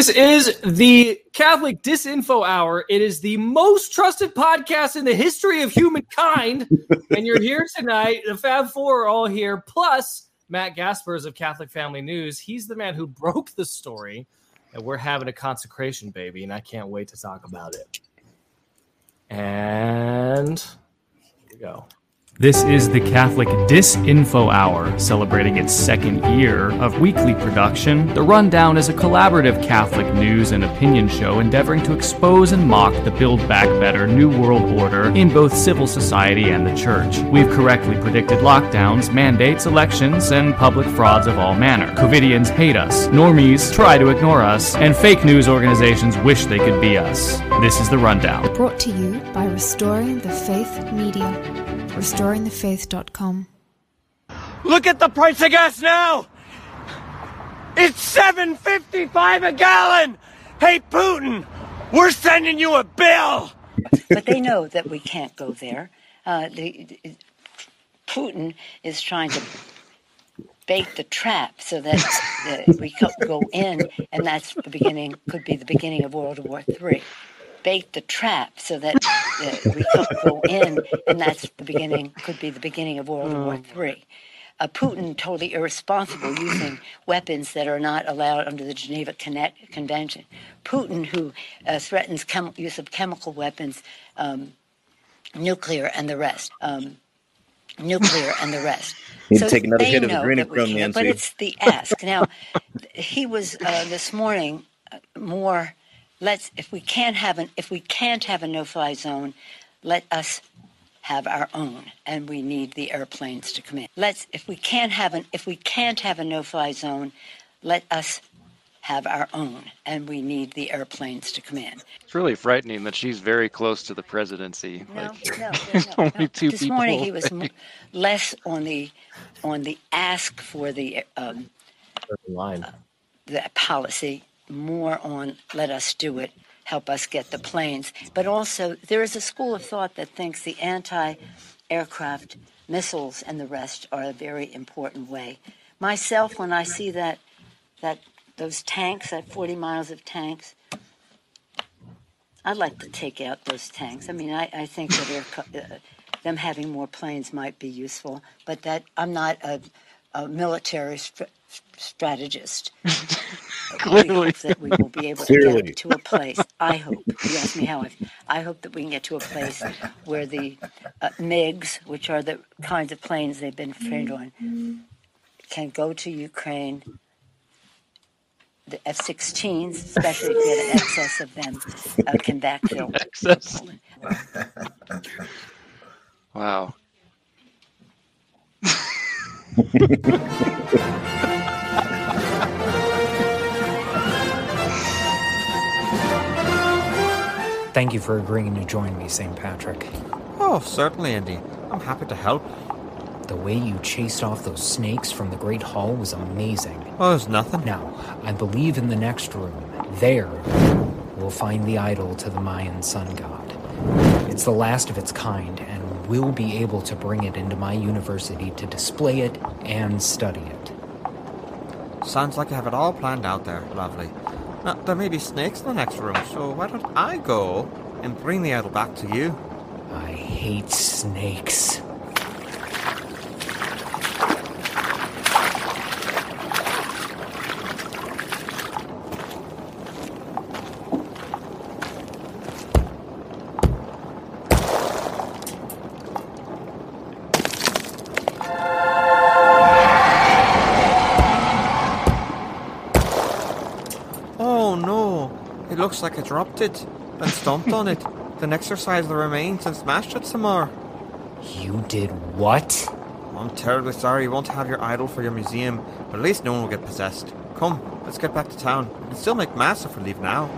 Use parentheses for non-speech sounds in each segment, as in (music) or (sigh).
This is the Catholic Disinfo Hour. It is the most trusted podcast in the history of humankind. (laughs) and you're here tonight. The Fab Four are all here, plus Matt Gaspers of Catholic Family News. He's the man who (laughs) broke the story. And we're having a consecration, baby. And I can't wait to talk about it. And here we go. This is the Catholic Disinfo Hour, celebrating its second year of weekly production. The Rundown is a collaborative Catholic news and opinion show endeavoring to expose and mock the Build Back Better New World Order in both civil society and the church. We've correctly predicted lockdowns, mandates, elections, and public frauds of all manner. Covidians hate us, normies try to ignore us, and fake news organizations wish they could be us. This is The Rundown. Brought to you by Restoring the Faith Media restoringthefaith.com. Look at the price of gas now! It's 7.55 a gallon! Hey Putin, we're sending you a bill! but they know that we can't go there. Uh, the, the, Putin is trying to bait the trap so that uh, we go in, and that's the beginning. Could be the beginning of World War Three bait the trap so that uh, we could go (laughs) in, and that's the beginning, could be the beginning of World War III. Mm. Uh, Putin totally irresponsible using weapons that are not allowed under the Geneva Convention. Putin, who uh, threatens chem- use of chemical weapons, um, nuclear, and the rest. Um, nuclear and the rest. Need so to take another hit of adrenochrome, Nancy. But it's the ask. Now, he was uh, this morning uh, more let's if we can't have an if we can't have a no-fly zone, let us have our own, and we need the airplanes to come in. Let's if we can't have an if we can't have a no-fly zone, let us have our own, and we need the airplanes to come in. It's really frightening that she's very close to the presidency. No, like, no, no, (laughs) only no. two this people. morning he was less on the on the ask for the um, line. Uh, the policy more on let us do it, help us get the planes. But also, there is a school of thought that thinks the anti aircraft missiles and the rest are a very important way. Myself, when I see that, that those tanks, that 40 miles of tanks, I'd like to take out those tanks. I mean, I, I think that uh, them having more planes might be useful, but that I'm not a, a military strategist. (laughs) Clearly, that we will be able to Clearly. get to a place. I hope. You ask me how I. I hope that we can get to a place where the uh, MiGs, which are the kinds of planes they've been trained on, can go to Ukraine. The F-16s, especially if we have an excess of them, uh, can backfill. (laughs) Excess. wow. (laughs) Thank you for agreeing to join me, St. Patrick. Oh, certainly, Andy. I'm happy to help. The way you chased off those snakes from the Great Hall was amazing. Oh, there's nothing. Now, I believe in the next room. There, we'll find the idol to the Mayan sun god. It's the last of its kind, and we'll be able to bring it into my university to display it and study it. Sounds like you have it all planned out there. Lovely. Now, there may be snakes in the next room, so why don't I go and bring the idol back to you? I hate snakes. Looks dropped it, then stomped on it, then exercised the remains and smashed it some more. You did what? I'm terribly sorry you won't have your idol for your museum, but at least no one will get possessed. Come, let's get back to town. We can still make mass if we leave now.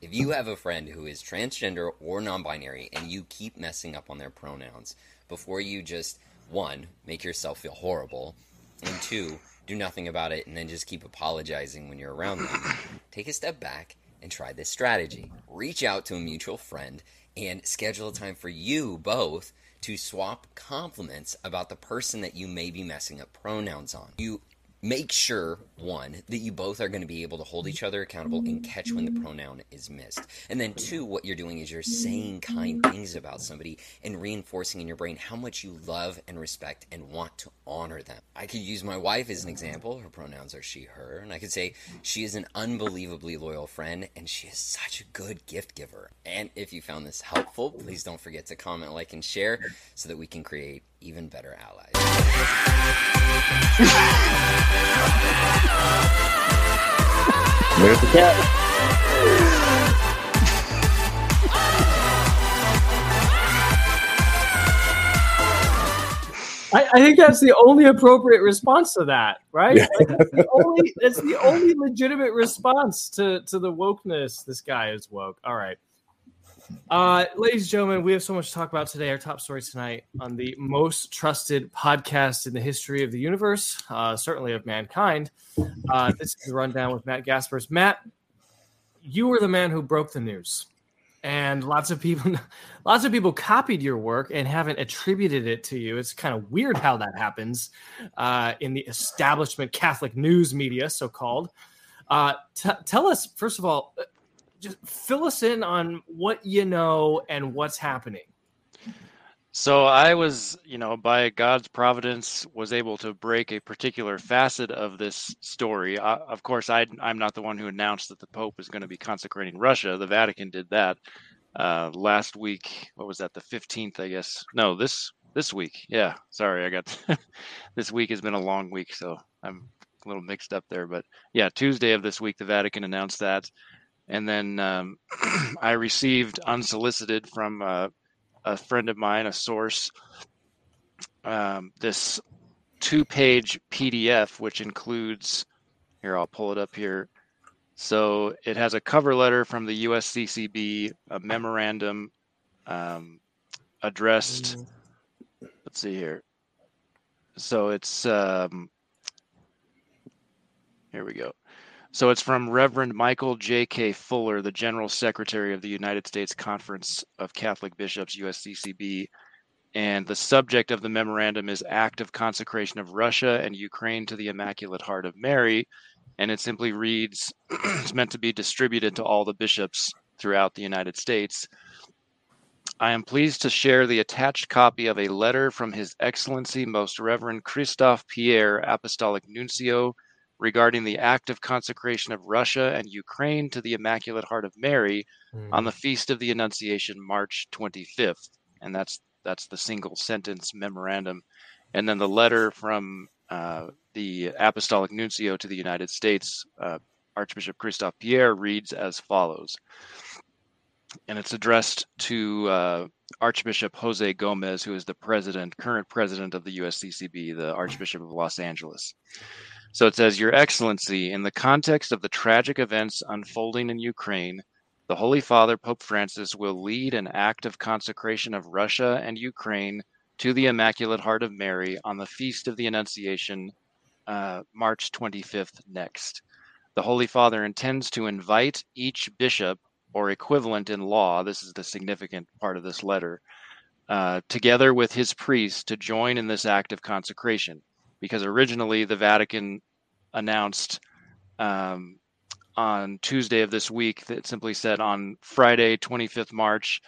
If you have a friend who is transgender or non binary and you keep messing up on their pronouns, before you just one, make yourself feel horrible, and two, do nothing about it and then just keep apologizing when you're around them. Take a step back and try this strategy. Reach out to a mutual friend and schedule a time for you both to swap compliments about the person that you may be messing up pronouns on. You make sure one that you both are going to be able to hold each other accountable and catch when the pronoun is missed. And then two what you're doing is you're saying kind things about somebody and reinforcing in your brain how much you love and respect and want to honor them. I could use my wife as an example. Her pronouns are she her. And i could say she is an unbelievably loyal friend and she is such a good gift giver. And if you found this helpful please don't forget to comment like and share so that we can create even better allies There's the cat. I, I, think that's the only appropriate response to that, right? Yeah. Like that's, the only, that's the only legitimate response to, to the wokeness. This guy is woke. All right. Uh, ladies and gentlemen, we have so much to talk about today. Our top story tonight on the most trusted podcast in the history of the universe, uh, certainly of mankind. Uh, this is the rundown with Matt Gaspers. Matt, you were the man who broke the news, and lots of people, (laughs) lots of people copied your work and haven't attributed it to you. It's kind of weird how that happens uh, in the establishment Catholic news media, so called. Uh, t- tell us first of all just fill us in on what you know and what's happening. So I was, you know, by God's providence, was able to break a particular facet of this story. Uh, of course, I, am not the one who announced that the Pope is going to be consecrating Russia. The Vatican did that uh, last week. What was that? The 15th, I guess. No, this this week. Yeah, sorry, I got (laughs) this week has been a long week, so I'm a little mixed up there. But yeah, Tuesday of this week, the Vatican announced that. And then um, (clears throat) I received unsolicited from uh, a friend of mine, a source, um, this two page PDF, which includes here, I'll pull it up here. So it has a cover letter from the USCCB, a memorandum um, addressed. Mm. Let's see here. So it's um, here we go. So it's from Reverend Michael J.K. Fuller, the General Secretary of the United States Conference of Catholic Bishops, USCCB. And the subject of the memorandum is Act of Consecration of Russia and Ukraine to the Immaculate Heart of Mary. And it simply reads (clears throat) it's meant to be distributed to all the bishops throughout the United States. I am pleased to share the attached copy of a letter from His Excellency Most Reverend Christophe Pierre, Apostolic Nuncio regarding the act of consecration of Russia and Ukraine to the Immaculate Heart of Mary mm. on the Feast of the Annunciation, March 25th. And that's that's the single sentence memorandum. And then the letter from uh, the Apostolic Nuncio to the United States, uh, Archbishop Christophe Pierre, reads as follows. And it's addressed to uh, Archbishop Jose Gomez, who is the president, current president of the USCCB, the Archbishop of Los Angeles. So it says, Your Excellency, in the context of the tragic events unfolding in Ukraine, the Holy Father, Pope Francis, will lead an act of consecration of Russia and Ukraine to the Immaculate Heart of Mary on the Feast of the Annunciation, uh, March 25th next. The Holy Father intends to invite each bishop or equivalent in law, this is the significant part of this letter, uh, together with his priests to join in this act of consecration because originally the Vatican announced um, on Tuesday of this week that simply said on Friday, 25th March,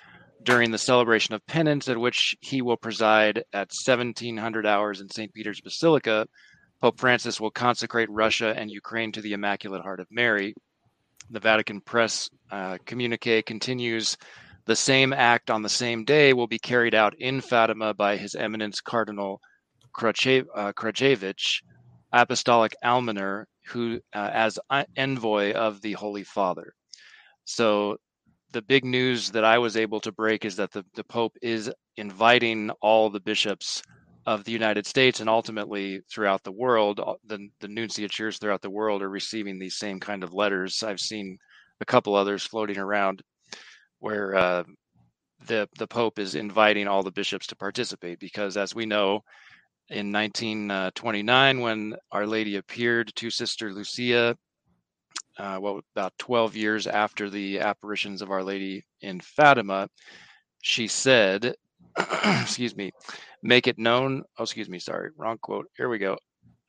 during the celebration of penance at which he will preside at 1700 hours in St. Peter's Basilica, Pope Francis will consecrate Russia and Ukraine to the Immaculate Heart of Mary. The Vatican press uh, communique continues the same act on the same day will be carried out in Fatima by His Eminence Cardinal Krajewski, apostolic almoner, who uh, as envoy of the Holy Father. So the big news that I was able to break is that the, the Pope is inviting all the bishops of the United States and ultimately throughout the world, the, the nunciatures throughout the world are receiving these same kind of letters. I've seen a couple others floating around where uh, the the Pope is inviting all the bishops to participate because, as we know, in 1929 when Our Lady appeared to Sister Lucia. Uh, well, about 12 years after the apparitions of Our Lady in Fatima, she said, (clears throat) excuse me, make it known. Oh, excuse me, sorry, wrong quote. Here we go.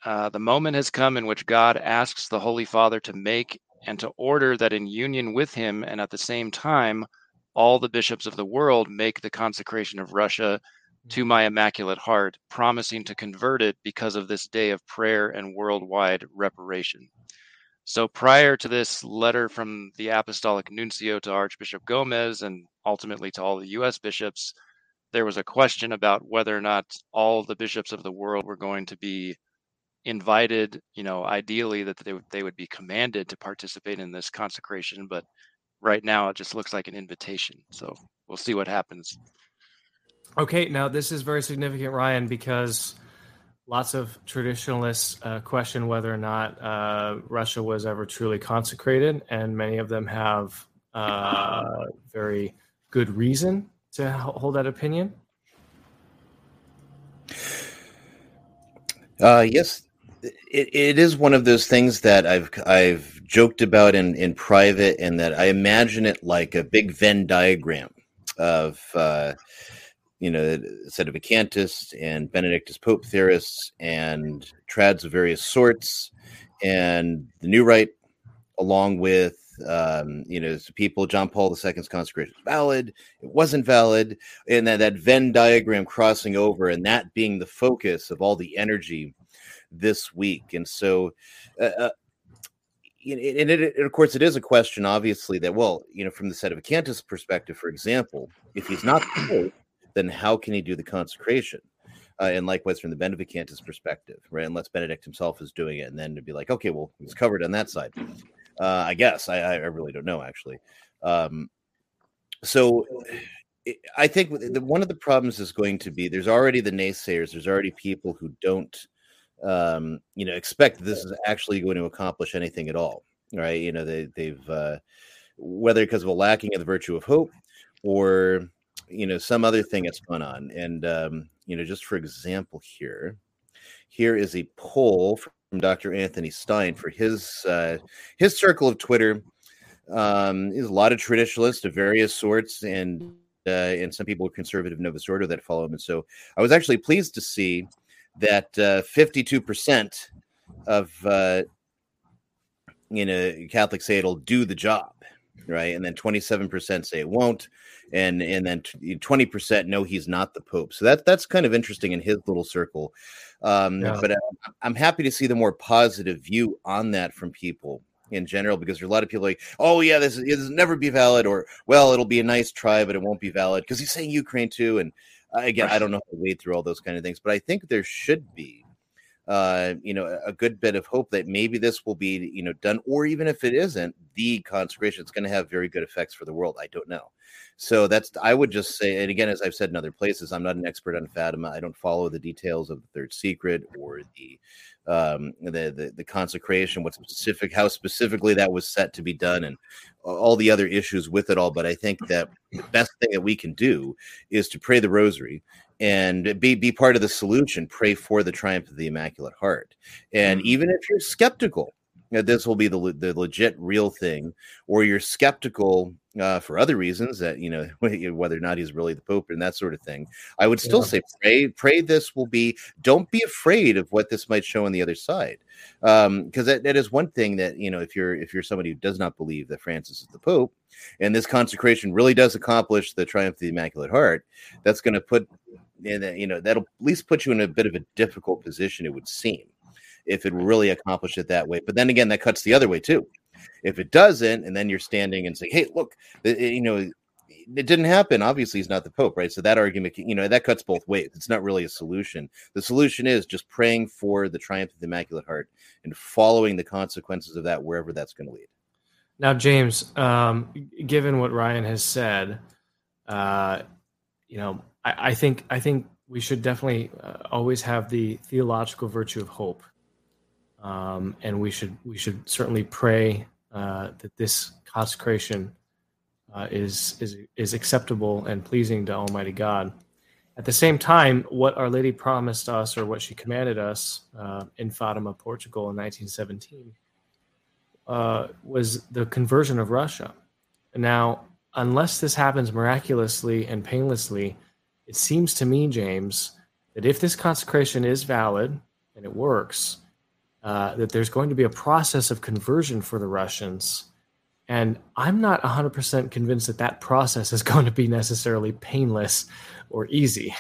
Uh, the moment has come in which God asks the Holy Father to make and to order that in union with him and at the same time, all the bishops of the world make the consecration of Russia to my Immaculate Heart, promising to convert it because of this day of prayer and worldwide reparation. So prior to this letter from the Apostolic Nuncio to Archbishop Gomez and ultimately to all the US bishops, there was a question about whether or not all the bishops of the world were going to be invited, you know, ideally that they, they would be commanded to participate in this consecration. But right now it just looks like an invitation. So we'll see what happens. Okay, now this is very significant, Ryan, because lots of traditionalists uh, question whether or not uh, Russia was ever truly consecrated, and many of them have uh, very good reason to hold that opinion. Uh, yes, it, it is one of those things that I've I've joked about in, in private, and that I imagine it like a big Venn diagram of uh, you know, Sedevacantists and Benedictist Pope theorists and trads of various sorts, and the New Right, along with um, you know people. John Paul II's consecration is valid. It wasn't valid, and that that Venn diagram crossing over, and that being the focus of all the energy this week. And so, uh, uh and, it, of course, it is a question, obviously, that well, you know, from the Sedevacantist perspective, for example, if he's not the Pope, then how can he do the consecration? Uh, and likewise from the Benedictist perspective, right? Unless Benedict himself is doing it, and then to be like, okay, well, it's covered on that side. Uh, I guess I, I really don't know actually. Um, so I think the, one of the problems is going to be there's already the naysayers. There's already people who don't, um, you know, expect this is actually going to accomplish anything at all, right? You know, they, they've uh, whether because of a lacking of the virtue of hope or you know some other thing that's going on and um, you know just for example here here is a poll from dr anthony stine for his uh, his circle of twitter. Um, there's a lot of traditionalists of various sorts and uh, and some people conservative novus ordo that follow him and so i was actually pleased to see that uh, 52% of uh, you know catholics say it'll do the job right and then 27% say it won't and and then twenty percent know he's not the Pope. So that that's kind of interesting in his little circle. Um, yeah. But uh, I'm happy to see the more positive view on that from people in general because there's a lot of people like, oh yeah, this is never be valid, or well, it'll be a nice try, but it won't be valid because he's saying Ukraine too. And uh, again, I don't know how to wade through all those kind of things, but I think there should be uh, you know, a good bit of hope that maybe this will be, you know, done, or even if it isn't, the consecration, it's going to have very good effects for the world. I don't know. So that's, I would just say, and again, as I've said in other places, I'm not an expert on Fatima. I don't follow the details of the Third Secret or the, um, the, the, the consecration, what specific, how specifically that was set to be done, and all the other issues with it all. But I think that the best thing that we can do is to pray the Rosary and be be part of the solution. Pray for the triumph of the Immaculate Heart, and mm-hmm. even if you're skeptical that this will be the the legit real thing, or you're skeptical uh, for other reasons that you know (laughs) whether or not he's really the Pope and that sort of thing, I would still yeah. say pray pray this will be. Don't be afraid of what this might show on the other side, because um, that, that is one thing that you know if you're if you're somebody who does not believe that Francis is the Pope, and this consecration really does accomplish the triumph of the Immaculate Heart, that's going to put and you know that'll at least put you in a bit of a difficult position. It would seem if it really accomplished it that way. But then again, that cuts the other way too. If it doesn't, and then you're standing and say, "Hey, look, you know." It didn't happen. Obviously, he's not the Pope, right? So that argument, you know, that cuts both ways. It's not really a solution. The solution is just praying for the triumph of the Immaculate Heart and following the consequences of that wherever that's going to lead. Now, James, um, given what Ryan has said, uh, you know, I, I think I think we should definitely uh, always have the theological virtue of hope, um, and we should we should certainly pray uh, that this consecration uh, is is is acceptable and pleasing to Almighty God. At the same time, what Our Lady promised us, or what she commanded us uh, in Fatima, Portugal, in 1917, uh, was the conversion of Russia. Now, unless this happens miraculously and painlessly, it seems to me, James, that if this consecration is valid and it works, uh, that there's going to be a process of conversion for the Russians. And I'm not 100% convinced that that process is (laughs) going to be necessarily painless or easy.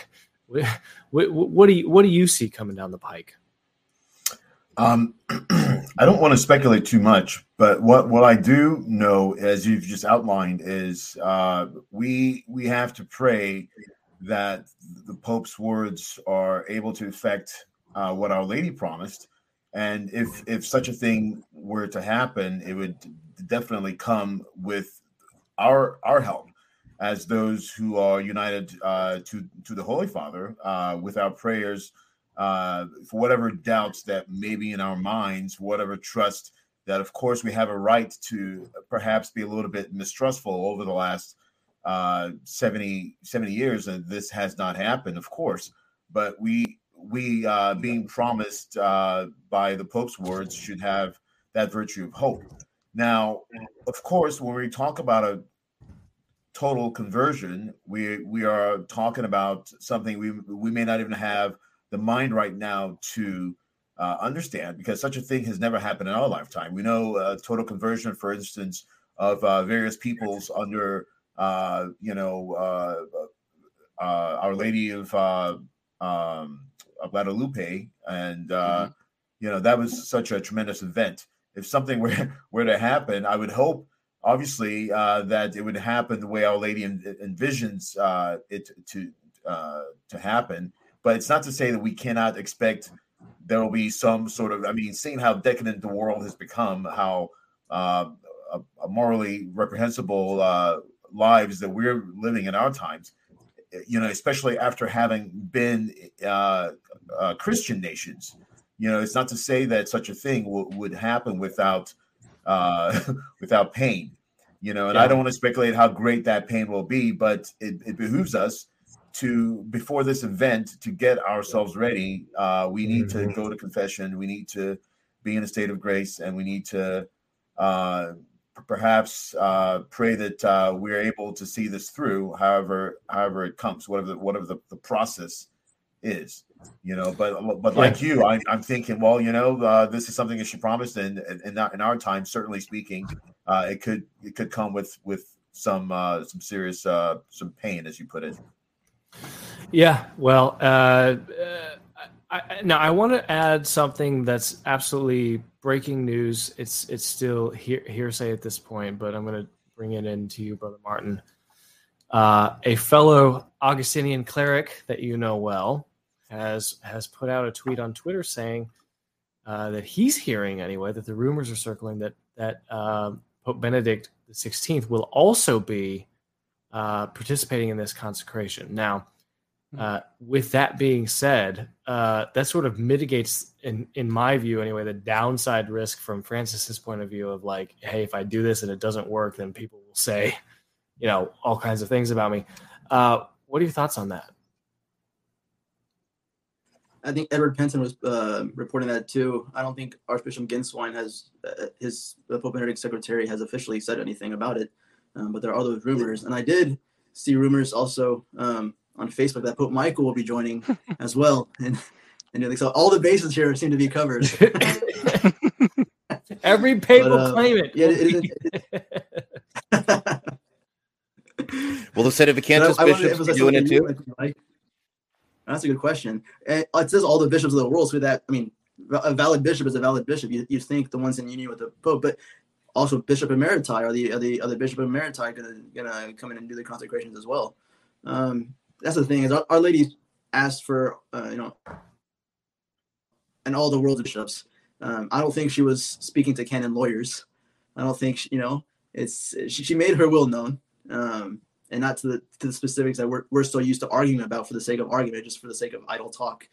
What, do you what do you see coming down the pike? Um, (clears throat) I don't want to speculate too much, but what, what I do know, as you've just outlined, is uh, we we have to pray that the Pope's words are able to affect uh, what Our Lady promised, and if if such a thing were to happen, it would definitely come with our our help as those who are united uh, to to the Holy Father uh, with our prayers uh, for whatever doubts that may be in our minds, whatever trust that, of course, we have a right to perhaps be a little bit mistrustful over the last uh, 70, 70 years. And this has not happened, of course, but we, we uh, being promised uh, by the Pope's words should have that virtue of hope. Now, of course, when we talk about a total conversion, we we are talking about something we we may not even have the mind right now to uh, understand because such a thing has never happened in our lifetime. We know uh, total conversion, for instance, of uh, various peoples under, uh, you know, uh, uh, Our Lady of, um, of Guadalupe, and mm-hmm. you know that was such a tremendous event. If something (laughs) were were to happen, I would hope, obviously, that it would happen the way Our Lady envisions it to to happen but it's not to say that we cannot expect there will be some sort of. I mean, seeing how decadent the world has become, how uh, morally reprehensible uh, lives that we're living in our times. You know, especially after having been uh, uh, Christian nations. You know, it's not to say that such a thing w- would happen without uh, (laughs) without pain. You know, and yeah. I don't want to speculate how great that pain will be, but it, it behooves us to before this event to get ourselves ready uh, we need mm-hmm. to go to confession we need to be in a state of grace and we need to uh, perhaps uh, pray that uh, we're able to see this through however however it comes whatever the, whatever the, the process is you know but but like you I, am thinking well you know uh, this is something that she promised and and not in our time certainly speaking uh, it could it could come with with some some serious uh some pain as you put it. Yeah, well, uh, I, now I want to add something that's absolutely breaking news. It's it's still he- hearsay at this point, but I'm going to bring it in to you, brother Martin. Uh, a fellow Augustinian cleric that you know well has has put out a tweet on Twitter saying uh, that he's hearing anyway that the rumors are circling that that uh, Pope Benedict the Sixteenth will also be uh, participating in this consecration. Now. Uh, with that being said, uh, that sort of mitigates, in in my view anyway, the downside risk from Francis's point of view of like, hey, if I do this and it doesn't work, then people will say, you know, all kinds of things about me. Uh, what are your thoughts on that? I think Edward Pentin was uh, reporting that too. I don't think Archbishop Gänswein has uh, his Pope Benedict secretary has officially said anything about it um, but there are those rumors. And I did see rumors also um, on Facebook that Pope Michael will be joining (laughs) as well. And and so all the bases here seem to be covered. (laughs) Every papal but, uh, claimant. Yeah, it, it, (laughs) well, the Sedevacantist bishops are doing it too. That's a good question. It says all the bishops of the world. So that I mean, a valid bishop is a valid bishop. You, you think the ones in union with the Pope, but also Bishop Emeriti are the are the other Bishop Emeriti gonna gonna come in and do the consecrations as well. Um, that's the thing is our, our Lady asked for uh, you know and all the world's bishops. Um, I don't think she was speaking to canon lawyers. I don't think she, you know it's she, she made her will known. Um, and not to the to the specifics that we're, we're so used to arguing about for the sake of argument, just for the sake of idle talk,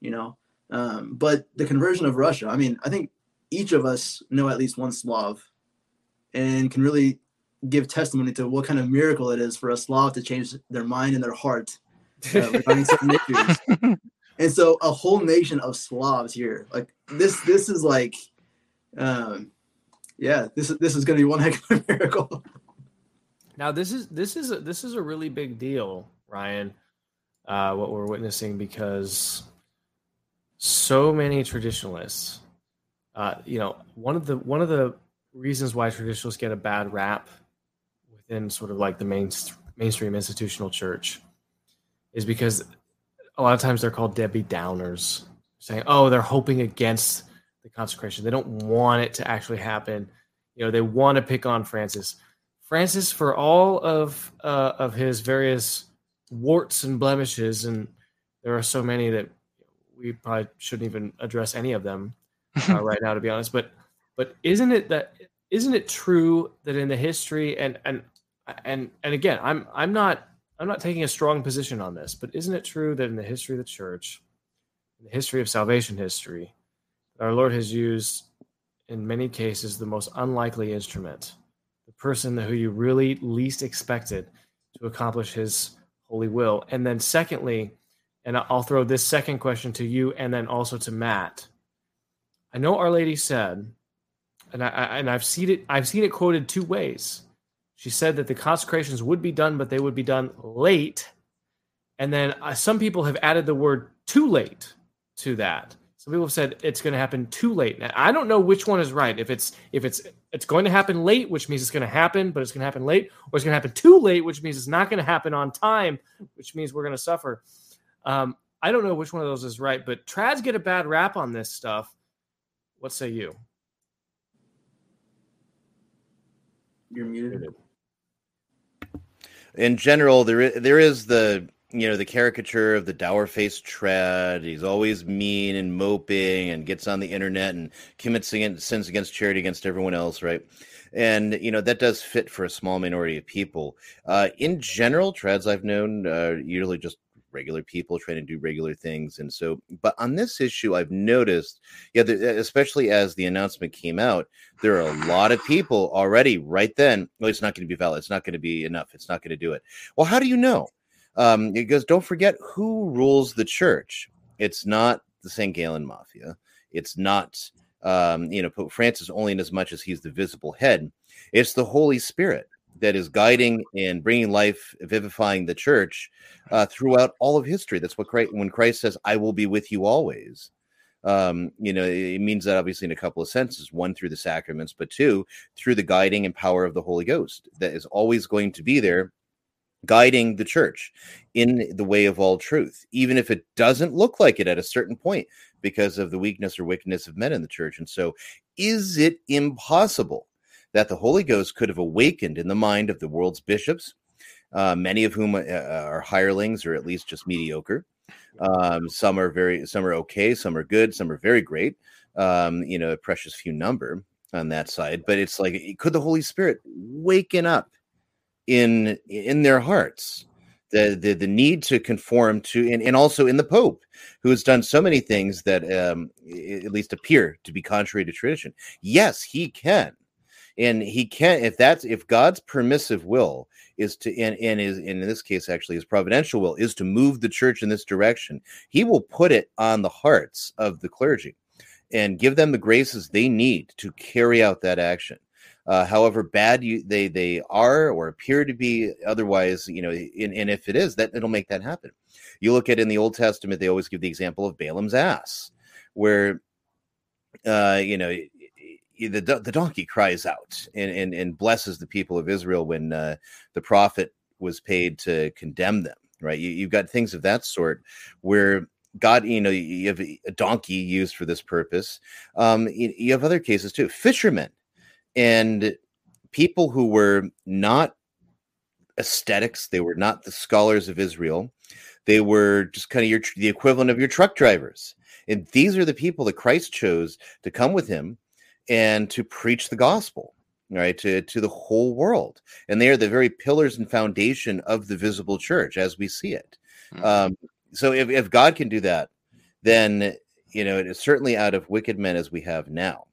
you know. Um, but the conversion of Russia, I mean, I think each of us know at least one Slav and can really give testimony to what kind of miracle it is for a Slav to change their mind and their heart uh, regarding (laughs) certain issues. And so a whole nation of Slavs here, like this, this is like, um, yeah, this is this is going to be one (laughs) heck of a miracle. Now this is this is a, this is a really big deal, Ryan. uh, what we're witnessing because so many traditionalists, uh, you know, one of the one of the reasons why traditionalists get a bad rap within sort of like the main, mainstream institutional church is because a lot of times they're called Debbie Downers, saying, "Oh, they're hoping against the consecration. They don't want it to actually happen. You know, they want to pick on Francis. Francis, for all of uh, of his various warts and blemishes, and there are so many that we probably shouldn't even address any of them uh, (laughs) right now, to be honest. But but isn't it that isn't it true that in the history and and and and again, I'm I'm not I'm not taking a strong position on this, but isn't it true that in the history of the church, in the history of salvation history, our Lord has used in many cases the most unlikely instrument, the person who you really least expected to accomplish his holy will. And then secondly, and I'll throw this second question to you and then also to Matt. I know Our Lady said, and I and I've seen it I've seen it quoted two ways. She said that the consecrations would be done, but they would be done late. And then uh, some people have added the word too late to that. Some people have said it's going to happen too late. Now, I don't know which one is right. If it's if it's it's going to happen late, which means it's going to happen, but it's going to happen late, or it's going to happen too late, which means it's not going to happen on time, which means we're going to suffer. Um, I don't know which one of those is right, but trads get a bad rap on this stuff. What say you? You're muted. In general, there is, there is the you know the caricature of the dour faced trad he's always mean and moping and gets on the internet and commits sins against charity against everyone else right? And you know that does fit for a small minority of people. Uh, in general trads i've known uh, usually just regular people trying to do regular things and so but on this issue i've noticed yeah the, especially as the announcement came out there are a lot of people already right then well it's not going to be valid it's not going to be enough it's not going to do it well how do you know um, because don't forget who rules the church. It's not the St. Gallen Mafia. It's not, um, you know, Pope Francis only in as much as he's the visible head. It's the Holy Spirit that is guiding and bringing life, vivifying the church uh, throughout all of history. That's what Christ, when Christ says, "I will be with you always." Um, you know, it means that obviously in a couple of senses. One through the sacraments, but two through the guiding and power of the Holy Ghost that is always going to be there guiding the church in the way of all truth, even if it doesn't look like it at a certain point because of the weakness or wickedness of men in the church. And so, is it impossible that the Holy Ghost could have awakened in the mind of the world's bishops, uh, many of whom uh, uh are hirelings or at least just mediocre? Um, some are very, some are okay, some are good, some are very great. Um, you know, a precious few number on that side. But it's like, could the Holy Spirit waken up in in their hearts the the, the need to conform to and, and also in the pope who has done so many things that um, at least appear to be contrary to tradition yes he can and he can't if that's if god's permissive will is to and, and is in this case actually his providential will is to move the church in this direction he will put it on the hearts of the clergy and give them the graces they need to carry out that action. Uh, however bad you, they they are or appear to be otherwise you know in, and if it is that it'll make that happen. You look at in the old testament they always give the example of balaam's ass where uh you know the, the donkey cries out and, and, and blesses the people of Israel when uh, the prophet was paid to condemn them, right? You, you've got things of that sort where God, you know, you have a donkey used for this purpose. Um, you, you have other cases too. Fishermen and people who were not aesthetics they were not the scholars of israel they were just kind of your the equivalent of your truck drivers and these are the people that christ chose to come with him and to preach the gospel right to, to the whole world and they are the very pillars and foundation of the visible church as we see it mm-hmm. um, so if, if god can do that then you know it is certainly out of wicked men as we have now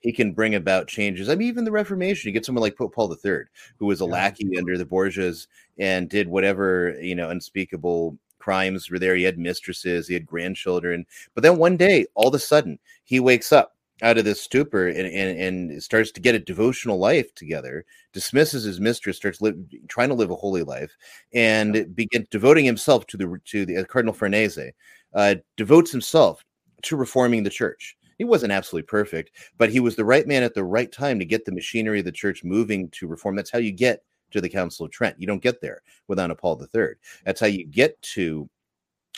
he can bring about changes. I mean, even the Reformation, you get someone like Pope Paul III, who was a yeah. lackey under the Borgias and did whatever, you know, unspeakable crimes were there. He had mistresses, he had grandchildren. But then one day, all of a sudden, he wakes up out of this stupor and, and, and starts to get a devotional life together, dismisses his mistress, starts li- trying to live a holy life, and begin devoting himself to the to the uh, Cardinal Farnese, uh, devotes himself to reforming the church. He wasn't absolutely perfect, but he was the right man at the right time to get the machinery of the church moving to reform. That's how you get to the Council of Trent. You don't get there without a Paul III. That's how you get to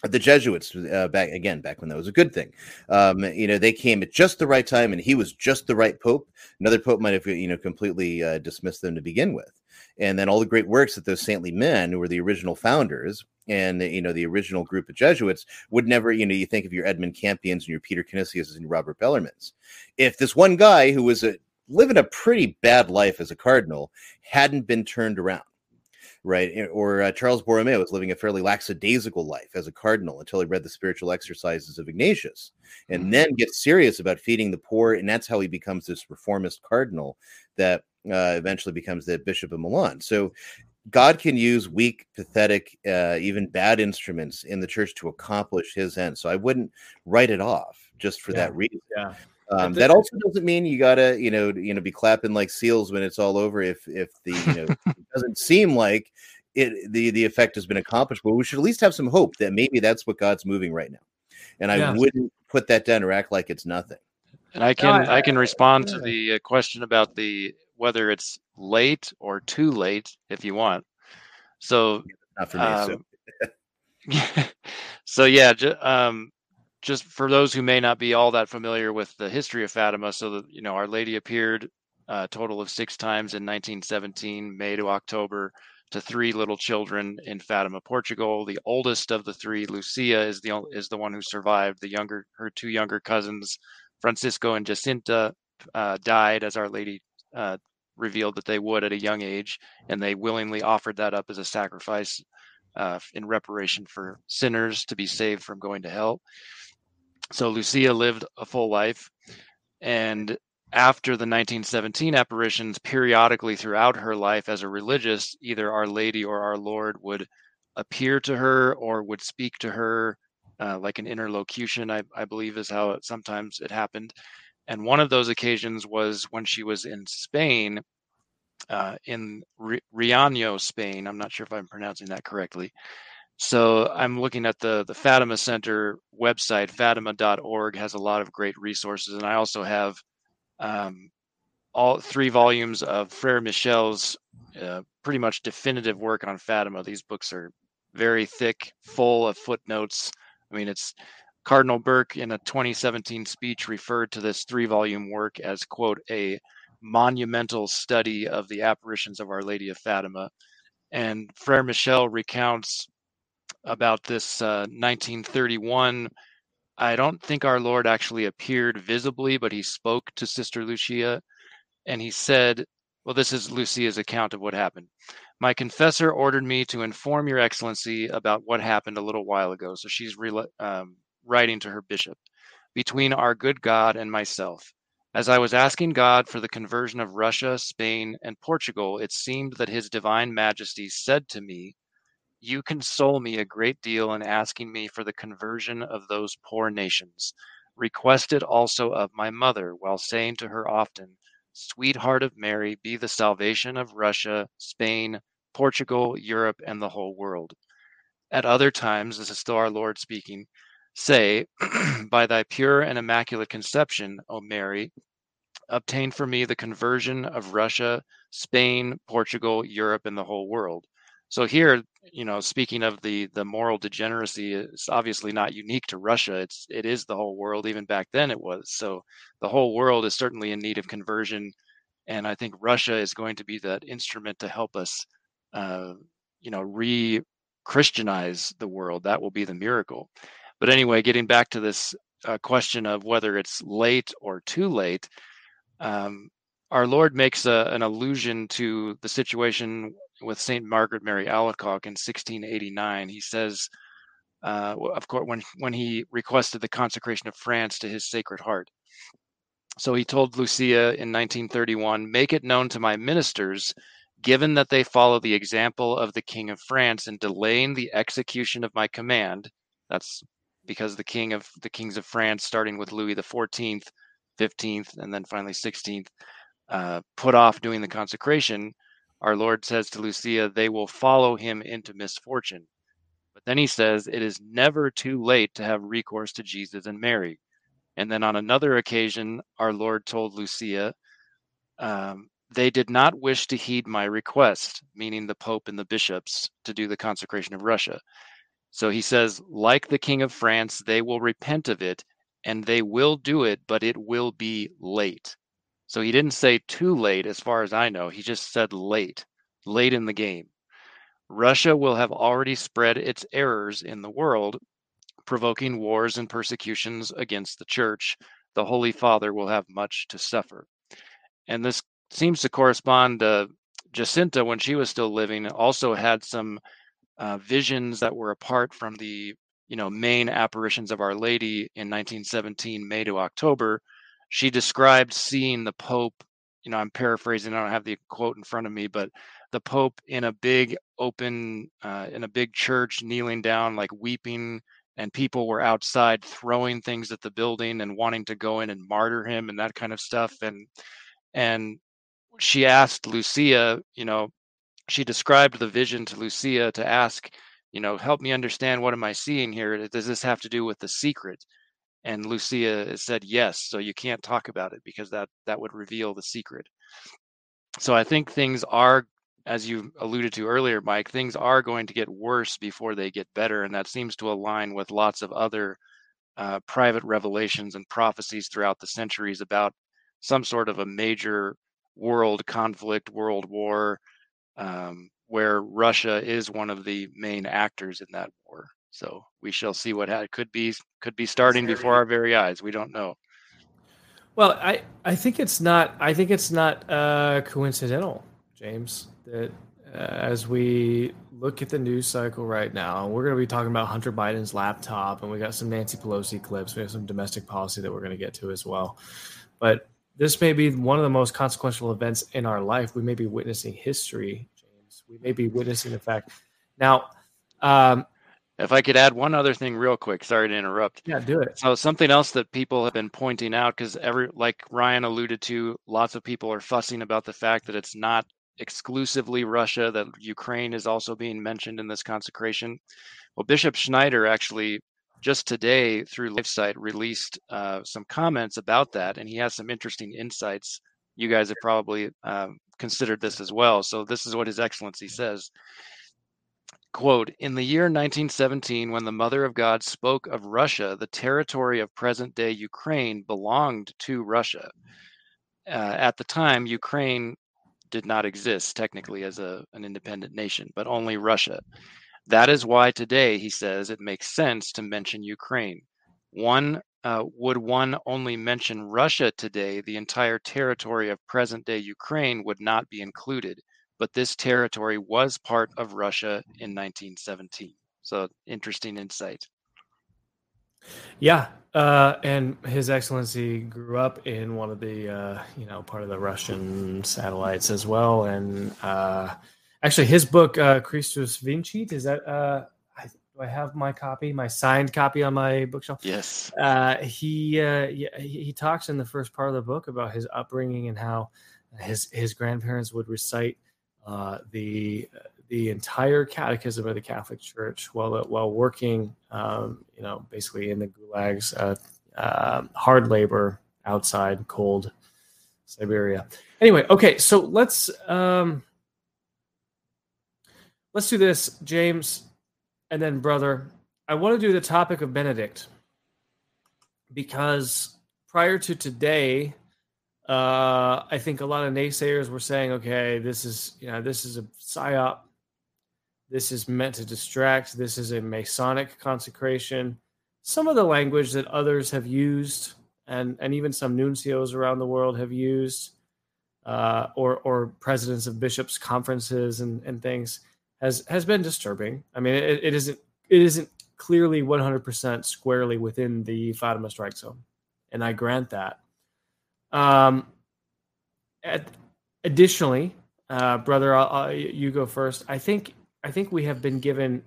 the Jesuits uh, back again, back when that was a good thing. Um, you know, they came at just the right time, and he was just the right pope. Another pope might have, you know, completely uh, dismissed them to begin with. And then all the great works that those saintly men, who were the original founders, and you know the original group of Jesuits would never, you know, you think of your Edmund Campions and your Peter Canisius and Robert Bellarmines. If this one guy who was a, living a pretty bad life as a cardinal hadn't been turned around, right? Or uh, Charles Borromeo was living a fairly lackadaisical life as a cardinal until he read the spiritual exercises of Ignatius and mm-hmm. then gets serious about feeding the poor. And that's how he becomes this reformist cardinal that uh, eventually becomes the Bishop of Milan. So God can use weak, pathetic, uh, even bad instruments in the church to accomplish his end. So I wouldn't write it off just for yeah. that reason. Yeah. Um, that also doesn't mean you gotta, you know, you know, be clapping like seals when it's all over. If if the you know (laughs) it doesn't seem like it the the effect has been accomplished, but we should at least have some hope that maybe that's what God's moving right now. And I yeah. wouldn't put that down or act like it's nothing. And I can I, I can respond to the uh, question about the whether it's late or too late if you want. So not for me. Um, so. (laughs) so yeah, ju- um, just for those who may not be all that familiar with the history of Fatima, so that you know, Our Lady appeared a total of six times in 1917, May to October, to three little children in Fatima, Portugal. The oldest of the three, Lucia, is the is the one who survived. The younger, her two younger cousins, Francisco and Jacinta, uh, died as Our Lady uh, revealed that they would at a young age, and they willingly offered that up as a sacrifice uh, in reparation for sinners to be saved from going to hell. So Lucia lived a full life. And after the 1917 apparitions, periodically throughout her life as a religious, either Our Lady or Our Lord would appear to her or would speak to her, uh, like an interlocution, I, I believe is how it, sometimes it happened. And one of those occasions was when she was in Spain, uh, in Riaño, Spain. I'm not sure if I'm pronouncing that correctly. So I'm looking at the the Fatima Center website. Fatima.org has a lot of great resources, and I also have um, all three volumes of Frere Michel's uh, pretty much definitive work on Fatima. These books are very thick, full of footnotes. I mean, it's Cardinal Burke in a 2017 speech referred to this three volume work as, quote, a monumental study of the apparitions of Our Lady of Fatima. And Frere Michel recounts about this uh, 1931. I don't think our Lord actually appeared visibly, but he spoke to Sister Lucia and he said, Well, this is Lucia's account of what happened. My confessor ordered me to inform Your Excellency about what happened a little while ago. So she's re- um, writing to her bishop between our good God and myself. As I was asking God for the conversion of Russia, Spain, and Portugal, it seemed that His Divine Majesty said to me, you console me a great deal in asking me for the conversion of those poor nations. Request it also of my mother, while saying to her often, Sweetheart of Mary, be the salvation of Russia, Spain, Portugal, Europe, and the whole world. At other times, this is still our Lord speaking, say, (clears throat) By thy pure and immaculate conception, O Mary, obtain for me the conversion of Russia, Spain, Portugal, Europe, and the whole world. So here, you know, speaking of the the moral degeneracy, it's obviously not unique to Russia. It's it is the whole world. Even back then, it was. So the whole world is certainly in need of conversion, and I think Russia is going to be that instrument to help us, uh, you know, re-Christianize the world. That will be the miracle. But anyway, getting back to this uh, question of whether it's late or too late. Um, our Lord makes a, an allusion to the situation with Saint Margaret Mary Alacoque in 1689. He says, uh, of course, when when he requested the consecration of France to his Sacred Heart. So he told Lucia in 1931, "Make it known to my ministers." Given that they follow the example of the King of France in delaying the execution of my command, that's because the king of the kings of France, starting with Louis the Fourteenth, 15th, and then finally 16th, uh, put off doing the consecration, our Lord says to Lucia, they will follow him into misfortune. But then he says, it is never too late to have recourse to Jesus and Mary. And then on another occasion, our Lord told Lucia, um, they did not wish to heed my request, meaning the Pope and the bishops, to do the consecration of Russia. So he says, like the King of France, they will repent of it and they will do it, but it will be late. So he didn't say too late, as far as I know. He just said late, late in the game. Russia will have already spread its errors in the world, provoking wars and persecutions against the church. The Holy Father will have much to suffer. And this seems to correspond to Jacinta when she was still living, also had some uh, visions that were apart from the you know main apparitions of Our Lady in 1917, May to October. She described seeing the Pope. You know, I'm paraphrasing. I don't have the quote in front of me, but the Pope in a big open, uh, in a big church, kneeling down, like weeping, and people were outside throwing things at the building and wanting to go in and martyr him and that kind of stuff. And and she asked Lucia, you know, she described the vision to Lucia to ask, you know, help me understand what am I seeing here? Does this have to do with the secret? And Lucia said yes. So you can't talk about it because that that would reveal the secret. So I think things are, as you alluded to earlier, Mike, things are going to get worse before they get better, and that seems to align with lots of other uh, private revelations and prophecies throughout the centuries about some sort of a major world conflict, world war, um, where Russia is one of the main actors in that war. So we shall see what ha- could be could be starting before our very eyes. We don't know. Well, I I think it's not I think it's not uh, coincidental, James, that uh, as we look at the news cycle right now, we're going to be talking about Hunter Biden's laptop, and we got some Nancy Pelosi clips. We have some domestic policy that we're going to get to as well. But this may be one of the most consequential events in our life. We may be witnessing history, James. We may be witnessing the fact. Now, um, if I could add one other thing real quick, sorry to interrupt. Yeah, do it. So something else that people have been pointing out because every like Ryan alluded to, lots of people are fussing about the fact that it's not exclusively Russia, that Ukraine is also being mentioned in this consecration. Well, Bishop Schneider actually just today through LifeSite released uh, some comments about that, and he has some interesting insights. You guys have probably um, considered this as well. So this is what His Excellency says. Quote, in the year 1917, when the Mother of God spoke of Russia, the territory of present day Ukraine belonged to Russia. Uh, at the time, Ukraine did not exist technically as a, an independent nation, but only Russia. That is why today, he says, it makes sense to mention Ukraine. One uh, would one only mention Russia today, the entire territory of present day Ukraine would not be included. But this territory was part of Russia in 1917. So interesting insight. Yeah, uh, and His Excellency grew up in one of the, uh, you know, part of the Russian satellites as well, and uh, Actually, his book, uh, Christus Vincit, is that? Uh, I, do I have my copy, my signed copy on my bookshelf? Yes. Uh, he, uh, he he talks in the first part of the book about his upbringing and how his his grandparents would recite uh, the the entire catechism of the Catholic Church while while working, um, you know, basically in the gulags, uh, uh, hard labor outside, cold Siberia. Anyway, okay, so let's. Um, let's do this, James, and then brother. I want to do the topic of Benedict because prior to today, uh, I think a lot of naysayers were saying, okay, this is you know this is a psyop. This is meant to distract. This is a Masonic consecration. Some of the language that others have used, and and even some nuncios around the world have used, uh, or or presidents of bishops' conferences and and things has has been disturbing. I mean, it, it isn't it isn't clearly 100% squarely within the Fatima strike zone, and I grant that. Um, at, additionally, uh, brother, I'll, I'll, you go first. I think I think we have been given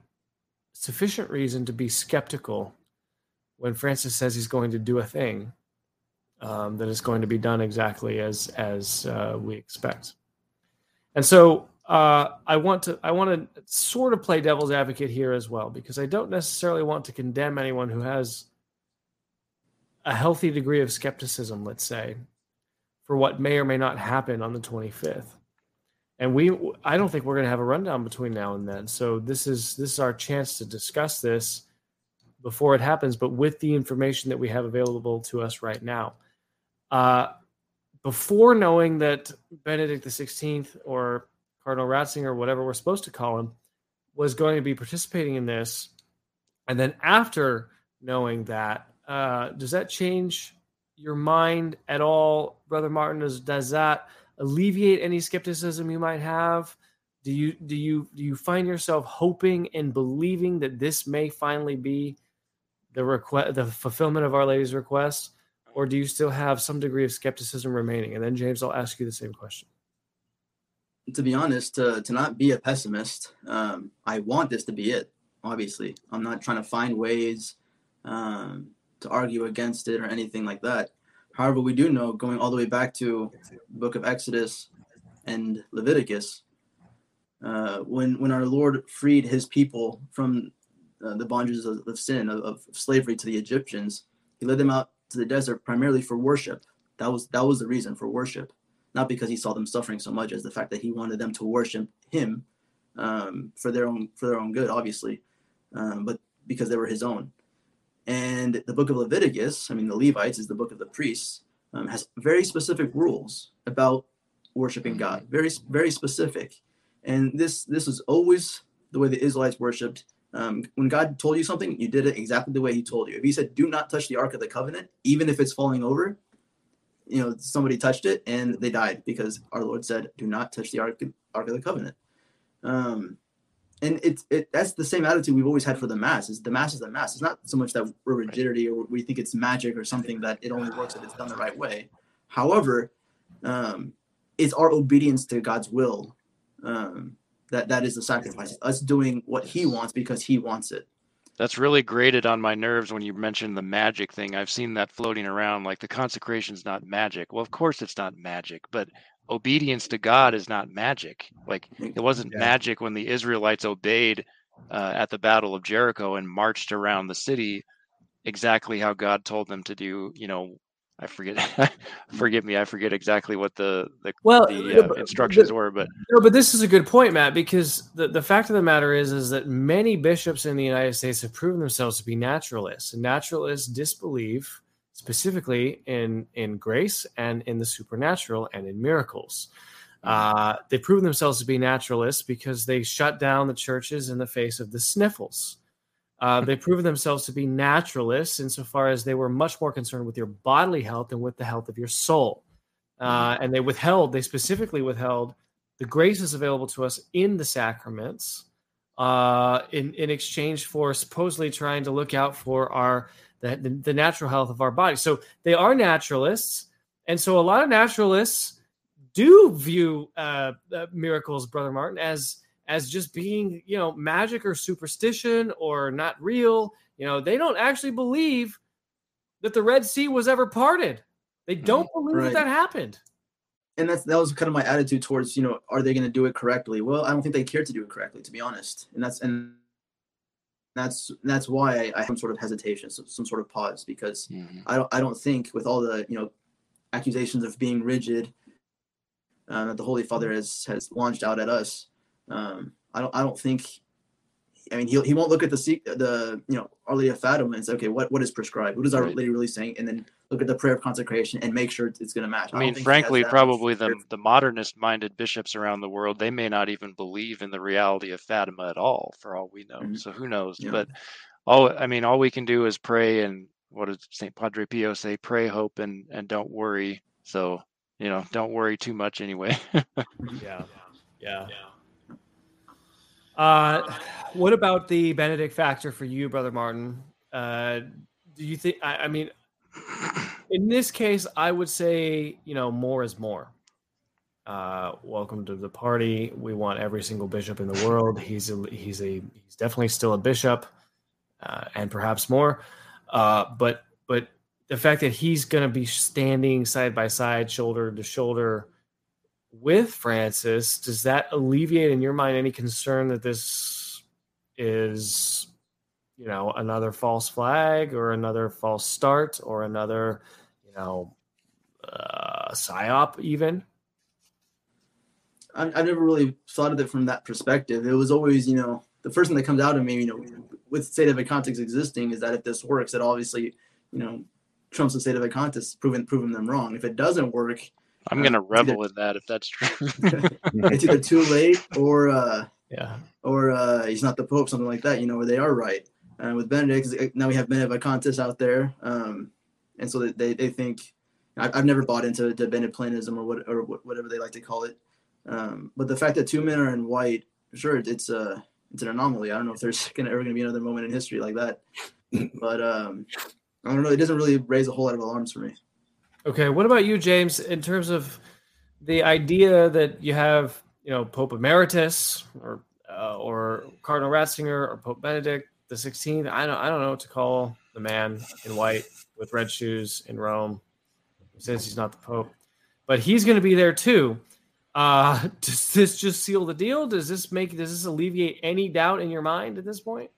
sufficient reason to be skeptical when Francis says he's going to do a thing, um, that it's going to be done exactly as as uh, we expect. And so uh, I want to I want to sort of play devil's advocate here as well because I don't necessarily want to condemn anyone who has a healthy degree of skepticism, let's say, for what may or may not happen on the 25th. And we I don't think we're going to have a rundown between now and then. So this is this is our chance to discuss this before it happens, but with the information that we have available to us right now. Uh, before knowing that Benedict the 16th or Cardinal Ratzinger, or whatever we're supposed to call him, was going to be participating in this. And then after knowing that, uh, does that change your mind at all, Brother Martin? Does, does that alleviate any skepticism you might have? Do you do you do you find yourself hoping and believing that this may finally be the request, the fulfillment of Our Lady's request, or do you still have some degree of skepticism remaining? And then James, I'll ask you the same question to be honest, to, to not be a pessimist, um, I want this to be it. Obviously, I'm not trying to find ways um, to argue against it or anything like that. However, we do know, going all the way back to Book of Exodus and Leviticus, uh, when when our Lord freed His people from uh, the bondages of, of sin of, of slavery to the Egyptians, He led them out to the desert primarily for worship. That was that was the reason for worship not because he saw them suffering so much as the fact that he wanted them to worship him um, for their own for their own good, obviously, um, but because they were his own. And the book of Leviticus, I mean, the Levites is the book of the priests, um, has very specific rules about worshiping God, very very specific. And this this is always the way the Israelites worshipped. Um, when God told you something, you did it exactly the way He told you. If He said, "Do not touch the Ark of the Covenant," even if it's falling over, you know somebody touched it and they died because our Lord said, "Do not touch the ark, ark of the covenant." Um, and it's it that's the same attitude we've always had for the mass. Is the mass is the mass. It's not so much that we're rigidity or we think it's magic or something that it only works if it's done the right way. However, um, it's our obedience to God's will um, that that is the sacrifice. Us doing what He wants because He wants it that's really grated on my nerves when you mentioned the magic thing. I've seen that floating around like the consecration's not magic. Well, of course it's not magic, but obedience to God is not magic. Like it wasn't yeah. magic when the Israelites obeyed uh, at the Battle of Jericho and marched around the city exactly how God told them to do, you know, I forget. (laughs) forgive me. I forget exactly what the the, well, the uh, instructions were, but no. But this is a good point, Matt, because the, the fact of the matter is is that many bishops in the United States have proven themselves to be naturalists, and naturalists disbelieve specifically in in grace and in the supernatural and in miracles. Mm-hmm. Uh, they've proven themselves to be naturalists because they shut down the churches in the face of the sniffles. Uh, they (laughs) proven themselves to be naturalists insofar as they were much more concerned with your bodily health than with the health of your soul. Uh, mm-hmm. and they withheld, they specifically withheld the graces available to us in the sacraments uh, in, in exchange for supposedly trying to look out for our the, the, the natural health of our body. So they are naturalists. And so a lot of naturalists do view uh, uh miracles, Brother Martin, as as just being, you know, magic or superstition or not real. You know, they don't actually believe that the Red Sea was ever parted. They don't believe right. that that happened. And that's that was kind of my attitude towards, you know, are they going to do it correctly? Well, I don't think they care to do it correctly, to be honest. And that's and that's that's why I have some sort of hesitation, some, some sort of pause, because mm-hmm. I don't I don't think with all the you know accusations of being rigid uh, that the Holy Father has has launched out at us, um, I don't I don't think. I mean, he he won't look at the the you know Our Lady of Fatima and say, okay, what what is prescribed? What is Our right. Lady really saying? And then look at the prayer of consecration and make sure it's going to match. I, I mean, frankly, probably the the modernist minded bishops around the world they may not even believe in the reality of Fatima at all, for all we know. Mm-hmm. So who knows? Yeah. But all I mean, all we can do is pray and what does Saint Padre Pio say? Pray, hope, and and don't worry. So you know, don't worry too much anyway. yeah. yeah. yeah. Uh, what about the Benedict factor for you, brother Martin? Uh, do you think? I, I mean, in this case, I would say you know more is more. Uh, welcome to the party. We want every single bishop in the world. He's a, he's a he's definitely still a bishop, uh, and perhaps more. Uh, but but the fact that he's going to be standing side by side, shoulder to shoulder with Francis, does that alleviate in your mind any concern that this is, you know, another false flag or another false start or another, you know, uh, psyop even? I, I never really thought of it from that perspective. It was always, you know, the first thing that comes out of me, you know, with sedevacantists existing is that if this works, it obviously, you know, trumps the sedevacantists, proving proving them wrong. If it doesn't work, I'm gonna uh, revel either, in that if that's true. (laughs) it's either too late or uh, yeah, or uh, he's not the pope, something like that. You know, where they are right. And uh, with Benedict, now we have Benedict Vacantis out there, um, and so they, they think. I've never bought into to Benedictinism or what or whatever they like to call it, um, but the fact that two men are in white, sure, it's a uh, it's an anomaly. I don't know if there's (laughs) gonna, ever going to be another moment in history like that, (laughs) but um, I don't know. It doesn't really raise a whole lot of alarms for me. Okay, what about you, James? In terms of the idea that you have, you know, Pope Emeritus or uh, or Cardinal Ratzinger or Pope Benedict the Sixteenth. I don't I don't know what to call the man in white with red shoes in Rome. Since he's not the Pope, but he's going to be there too. Uh, (laughs) does this just seal the deal? Does this make does this alleviate any doubt in your mind at this point?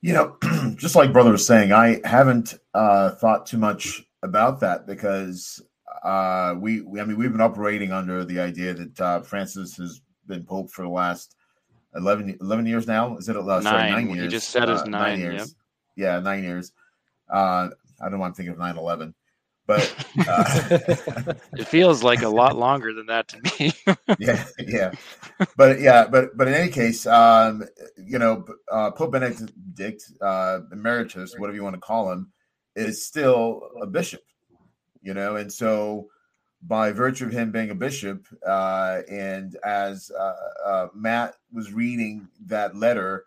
You know, (clears throat) just like brother was saying, I haven't uh, thought too much about that because uh, we, we, I mean, we've been operating under the idea that uh, Francis has been pope for the last 11, 11 years now. Is it uh, nine. Sorry, nine years? You just said it's uh, nine, nine years. Yep. Yeah, nine years. Uh, I don't know why I'm thinking of 9 11 but (laughs) uh, it feels like a lot longer than that to me. (laughs) yeah, yeah, but yeah, but but in any case, um, you know, uh, Pope Benedict uh, Emeritus, whatever you want to call him, is still a bishop, you know, and so by virtue of him being a bishop, uh, and as uh, uh, Matt was reading that letter,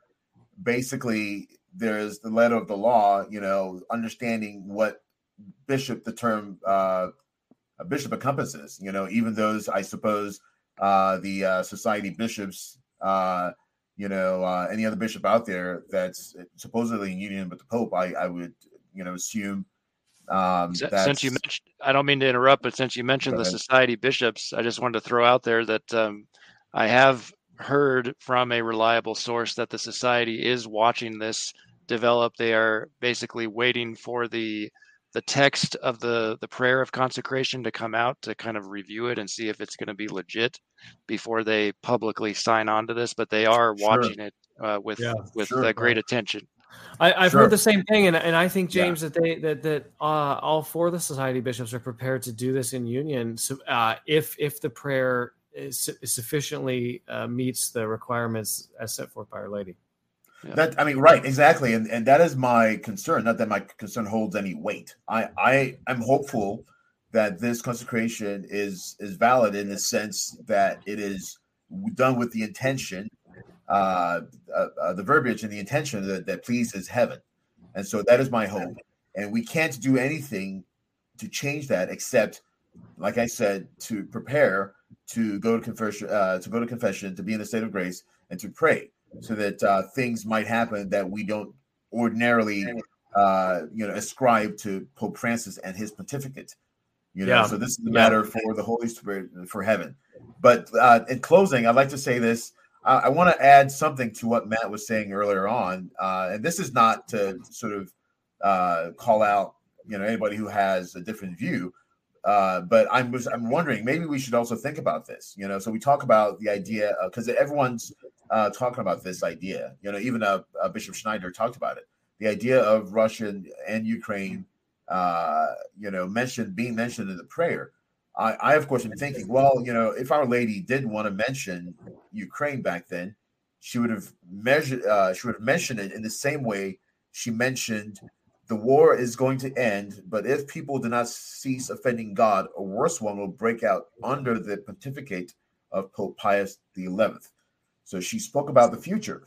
basically there's the letter of the law, you know, understanding what bishop the term uh, a bishop encompasses. You know, even those I suppose uh, the society bishops, you know, uh, any other bishop out there that's supposedly in union with the Pope, I, I would you know assume. Um, since you mentioned, I don't mean to interrupt, but since you mentioned the society bishops, I just wanted to throw out there that um, I have heard from a reliable source that the society is watching this develop. They are basically waiting for the the text of the the prayer of consecration to come out to kind of review it and see if it's going to be legit before they publicly sign on to this but they are watching sure. it uh, with yeah, with sure, uh, great attention I, have sure. heard the same thing, and, and I think James yeah. that they that that uh, all four of the society bishops are prepared to do this in union. So uh, if if the prayer is, is sufficiently uh, meets the requirements as set forth by Our Lady. Yeah. That I mean, right, exactly, and and that is my concern. Not that my concern holds any weight. I I am hopeful that this consecration is is valid in the sense that it is done with the intention, uh, uh, uh, the verbiage and the intention that, that pleases heaven, and so that is my hope. And we can't do anything to change that except, like I said, to prepare to go to confession, uh, to go to confession, to be in a state of grace, and to pray so that uh, things might happen that we don't ordinarily, uh, you know, ascribe to Pope Francis and his pontificate. You know, yeah. so this is the matter for the Holy Spirit for heaven. But uh, in closing, I'd like to say this. I, I want to add something to what Matt was saying earlier on, uh, and this is not to sort of uh, call out, you know, anybody who has a different view. Uh, but I'm I'm wondering maybe we should also think about this. You know, so we talk about the idea because everyone's uh, talking about this idea. You know, even uh, uh, Bishop Schneider talked about it. The idea of Russia and Ukraine, uh, you know, mentioned being mentioned in the prayer. I, I, of course, am thinking, well, you know, if Our Lady did want to mention Ukraine back then, she would have measured, uh, she would have mentioned it in the same way she mentioned the war is going to end, but if people do not cease offending God, a worse one will break out under the pontificate of Pope Pius the Eleventh. So she spoke about the future.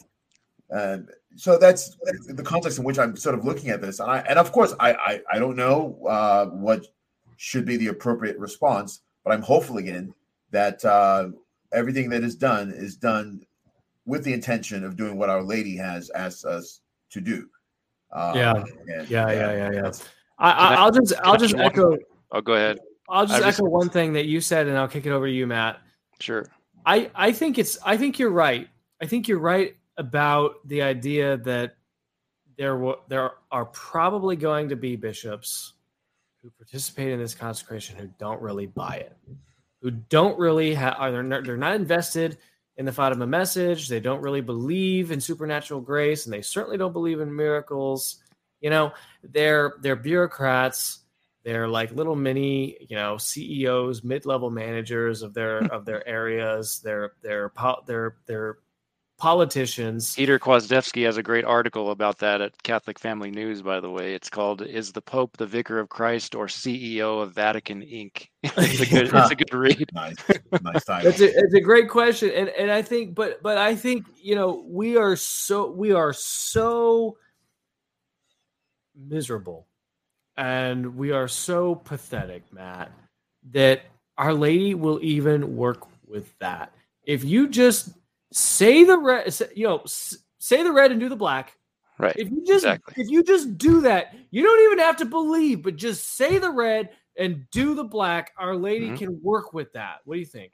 And so that's the context in which I'm sort of looking at this. And I, and of course, I, I, I don't know uh, what should be the appropriate response, but I'm hopeful again that uh, everything that is done is done with the intention of doing what Our Lady has asked us to do. Uh, yeah. And, yeah, yeah, yeah, yeah, yeah. I, Can I- I'll just can I'll just one- echo Oh, go ahead. I'll just I was- echo one thing that you said, and I'll kick it over to you, Matt. Sure. I I think it's I think you're right. I think you're right about the idea that there will there are probably going to be bishops who participate in this consecration who don't really buy it, who don't really have are they're not, they're not invested in the Fatima message. They don't really believe in supernatural grace, and they certainly don't believe in miracles. You know, they're they're bureaucrats. They're like little mini, you know, CEOs, mid-level managers of their (laughs) of their areas. They're they're they're they're politicians. Peter Kwasniewski has a great article about that at Catholic Family News, by the way. It's called "Is the Pope the Vicar of Christ or CEO of Vatican Inc." (laughs) it's a good, it's a good read. (laughs) Nice, nice title. It's a, it's a great question, and and I think, but but I think you know we are so we are so miserable, and we are so pathetic, Matt, that Our Lady will even work with that. If you just say the red, you know, say the red and do the black. Right. If you just Exactly. if you just do that, you don't even have to believe, but just say the red and do the black. Our Lady Mhm. can work with that. What do you think?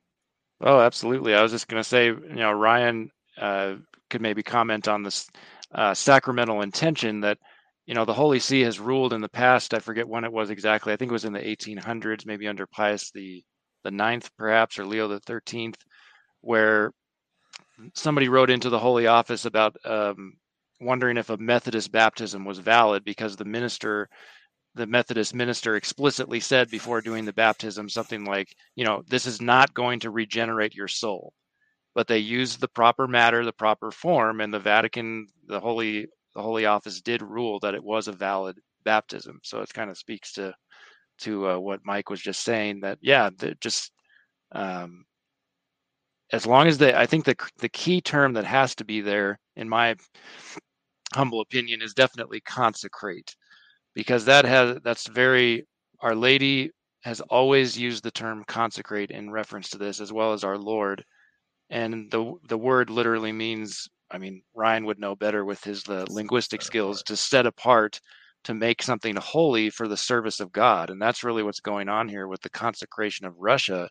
Oh, absolutely. I was just going to say, you know, Ryan uh, could maybe comment on this uh, sacramental intention that, you know, the Holy See has ruled in the past. I forget when it was exactly. I think it was in the 1800s, maybe under Pius the the ninth, perhaps, or Leo the 13th, where somebody wrote into the Holy Office about um, wondering if a Methodist baptism was valid because the minister the Methodist minister explicitly said before doing the baptism something like, you know, this is not going to regenerate your soul. But they used the proper matter, the proper form, and the Vatican, the Holy the Holy Office did rule that it was a valid baptism. So it kind of speaks to to uh, what Mike was just saying that yeah, just um, as long as they, I think the the key term that has to be there, in my humble opinion, is definitely consecrate. Because that has that's very our lady has always used the term consecrate in reference to this as well as our lord. And the the word literally means i mean ryan would know better with his the linguistic skills to set apart to make something holy for the service of god. And that's really what's going on here with the consecration of russia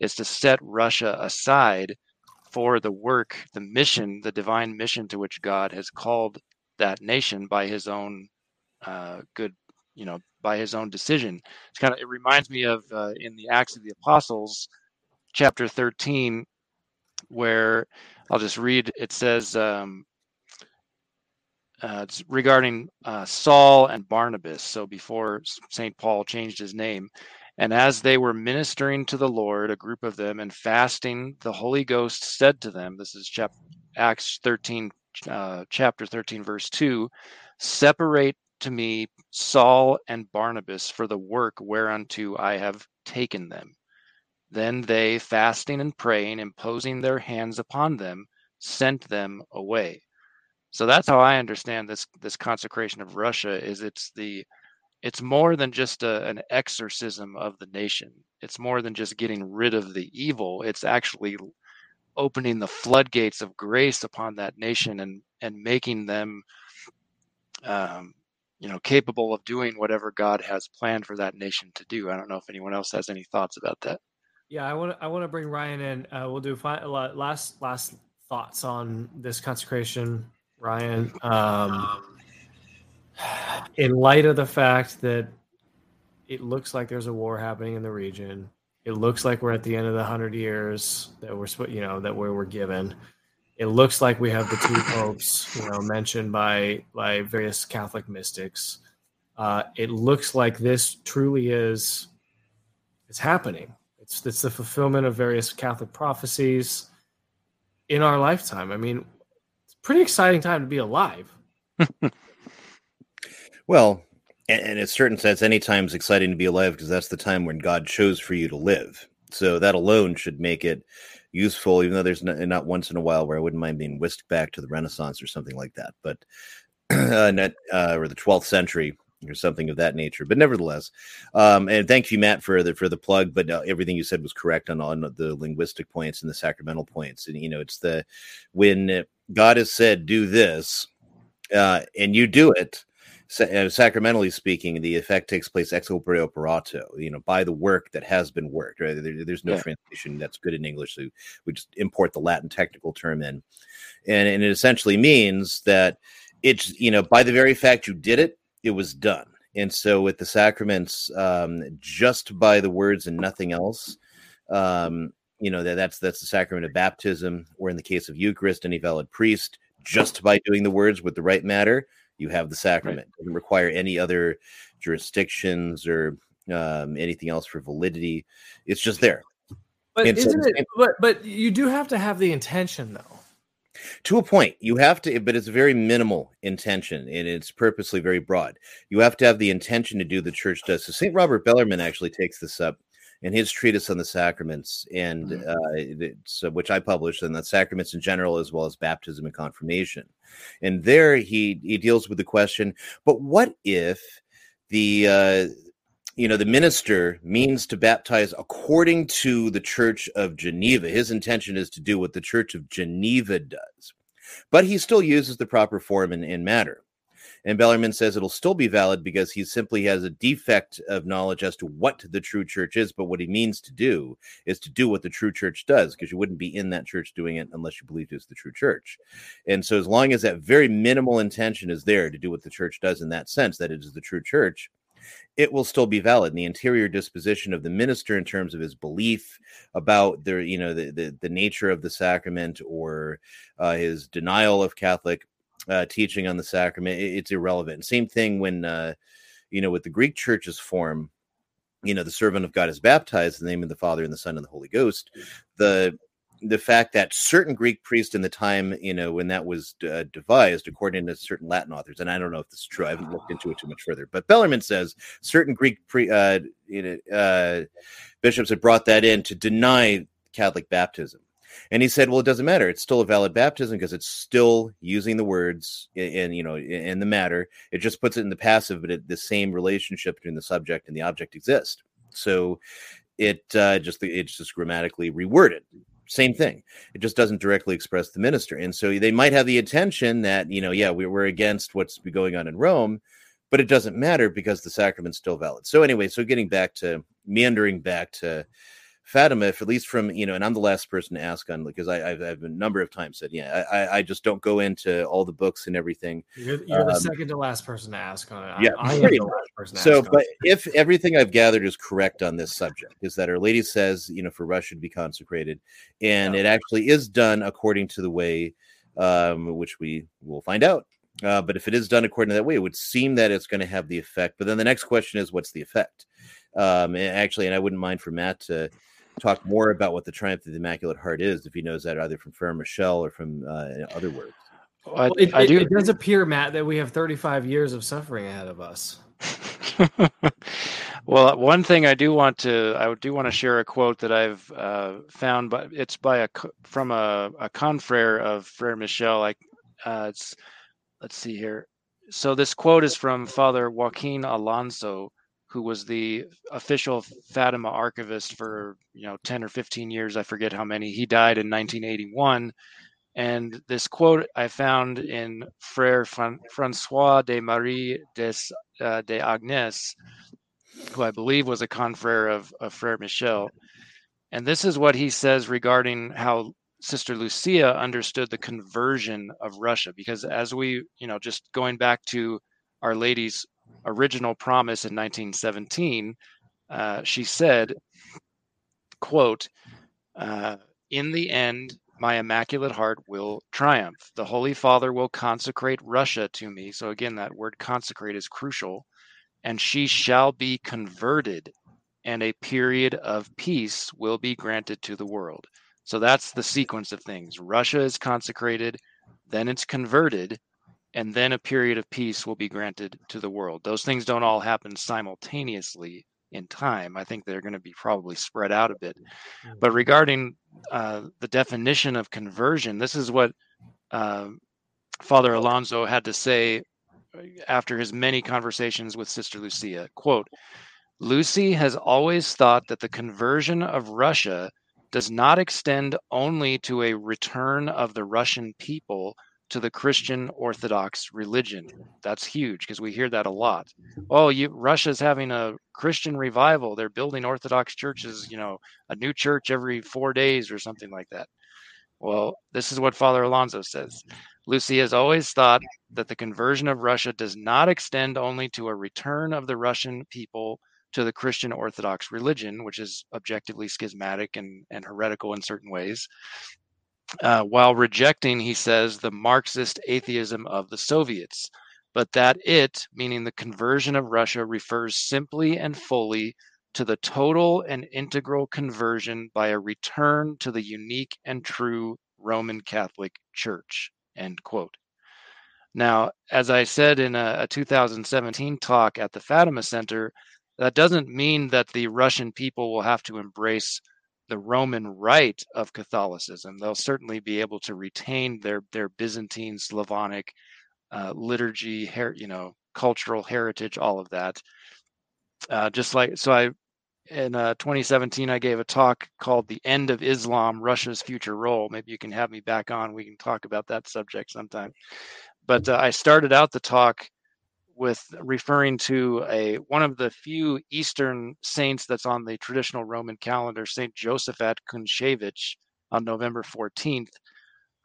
is to set russia aside for the work the mission the divine mission to which god has called that nation by his own uh, good, you know, by his own decision. It's kind of it reminds me of uh, in the Acts of the Apostles, chapter thirteen, where I'll just read. It says um, uh, it's regarding uh, Saul and Barnabas. So before Saint Paul changed his name. And as they were ministering to the Lord, a group of them, and fasting, the Holy Ghost said to them, This is chap- Acts 13, uh, chapter 13, verse 2 Separate to me Saul and Barnabas for the work whereunto I have taken them. Then they, fasting and praying, imposing their hands upon them, sent them away. So that's how I understand this this consecration of Russia is it's the it's more than just a, an exorcism of the nation. It's more than just getting rid of the evil. It's actually opening the floodgates of grace upon that nation and and making them um, you know capable of doing whatever God has planned for that nation to do. I don't know if anyone else has any thoughts about that. Yeah, I want to. I want to bring Ryan in. Uh, we'll do fi- la- last last thoughts on this consecration, Ryan. Um, in light of the fact that it looks like there's a war happening in the region, it looks like we're at the end of the hundred years that we're you know that we were given. It looks like we have the two (laughs) popes, you know, mentioned by by various Catholic mystics. Uh, it looks like this truly is it's happening. It's it's the fulfillment of various Catholic prophecies in our lifetime. I mean, it's a pretty exciting time to be alive. (laughs) Well, and, and in a certain sense, any time is exciting to be alive because that's the time when God chose for you to live. So that alone should make it useful, even though there's not, not once in a while where I wouldn't mind being whisked back to the Renaissance or something like that, but (clears throat) uh, not, uh, or the 12th century or something of that nature. But nevertheless, um, and thank you, Matt, for the for the plug. But uh, everything you said was correct on on the linguistic points and the sacramental points. And you know, it's the when God has said do this, uh, and you do it, sacramentally speaking, the effect takes place ex opere operato, you know, by the work that has been worked. Right? There- there's no Yeah. translation that's good in English, so we just import the Latin technical term in, and, and it essentially means that it's you know by the very fact you did it, it was done. And so with the sacraments, um, just by the words and nothing else, um, you know that that's that's the sacrament of baptism, or in the case of Eucharist, any valid priest, just by doing the words with the right matter, you have the sacrament. It doesn't require any other jurisdictions or um, anything else for validity. It's just there. But And isn't the it? But but you do have to have the intention though. to a point you have to but it's a very minimal intention and it's purposely very broad you have to have the intention to do the church does so st robert bellarmine actually takes this up in his treatise on the sacraments and uh, it's, uh, which i published and the sacraments in general as well as baptism and confirmation. And there he he deals with the question but what if the uh, you know the minister means to baptize according to the church of geneva? His intention is to do what the church of geneva does. But he still uses the proper form and, and matter and bellarmine says it'll still be valid because he simply has a defect of knowledge as to what the true church is but what he means to do is to do what the true church does because you wouldn't be in that church doing it unless you believed it's the true church and so as long as that very minimal intention is there to do what the church does in that sense that it is the true church it will still be valid. And the interior disposition of the minister in terms of his belief about the, you know, the the, the nature of the sacrament or uh, his denial of Catholic uh, teaching on the sacrament, it- it's irrelevant. Same thing when, uh, you know, with the Greek church's form, you know, the servant of God is baptized in the name of the Father and the Son and the Holy Ghost. The the fact that certain Greek priests in the time, you know, when that was uh, devised, according to certain Latin authors, and I don't know if this is true, I haven't looked into it too much further, but Bellarmine says certain Greek pre, uh, you know, uh, bishops had brought that in to deny Catholic baptism. And he said, well, it doesn't matter. It's still a valid baptism because it's still using the words and, you know, in the matter. It just puts it in the passive, but it, the same relationship between the subject and the object exists. So it uh, just it's just grammatically reworded same thing it just doesn't directly express the minister and so they might have the intention that you know yeah we, we're against what's going on in rome but it doesn't matter because the sacrament's still valid so anyway so getting back to meandering back to Fatima, if at least from you know, and I'm the last person to ask on because I, I've, I've a number of times said, yeah, I, I- I just don't go into all the books and everything. You're, you're the Um, second to last person to ask on it. Yeah, I, am the last person to So, but if everything I've gathered is correct on this subject, is that Our Lady says, you know, for Russia to be consecrated, and it actually is done according to the way, um, which we will find out. Uh, but if it is done according to that way, it would seem that it's going to have the effect. But then the next question is, what's the effect? Um, and actually, and I wouldn't mind for Matt to talk more about what the triumph of the Immaculate Heart is, if he knows that either from Frere Michel or from uh, other words. Well, it, it- it does appear, Matt, that we have 35 years of suffering ahead of us. (laughs) Well, one thing I do want to I do want to share a quote that I've uh, found, but it's by a from a, a confrere of Frere Michel. Like, uh, it's let's see here. So this quote is from Father Joaquin Alonso, who was the official Fatima archivist for you know 10 or 15 years. I forget how many. He died in 1981. And this quote I found in Frere Francois de Marie des, uh, de Agnes, who I believe was a confrere of, of Frere Michel. And this is what he says regarding how Sister Lucia understood the conversion of Russia. Because as we, you know, just going back to Our Lady's original promise in 1917, uh, she said, quote, uh, in the end, my immaculate heart will triumph. The Holy Father will consecrate Russia to me. So, again, that word consecrate is crucial. And she shall be converted, and a period of peace will be granted to the world. So, that's the sequence of things. Russia is consecrated, then it's converted, and then a period of peace will be granted to the world. Those things don't all happen simultaneously in time. I think they're going to be probably spread out a bit. But regarding uh, the definition of conversion, this is what uh, Father Alonso had to say after his many conversations with Sister Lucia. Quote, Lucy has always thought that the conversion of Russia does not extend only to a return of the Russian people to the Christian Orthodox religion. That's huge because we hear that a lot. Oh, you Russia's having a Christian revival. They're building Orthodox churches, you know, a new church every 4 days or something like that. Well, this is what Father Alonso says. Lucy has always thought that the conversion of Russia does not extend only to a return of the Russian people to the Christian Orthodox religion, which is objectively schismatic and, and heretical in certain ways, uh, while rejecting, he says, the Marxist atheism of the Soviets, but that it, meaning the conversion of Russia, refers simply and fully to the total and integral conversion by a return to the unique and true Roman Catholic Church. End quote. Now, as I said in a, a 2017 talk at the Fatima Center, that doesn't mean that the Russian people will have to embrace the Roman rite of Catholicism. They'll certainly be able to retain their their Byzantine Slavonic uh, liturgy, her, you know, cultural heritage, all of that. Uh, just like so, I in uh, 2017 I gave a talk called "The End of Islam: Russia's Future Role." Maybe you can have me back on. We can talk about that subject sometime. But uh, I started out the talk with referring to a one of the few Eastern saints that's on the traditional Roman calendar, Saint Josephat Kuntsevych, on November 14th,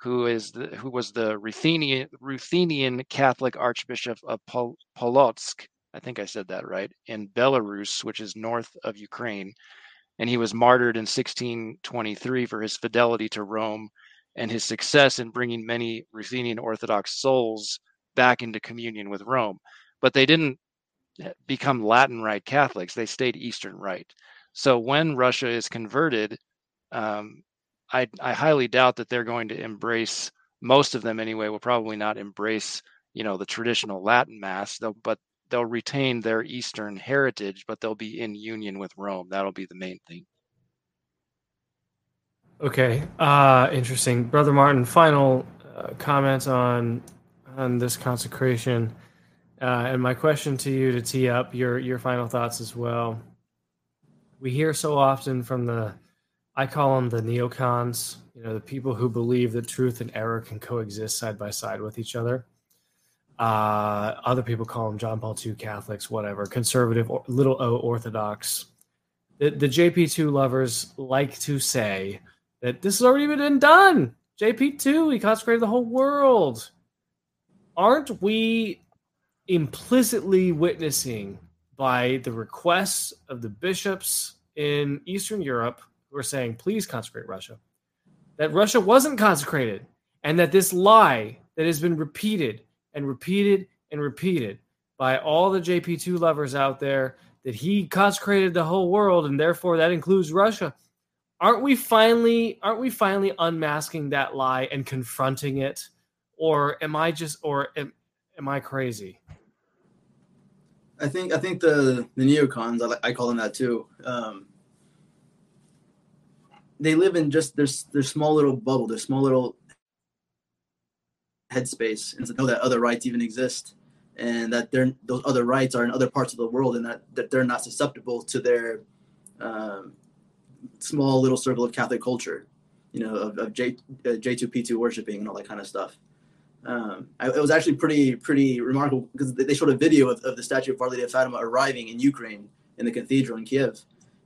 who is the, who was the Ruthenian, Ruthenian Catholic Archbishop of Pol- Polotsk. I think I said that right in Belarus, which is north of Ukraine, and he was martyred in 1623 for his fidelity to Rome and his success in bringing many Ruthenian Orthodox souls back into communion with Rome but they didn't eh, become Latin Rite Catholics. They stayed Eastern Rite. So when Russia is converted, um, I, I highly doubt that they're going to embrace most of them anyway. Will probably not embrace you know the traditional Latin Mass, though, but they'll retain their Eastern heritage, but they'll be in union with Rome. That'll be the main thing. Okay, uh, interesting, brother Martin. Final uh, comments on on this consecration. Uh, and my question to you to tee up your your final thoughts as well. We hear so often from the, I call them the neocons, you know, the people who believe that truth and error can coexist side by side with each other. Uh, other people call them John Paul II Catholics, whatever, conservative, or little o orthodox. The, the JP2 lovers like to say that this has already been done. JP2, he consecrated the whole world. Aren't we implicitly witnessing by the requests of the bishops in Eastern Europe who are saying, please consecrate Russia, that Russia wasn't consecrated, and that this lie that has been repeated and repeated and repeated by all the JP2 lovers out there that he consecrated the whole world and therefore that includes Russia. Aren't we finally aren't we finally unmasking that lie and confronting it? Or am I just or am, am I crazy? I think I think the the neocons I, I call them that too. Um, they live in just their their small little bubble, their small little headspace, and to know that other rites even exist, and that they're those other rites are in other parts of the world, and that that they're not susceptible to their um, small little circle of Catholic culture, you know, of, of J uh, J two P two worshiping and all that kind of stuff. Um, I, it was actually pretty pretty remarkable because they showed a video of, of the statue of Our Lady of Fatima arriving in Ukraine in the cathedral in Kiev,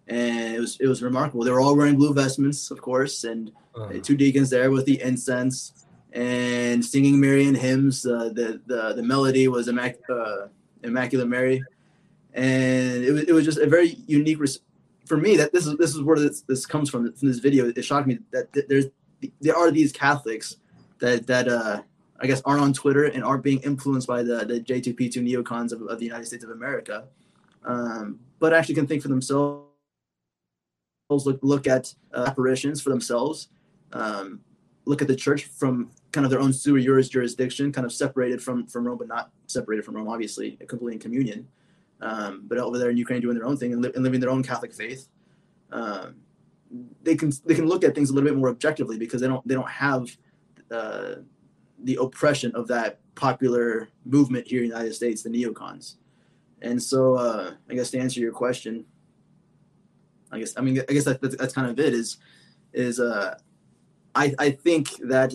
and it was it was remarkable. They were all wearing blue vestments, of course, and uh-huh. two deacons there with the incense and singing Marian hymns. Uh, the the the melody was Immac- uh, Immaculate Mary, and it was it was just a very unique. Res- for me, that this is this is where this, this comes from from this video. It shocked me that there's there are these Catholics that that uh I guess aren't on Twitter and aren't being influenced by the the J2P2 neocons of, of the United States of America, um, but actually can think for themselves, look look at uh, apparitions for themselves, um, look at the church from kind of their own sui juris jurisdiction, kind of separated from from Rome, but not separated from Rome, obviously, completely in communion. Um, but over there in Ukraine, doing their own thing and, li- and living their own Catholic faith. Um, they can they can look at things a little bit more objectively because they don't they don't have uh, the oppression of that popular movement here in the United States, the neocons. And so, uh, I guess to answer your question, I guess I mean I guess that, that's, that's kind of it. Is is uh, I I think that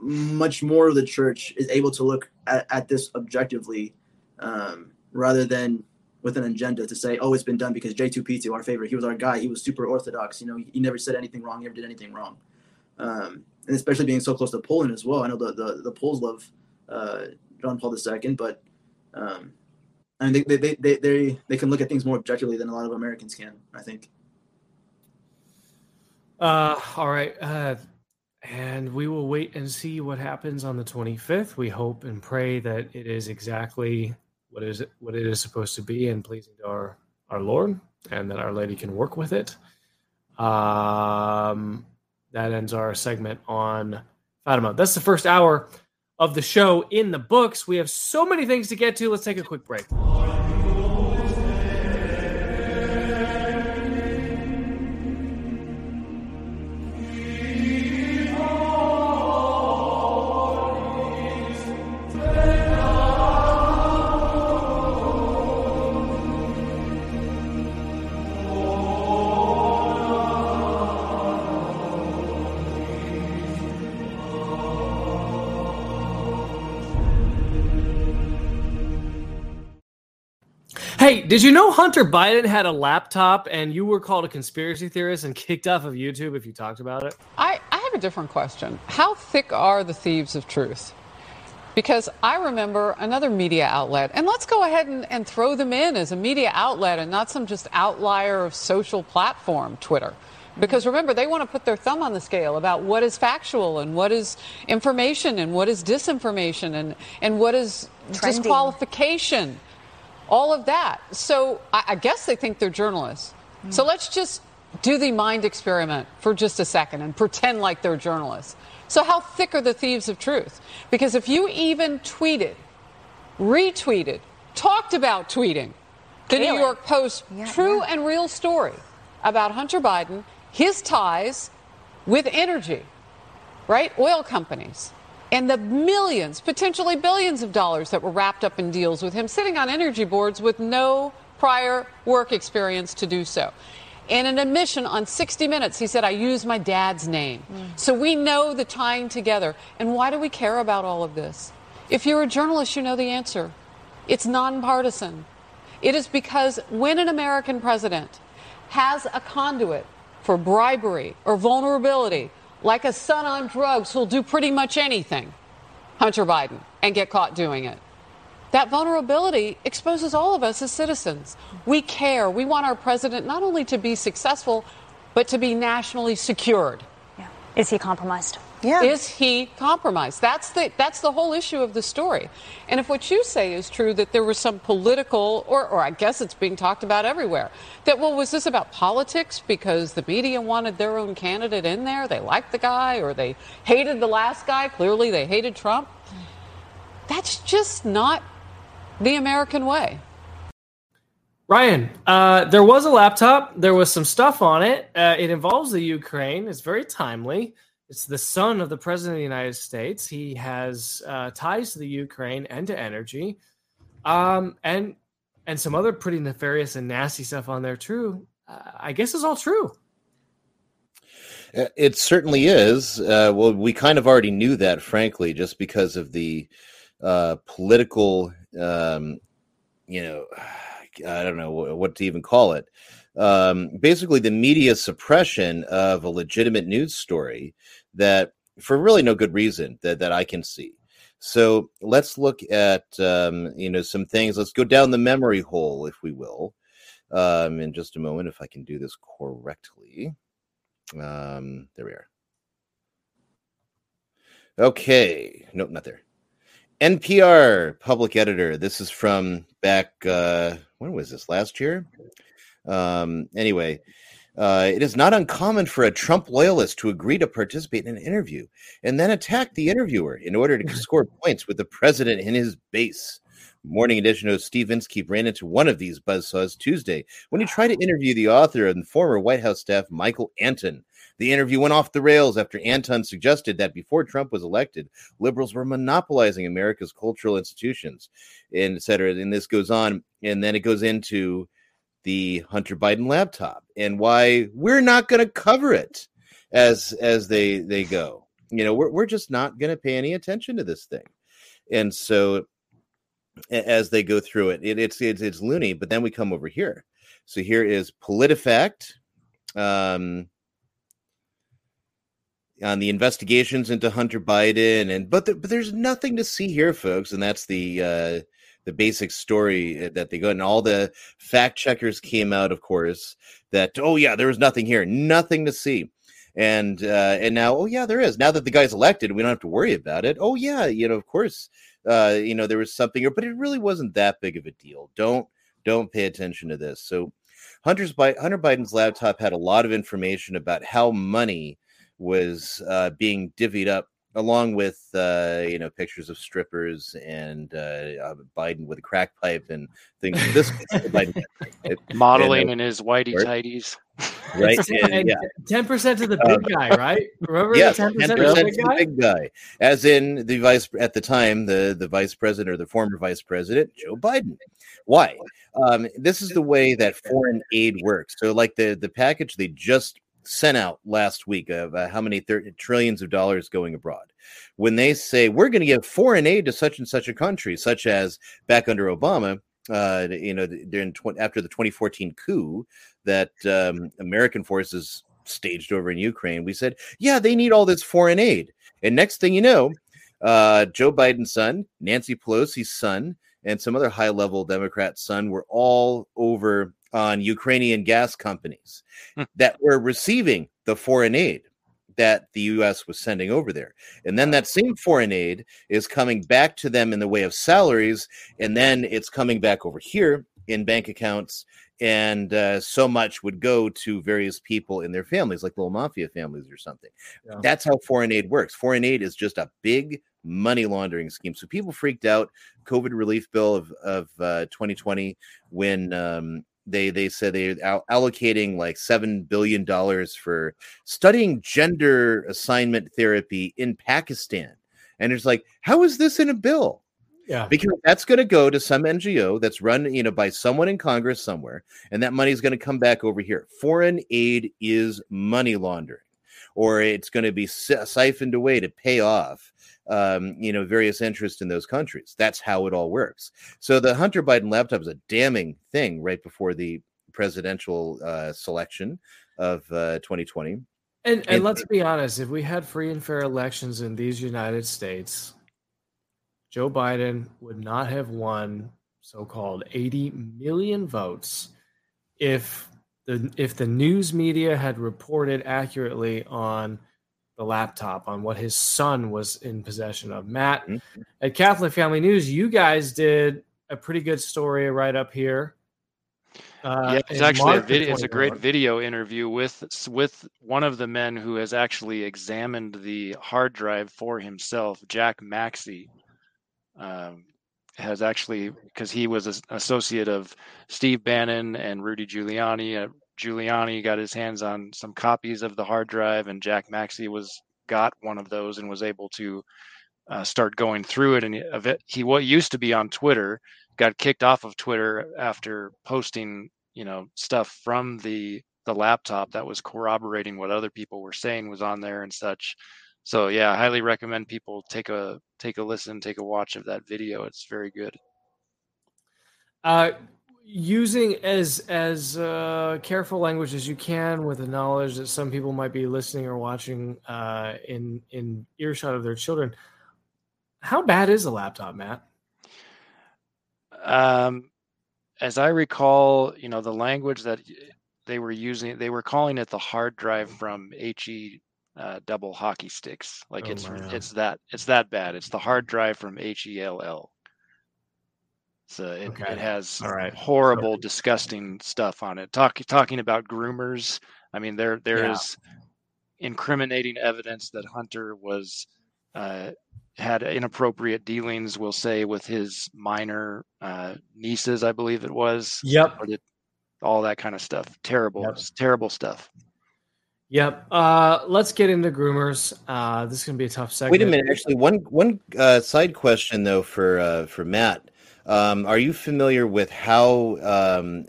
much more of the church is able to look at, at this objectively um, rather than with an agenda to say, oh, it's been done because J2P2, our favorite, he was our guy. He was super orthodox. You know, he, never said anything wrong. He never did anything wrong. Um, and especially being so close to Poland as well. I know the the, the Poles love uh, John Paul II, but um, I mean, they, they, they, they, they can look at things more objectively than a lot of Americans can, I think. Uh, all right. Uh, and we will wait and see what happens on the 25th. We hope and pray that it is exactly what is what it is supposed to be and pleasing to our, our Lord and that Our Lady can work with it. Um, that ends our segment on Fatima. That's the first hour of the show in the books. We have so many things to get to. Let's take a quick break. Hey, did you know Hunter Biden had a laptop and you were called a conspiracy theorist and kicked off of YouTube if you talked about it? I, I have a different question. How thick are the thieves of truth? Because I remember another media outlet, and let's go ahead and, and throw them in as a media outlet and not some just outlier of social platform, Twitter. Because remember, they want to put their thumb on the scale about what is factual and what is information and what is disinformation and, and what is Trending. disqualification all of that. So I, I guess they think they're journalists. Hmm. So let's just do the mind experiment for just a second and pretend like they're journalists. So, how thick are the thieves of truth? Because if you even tweeted, retweeted, talked about tweeting the New York Post Yeah, true yeah. and real story about Hunter Biden, his ties with energy, right? Oil companies. And the millions, potentially billions of dollars that were wrapped up in deals with him sitting on energy boards with no prior work experience to do so. In an admission on 60 Minutes, he said, I use my dad's name. Mm. So we know the tying together. And why do we care about all of this? If you're a journalist, you know the answer. It's nonpartisan. It is because when an American president has a conduit for bribery or vulnerability, like a son on drugs who'll do pretty much anything, Hunter Biden, and get caught doing it. That vulnerability exposes all of us as citizens. We care. We want our president not only to be successful, but to be nationally secured. Is he compromised? Yeah. Is he compromised? That's the that's the whole issue of the story. And if what you say is true, that there was some political, or or I guess it's being talked about everywhere, that well, was this about politics because the media wanted their own candidate in there? They liked the guy, or they hated the last guy. Clearly, they hated Trump. That's just not the American way. Ryan, uh, there was a laptop. There was some stuff on it. Uh, it involves the Ukraine. It's very timely. It's the son of the president of the United States. He has uh, ties to the Ukraine and to energy, um, and and some other pretty nefarious and nasty stuff on there too. Uh, I guess it's all true. Uh, It certainly is. Uh, well, we kind of already knew that, frankly, just because of the uh, political, um, you know, (sighs) I don't know what to even call it. Um, basically, the media suppression of a legitimate news story that, for really no good reason, that that I can see. So let's look at um, you know some things. Let's go down the memory hole, if we will, um, in just a moment, if I can do this correctly. Um, there we are. Okay. Nope, not there. NPR public editor. This is from back, uh, when was this? Last year? Um, anyway, uh, it is not uncommon for a Trump loyalist to agree to participate in an interview and then attack the interviewer in order to score points with the president in his base. Morning edition host Steve Inskeep ran into one of these buzzsaws Tuesday when he tried to interview the author and former White House staff Michael Anton. The interview went off the rails after Anton suggested that before Trump was elected, liberals were monopolizing America's cultural institutions, and et cetera. And this goes on, and then it goes into the Hunter Biden laptop and why we're not going to cover it as as they they go. You know, we're we're just not going to pay any attention to this thing. And so as they go through it, it it's it's it's loony. But then we come over here. So here is PolitiFact. Um, on the investigations into Hunter Biden, and but there, but there's nothing to see here, folks, and that's the uh, the basic story uh, that they got. And all the fact checkers came out, of course, that oh yeah, there was nothing here, nothing to see, and uh, and now oh yeah, there is. Now that the guy's elected, we don't have to worry about it. Oh yeah, you know, of course, uh, you know, there was something here, but it really wasn't that big of a deal. Don't don't pay attention to this. So. Hunter's Hunter Biden's laptop had a lot of information about how money was uh, being divvied up along with uh, you know pictures of strippers and uh, uh, Biden with a crack pipe and things. This (laughs) Biden, Modeling and, uh, in his whitey tighties. right? (laughs) And, And yeah. ten percent to the big Uh, guy, right? Remember Yes, the ten ten percent to the big guy? big guy, as in the vice at the time, the the vice president or the former vice president, Joe Biden. Why? Um, this is the way that foreign aid works. So, like the the package they just sent out last week of uh, how many thir- trillions of dollars going abroad. When they say we're going to give foreign aid to such and such a country, such as back under Obama, uh, you know, during tw- after the 2014 coup that um, American forces staged over in Ukraine, we said, yeah, they need all this foreign aid. And next thing you know, uh, Joe Biden's son, Nancy Pelosi's son, and some other high level Democrat son were all over on Ukrainian gas companies that were receiving the foreign aid that the US was sending over there. And then that same foreign aid is coming back to them in the way of salaries. And then it's coming back over here in bank accounts. And uh, so much would go to various people in their families, like little mafia families or something. Yeah. That's how foreign aid works. Foreign aid is just a big money laundering scheme. So people freaked out. COVID relief bill of of uh, 2020 when um, they they said they are allocating like seven billion dollars for studying gender assignment therapy in Pakistan, and it's like, how is this in a bill? Yeah. because that's going to go to some NGO that's run, you know, by someone in Congress somewhere, and that money is going to come back over here. Foreign aid is money laundering, or it's going to be siphoned away to pay off, um, you know, various interests in those countries. That's how it all works. So the Hunter Biden laptop is a damning thing right before the presidential uh, selection of uh, 2020. And, and And- let's be honest, if we had free and fair elections in these United States, Joe Biden would not have won so-called 80 million votes if the if the news media had reported accurately on the laptop on what his son was in possession of. Matt at Catholic Family News, you guys did a pretty good story right up here. Uh, yeah, it's actually a March of video. It's a great video interview with with one of the men who has actually examined the hard drive for himself, Jack Maxey. Um, has actually because he was an associate of Steve Bannon and Rudy Giuliani. Uh, Giuliani got his hands on some copies of the hard drive, and Jack Maxey was got one of those and was able to uh, start going through it. And he, he what used to be on Twitter got kicked off of Twitter after posting, you know, stuff from the the laptop that was corroborating what other people were saying was on there and such. So yeah, I highly recommend people take a take a listen, take a watch of that video. It's very good. uh, using as as uh, careful language as you can with the knowledge that some people might be listening or watching uh, in in earshot of their children. How bad is a laptop, Matt? Um, as I recall, you know, the language that they were using, they were calling it the hard drive from HE uh, double hockey sticks. Like Oh it's it's that it's that bad. It's the hard drive from HELL. So it, Okay. it has All right. horrible, disgusting stuff on it. Talk, talking about groomers. I mean, there there is Yeah. incriminating evidence that Hunter was uh, had inappropriate dealings. We'll say with his minor uh, nieces, I believe it was. Yep. Or the- all that kind of stuff. Terrible, Yep. terrible stuff. Yep. Uh, let's get into groomers. Uh, this is gonna be a tough segment. Wait a minute. Actually, one one uh, side question though for uh, for Matt. Um, are you familiar with how?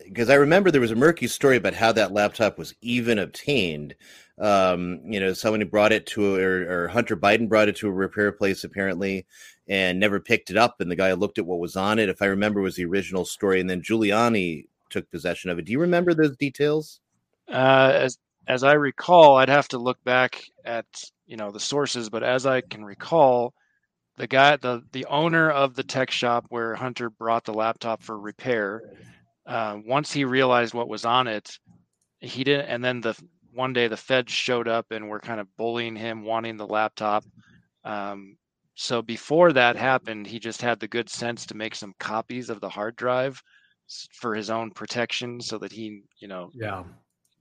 Because I remember there was a murky story about how that laptop was even obtained. Um, you know, somebody brought it to, or, or Hunter Biden brought it to a repair place apparently, and never picked it up. And the guy looked at what was on it. If I remember, was the original story, and then Giuliani took possession of it. Do you remember those details? Uh, as as I recall, I'd have to look back at you know the sources, but as I can recall, the guy, the the owner of the tech shop where Hunter brought the laptop for repair, uh, once he realized what was on it, he didn't. And then the one day the feds showed up and were kind of bullying him, wanting the laptop. Um, so before that happened, he just had the good sense to make some copies of the hard drive for his own protection, so that he, you know, yeah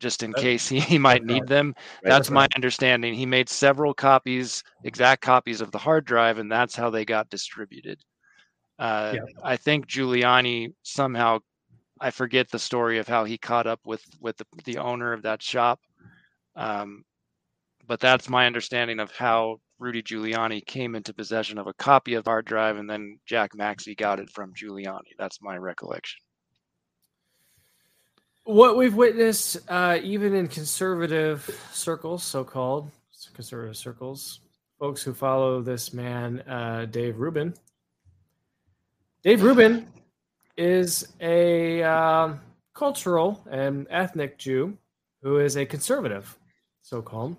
just in case (laughs) he, he might need them. That's my understanding. He made several copies, exact copies of the hard drive, and that's how they got distributed. Uh, yeah. I think Giuliani somehow, I forget the story of how he caught up with with the, the owner of that shop, um, but that's my understanding of how Rudy Giuliani came into possession of a copy of hard drive, and then Jack Maxey got it from Giuliani. That's my recollection what we've witnessed, uh, even in conservative circles, so-called conservative circles, folks who follow this man, uh, Dave Rubin. Dave Rubin is a uh, cultural and ethnic Jew who is a conservative, so-called,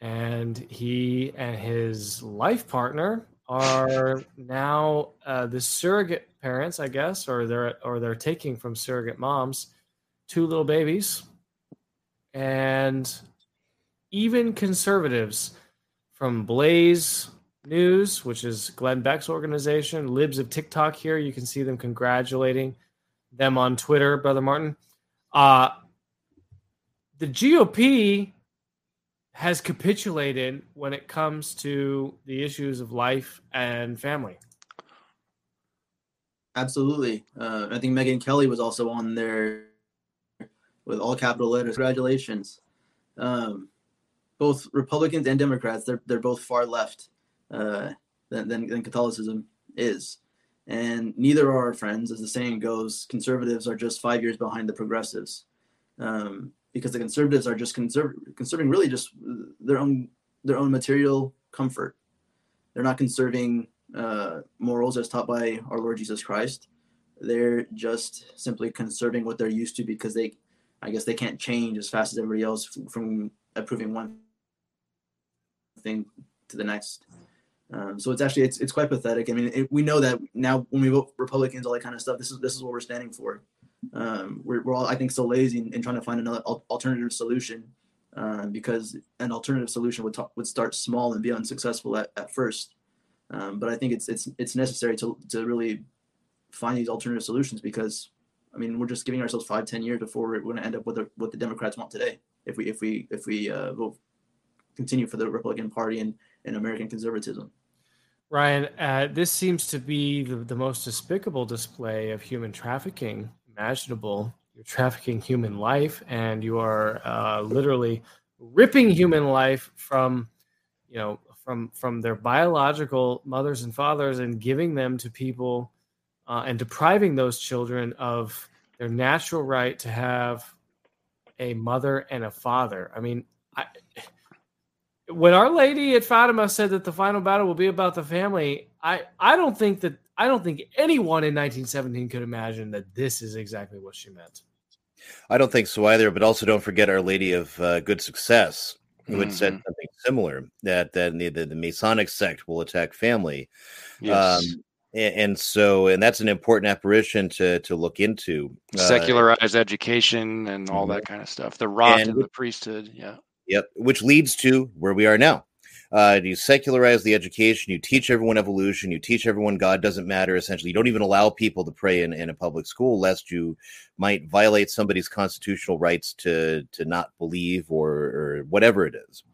and he and his life partner are now uh, the surrogate parents, I guess, or they're or they're taking from surrogate moms two little babies, and even conservatives from Blaze News, which is Glenn Beck's organization, Libs of TikTok here. You can see them congratulating them on Twitter, Brother Martin. Uh, the GOP has capitulated when it comes to the issues of life and family. Absolutely. Uh, I think Megyn Kelly was also on there with all capital letters. Congratulations. Um, both Republicans and Democrats, they're, they're both far left uh, than, than, than Catholicism is. And neither are our friends. As the saying goes, conservatives are just five years behind the progressives. Um, because the conservatives are just conserv- conserving really just their own their own material comfort. They're not conserving uh, morals as taught by our Lord Jesus Christ. They're just simply conserving what they're used to because they I guess they can't change as fast as everybody else from approving one thing to the next. Um, so it's actually it's, it's quite pathetic. I mean, it, we know that now when we vote Republicans, all that kind of stuff. This is this is what we're standing for. Um, we're, we're all I think so lazy in, in trying to find another alternative solution uh, because an alternative solution would would start small and be unsuccessful at, at first. Um, but I think it's it's it's necessary to to really find these alternative solutions because I mean, we're just giving ourselves five, ten years before we're going to end up with the, what the Democrats want today. If we if we if we uh, continue for the Republican Party and, and American conservatism. Ryan, uh, this seems to be the, the most despicable display of human trafficking imaginable. You're trafficking human life, and you are uh, literally ripping human life from, you know, from from their biological mothers and fathers, and giving them to people uh, and depriving those children of their natural right to have a mother and a father. I mean, I, when Our Lady at Fatima said that the final battle will be about the family, I, I don't think that I don't think anyone in 1917 could imagine that this is exactly what she meant. I don't think so either. But also, don't forget Our Lady of uh, Good Success, who mm-hmm. had said mm-hmm. something similar that that the, the, the Masonic sect will attack family. Yes. Um, and, and so and that's an important apparition to to look into uh, secularized education and all that kind of stuff the rot in the priesthood yeah. Yep which leads to where we are now. Uh, you secularize the education you teach everyone evolution you teach everyone god doesn't matter essentially. You don't even allow people to pray in, in a public school lest you might violate somebody's constitutional rights to to not believe or or whatever it is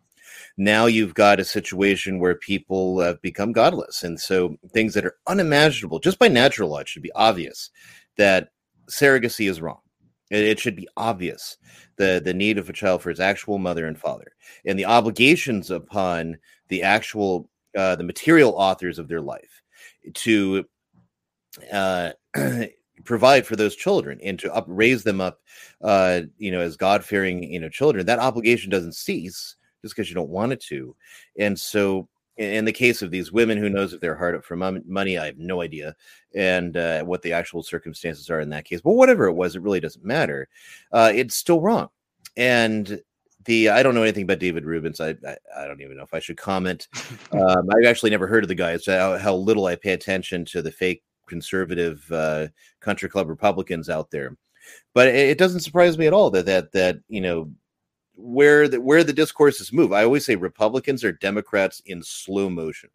now you've got a situation where people have become godless. And so things that are unimaginable just by natural law, it should be obvious that surrogacy is wrong. It, should be obvious the, the need of a child for his actual mother and father and the obligations upon the actual, uh, the material authors of their life to uh, (clears throat) provide for those children and to up raise them up, uh, you know, as God fearing, you know, children. That obligation doesn't cease just because you don't want it to. And so, in the case of these women, who knows if they're hard up for money? I have no idea, and uh, what the actual circumstances are in that case. But whatever it was, it really doesn't matter. Uh, it's still wrong, and the I don't know anything about David Rubens. I, I, I don't even know if I should comment. (laughs) Um, I've actually never heard of the guy. It's how, how, little I pay attention to the fake conservative uh, country club Republicans out there. But it, it doesn't surprise me at all that that that you know where the where the discourses move. I always say Republicans are Democrats in slow motion.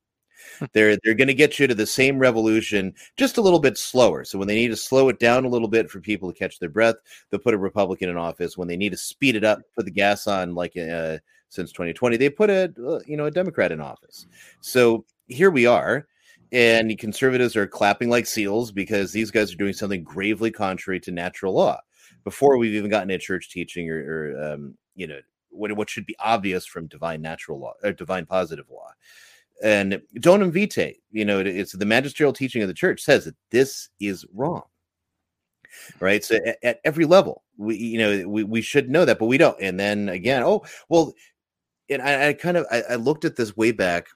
they're they're going to get you to the same revolution just a little bit slower. So when they need to slow it down a little bit for people to catch their breath, they'll put a Republican in office. When they need to speed it up, put the gas on, like uh, since 2020, they put a uh, you know a Democrat in office. So here we are. And conservatives are clapping like seals because these guys are doing something gravely contrary to natural law before we've even gotten a church teaching or, or um, you know what what should be obvious from divine natural law or divine positive law. And donum vitae you know it's the magisterial teaching of the church says that this is wrong right? So at, at, every level we you know we, we should know that but we don't. And then again oh well and i, I kind of I, I looked at this way back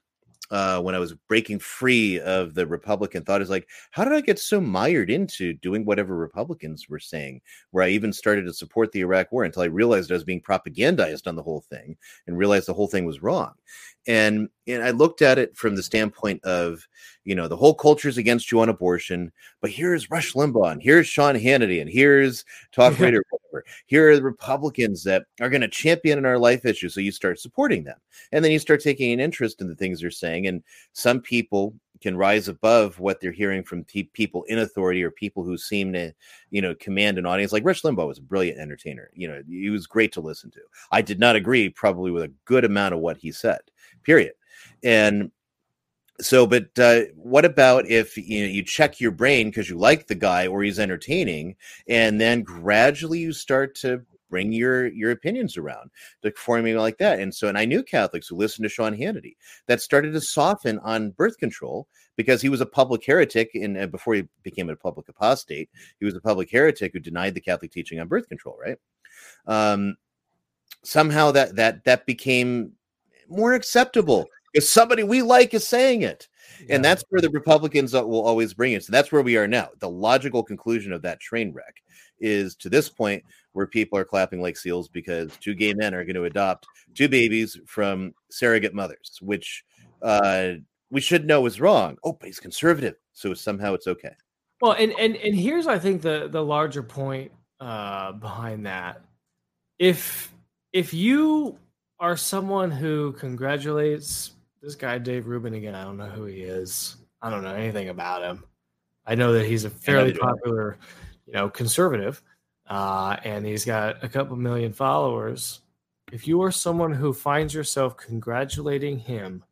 uh, when I was breaking free of the Republican thought is like, how did I get so mired into doing whatever Republicans were saying? Where I even started to support the Iraq War until I realized I was being propagandized on the whole thing and realized the whole thing was wrong. And and I looked at it from the standpoint of, you know, the whole culture is against you on abortion, but here's Rush Limbaugh, and here's Sean Hannity, and here's Talk Radio, whatever. Here are the Republicans that are going to champion in our life issues. So you start supporting them, and then you start taking an interest in the things they're saying. And some people can rise above what they're hearing from pe- people in authority or people who seem to, you know, command an audience. Like Rush Limbaugh was a brilliant entertainer. You know, he was great to listen to. I did not agree probably with a good amount of what he said. Period. And so but uh, what about if you know you check your brain because you like the guy or he's entertaining and then gradually you start to bring your your opinions around to forming like that and so and i knew catholics who listened to sean hannity that started to soften on birth control because he was a public heretic and uh, before he became a public apostate he was a public heretic who denied the catholic teaching on birth control right um somehow that that that became more acceptable because somebody we like is saying it. Yeah. And that's where the Republicans will always bring it. So that's where we are now. The logical conclusion of that train wreck is to this point where people are clapping like seals because two gay men are going to adopt two babies from surrogate mothers, which uh, we should know is wrong. Oh, but he's conservative, so somehow it's okay. Well, and and and here's I think the the larger point uh, behind that. If if you are someone who congratulates this guy Dave Rubin again. I don't know who he is. I don't know anything about him. I know that he's a fairly popular, you know, conservative, uh, and he's got a couple million followers. If you are someone who finds yourself congratulating him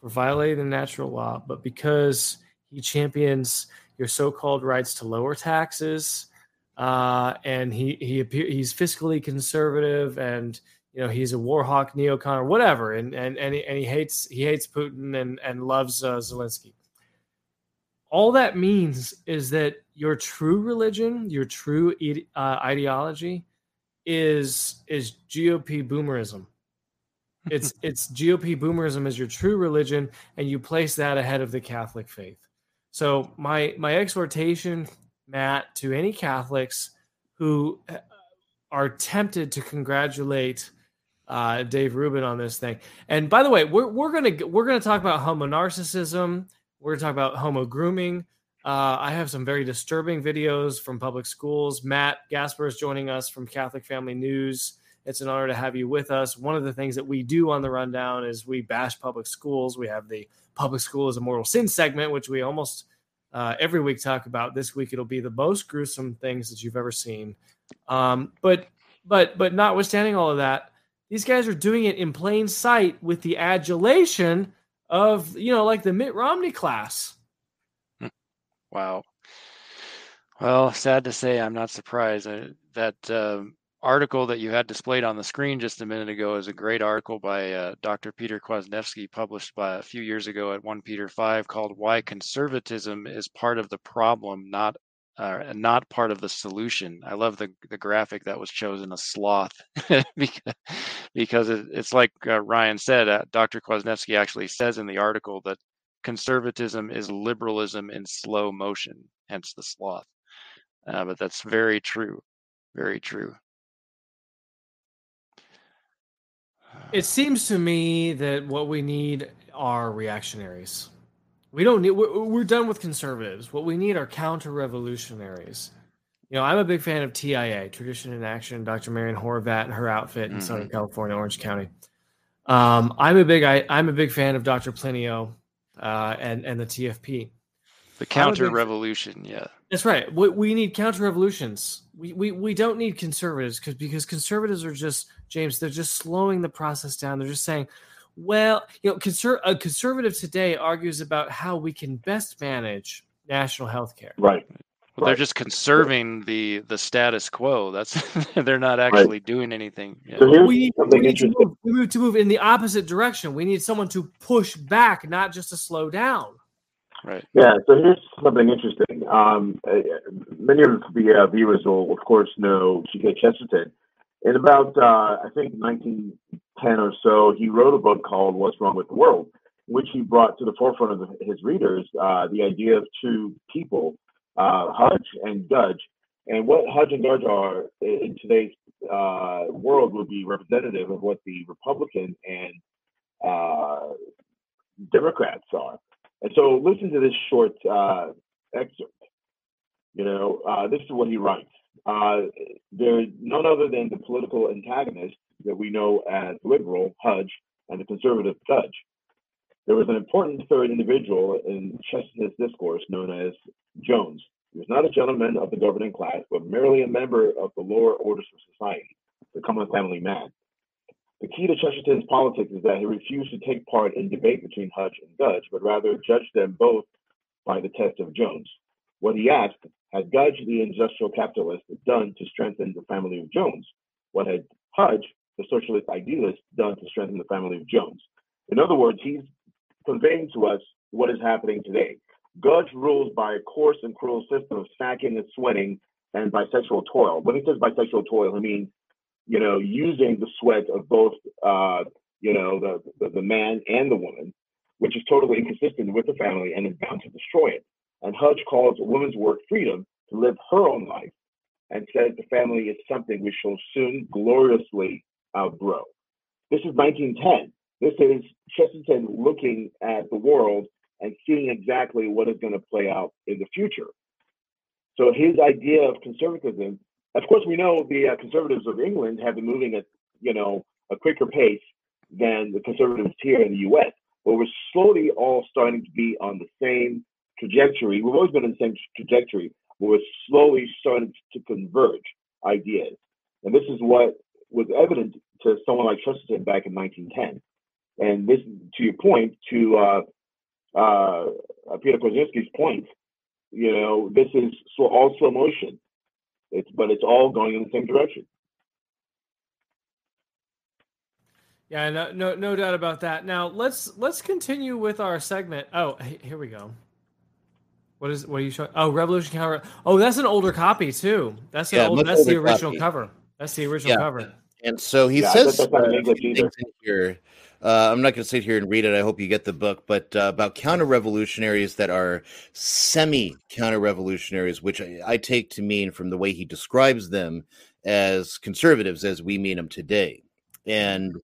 for violating the natural law, but because he champions your so-called rights to lower taxes, uh, and he he appear, he's fiscally conservative and you know he's a war hawk neocon or whatever. And and and he, and he hates he hates putin and and loves uh, zelensky. All that means is that your true religion your true uh, ideology is is gop boomerism. (laughs) It's it's gop boomerism is your true religion and you place that ahead of the catholic faith. So my my exhortation matt to any catholics who uh, are tempted to congratulate uh, Dave Rubin on this thing. And by the way, we're we're gonna we're gonna talk about homo narcissism. We're gonna talk about homo grooming. Uh, I have some very disturbing videos from public schools. Matt Gaspers is joining us from Catholic Family News. It's an honor to have you with us. One of the things that we do on the rundown is we bash public schools. We have the public school is a mortal sin segment, which we almost uh, every week talk about. This week it'll be the most gruesome things that you've ever seen. Um, but but but notwithstanding all of that, these guys are doing it in plain sight with the adulation of, you know, like the Mitt Romney class. Wow. Well, sad to say, I'm not surprised uh, that uh, article that you had displayed on the screen just a minute ago is a great article by uh, Dr. Peter Kwasniewski, published by a few years ago at 1 Peter 5, called "Why Conservatism is Part of the Problem, Not uh, Not Part of the Solution." I love the the graphic that was chosen, a sloth, (laughs) because, because it, it's like uh, Ryan said. Uh, Dr. Kwasniewski actually says in the article that conservatism is liberalism in slow motion, hence the sloth. Uh, but that's very true, very true. It seems to me that what we need are reactionaries. We don't need. We're, we're done with conservatives. What we need are counter-revolutionaries. You know, I'm a big fan of TIA, Tradition in Action, Dr. Marian Horvat and her outfit in Mhm. Southern California, Orange County. Um, I'm a big I, I'm a big fan of Dr. Plinio uh, and and the TFP. The I'm a big- counter revolution, yeah. That's right. We, we need counter revolutions. We, we we don't need conservatives because because conservatives are just James. They're just slowing the process down. They're just saying, well, you know, conser- a conservative today argues about how we can best manage national health care. Right. Well, they're just conserving the the status quo. That's (laughs) they're not actually doing anything. Yeah. we need, we need to, move, we need to move in the opposite direction. We need someone to push back, not just to slow down. Right. Yeah, so here's something interesting. Um, uh, many of the uh, viewers will, of course, know G.K. Chesterton. In about, uh, I think, 1910 or so, he wrote a book called What's Wrong with the World, which he brought to the forefront of his readers uh, the idea of two people, uh, Hudge and Gudge. And what Hudge and Gudge are in today's uh, world would be representative of what the Republican and uh, Democrats are. And so listen to this short uh, excerpt. You know, uh, this is what he writes. Uh, there's none other than the political antagonist that we know as liberal, Hudge, and the conservative, Gudge. There was an important third individual in Chesterton's discourse known as Jones. He was not a gentleman of the governing class, but merely a member of the lower orders of society, the common family man. The key to Chesterton's politics is that he refused to take part in debate between Hudge and Gudge, but rather judged them both by the test of Jones. What he asked, had Gudge, the industrial capitalist, done to strengthen the family of Jones? What had Hudge, the socialist idealist, done to strengthen the family of Jones? In other words, he's conveying to us what is happening today. Gudge rules by a coarse and cruel system of sacking and sweating and bisexual toil. When he says bisexual toil, he means you know, using the sweat of both, uh, you know, the, the, the man and the woman, which is totally inconsistent with the family and is bound to destroy it. And Hudge calls a woman's work freedom to live her own life and says the family is something we shall soon gloriously outgrow. This is 1910. This is Chesterton looking at the world and seeing exactly what is going to play out in the future. So his idea of conservatism of course, we know the uh, conservatives of England have been moving at you know a quicker pace than the conservatives here in the U.S. But we're slowly all starting to be on the same trajectory. We've always been on the same trajectory, but we're slowly starting to converge ideas. And this is what was evident to someone like Chesterton back in 1910. And this, to your point, to uh, uh, Peter Kwasniewski's point, you know, this is so all slow motion. It's but it's all going in the same direction. Yeah, no, no, no doubt about that. Now let's let's continue with our segment. Oh, here we go. What is what are you showing? Oh, Revolution Counter. Oh, that's an older copy too. That's an Yeah, old, much that's the original copy. cover. That's the original Yeah. cover. And so he Yeah, says bet that's not in uh, a English few either. things in here. Uh, I'm not going to sit here and read it. I hope you get the book, but uh, about counter revolutionaries that are semi counter revolutionaries, which I, I take to mean from the way he describes them as conservatives as we mean them today. And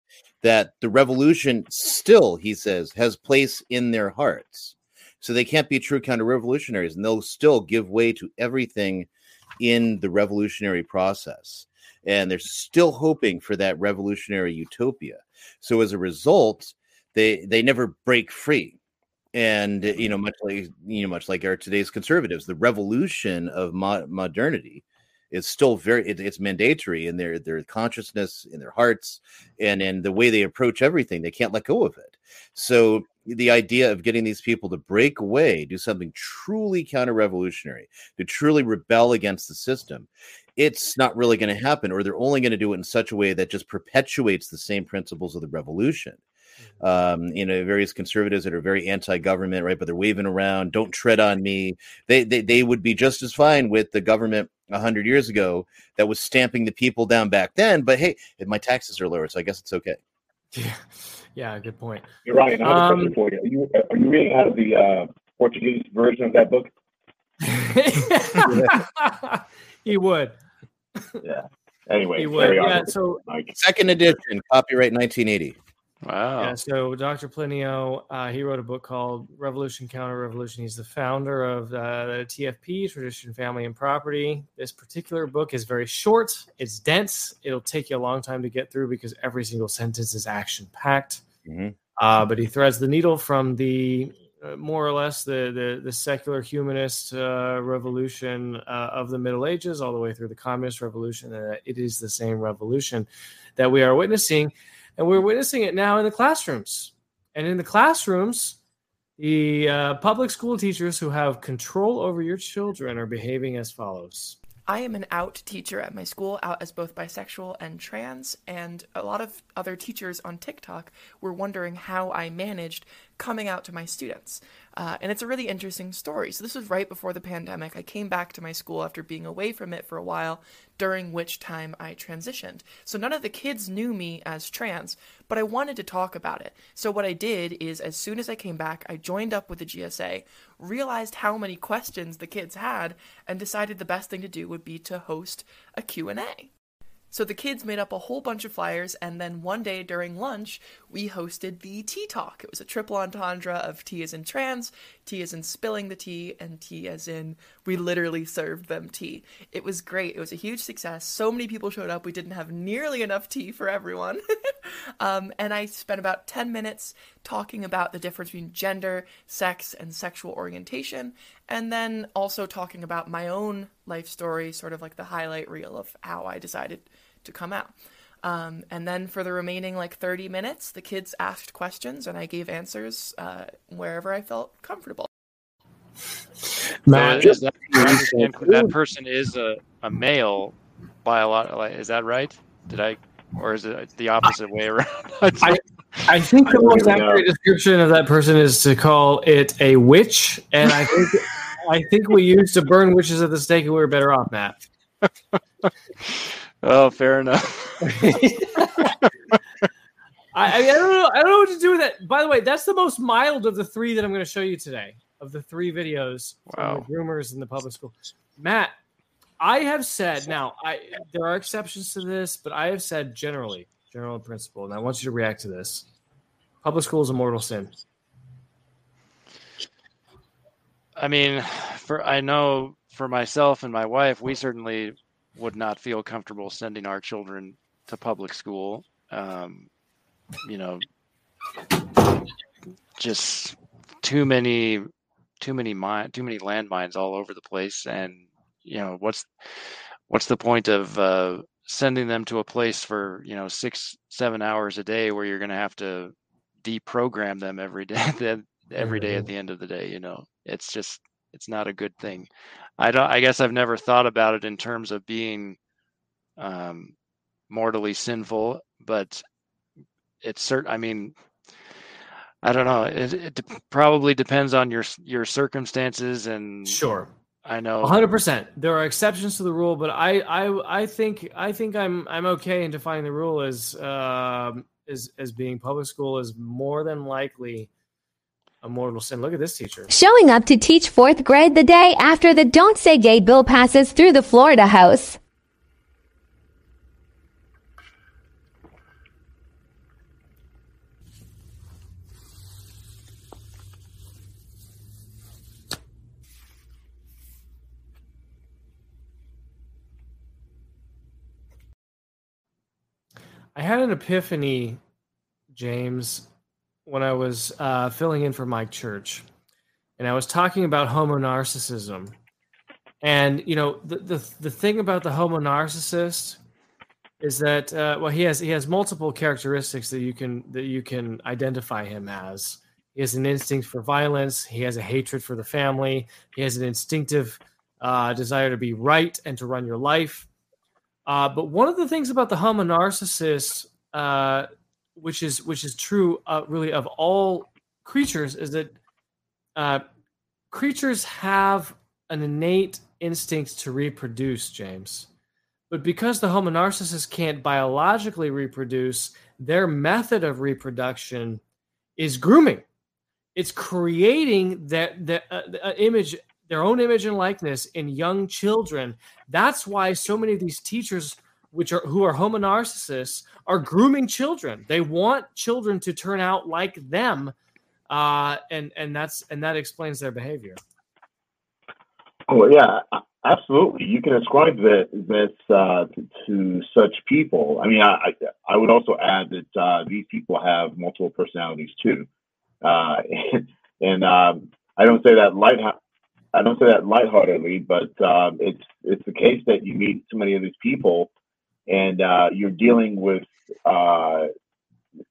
that the revolution still, he says, has place in their hearts. So they can't be true counter revolutionaries and they'll still give way to everything in the revolutionary process. And they're still hoping for that revolutionary utopia. So as a result, they they never break free. And you know, mm-hmm. much like you know, much like our today's conservatives, the revolution of mo- modernity is still very it, it's mandatory in their their consciousness, in their hearts, and in the way they approach everything. They can't let go of it. So the idea of getting these people to break away, do something truly counter-revolutionary, to truly rebel against the system, it's not really going to happen, or they're only going to do it in such a way that just perpetuates the same principles of the revolution. Um, you know, various conservatives that are very anti-government, right? But they're waving around, "Don't tread on me." They they they would be just as fine with the government a hundred years ago that was stamping the people down back then. But hey, my taxes are lower, so I guess it's okay. Yeah, yeah, good point. You're right. I have a Um, question for you. Are you, are you reading out of the uh, Portuguese version of that book? (laughs) (laughs) he would. Yeah. Anyway, He would. carry on. Yeah. So Second edition, copyright 1980. Wow. Yeah, so Dr. Plinio, uh, he wrote a book called Revolution Counter Revolution. He's the founder of uh, the TFP, Tradition, Family, and Property. This particular book is very short, it's dense. It'll take you a long time to get through because every single sentence is action packed. Uh, but he threads the needle from the uh, more or less the the, the secular humanist uh, revolution uh, of the Middle Ages all the way through the communist revolution. It is the same revolution that we are witnessing, and we're witnessing it now in the classrooms. And in the classrooms, the uh, public school teachers who have control over your children are behaving as follows. I am an out teacher at my school, out as both bisexual and trans, and a lot of other teachers on TikTok were wondering how I managed coming out to my students. Uh, and it's a really interesting story. So, this was right before the pandemic. I came back to my school after being away from it for a while, during which time I transitioned. So, none of the kids knew me as trans, but I wanted to talk about it. So, what I did is, as soon as I came back, I joined up with the GSA, realized how many questions the kids had, and decided the best thing to do would be to host a Q&A. So the kids made up a whole bunch of flyers, and then one day during lunch, we hosted the tea talk. It was a triple entendre of tea as in trans, tea as in spilling the tea, and tea as in we literally served them tea. It was great. It was a huge success. So many people showed up. We didn't have nearly enough tea for everyone. (laughs) um, and I spent about 10 minutes talking about the difference between gender, sex, and sexual orientation, and then also talking about my own life story, sort of like the highlight reel of how I decided to come out. Um, and then for the remaining like 30 minutes, the kids asked questions and I gave answers uh, wherever I felt comfortable. Matt, So is that, that person is a, a male by a lot. Like, is that right? Did I, or is it the opposite way around? (laughs) I, I think the most accurate description of that person is to call it a witch, and I think (laughs) I think we used to burn witches at the stake, and we were better off, Matt. (laughs) oh, fair enough. (laughs) I, I, mean, I don't know. I don't know what to do with that. By the way, that's the most mild of the three that I'm going to show you today. Of the three videos Wow. from the groomers in the public school, Matt, I have said now. I there are exceptions to this, but I have said generally, general principle, and I want you to react to this. Public school is a mortal sin. I mean, for I know for myself and my wife, we certainly would not feel comfortable sending our children to public school. Um, you know, just too many, too many mine, too many landmines all over the place, and you know what's what's the point of uh, sending them to a place for you know six, seven hours a day where you're going to have to deprogram them every day, (laughs) every day at the end of the day. You know, it's just it's not a good thing. I don't. I guess I've never thought about it in terms of being um, mortally sinful, but it's certain. I mean, I don't know. It, it de- probably depends on your your circumstances and Sure. I know. hundred percent. There are exceptions to the rule, but I, I, I think, I think I'm, I'm okay in defining the rule as, um, as, as being public school is more than likely a mortal sin. Look at this teacher. Showing up to teach fourth grade the day after the Don't Say Gay bill passes through the Florida House. I had an epiphany, James, when I was uh, filling in for Mike Church, and I was talking about homo narcissism. And you know, the the, the thing about the homo narcissist is that uh, well, he has he has multiple characteristics that you can that you can identify him as. He has an instinct for violence. He has a hatred for the family. He has an instinctive uh, desire to be right and to run your life. Uh, but one of the things about the homo narcissist, uh, which is which is true uh, really of all creatures, is that uh, creatures have an innate instinct to reproduce, James. But because the homo narcissist can't biologically reproduce, their method of reproduction is grooming. It's creating that the uh, image, their own image and likeness in young children. That's why so many of these teachers, which are who are homo narcissists, are grooming children. They want children to turn out like them, uh, and and that's and that explains their behavior. Oh yeah, absolutely. You can ascribe that this uh, to, such people. I mean, I I, I would also add that uh, these people have multiple personalities too, uh, and, (laughs) and um, I don't say that light. I don't say that lightheartedly, but um, it's it's the case that you meet so many of these people, and uh, you're dealing with uh,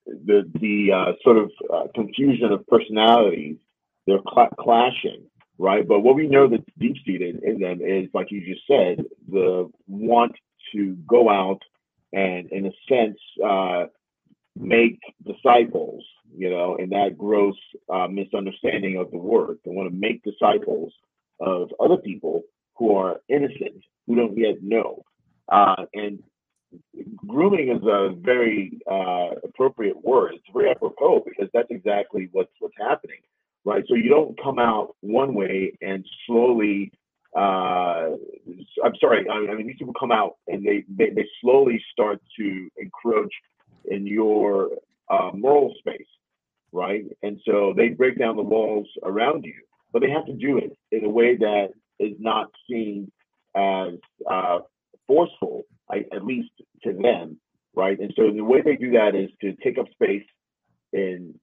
the the uh, sort of uh, confusion of personalities. They're cl- clashing, right? But what we know that's deep seated in them is, like you just said, the want to go out and, in a sense, uh, make disciples, you know, and that gross uh, misunderstanding of the word. They want to make disciples of other people who are innocent, who don't yet know. Uh, and grooming is a very uh, appropriate word. It's very apropos because that's exactly what's what's happening right? So you don't come out one way and slowly. Uh, I'm sorry. I mean, these people come out and they they, they slowly start to encroach in your uh, moral space, right? And so they break down the walls around you, but they have to do it in a way that is not seen as uh, at least to them, right? And so the way they do that is to take up space in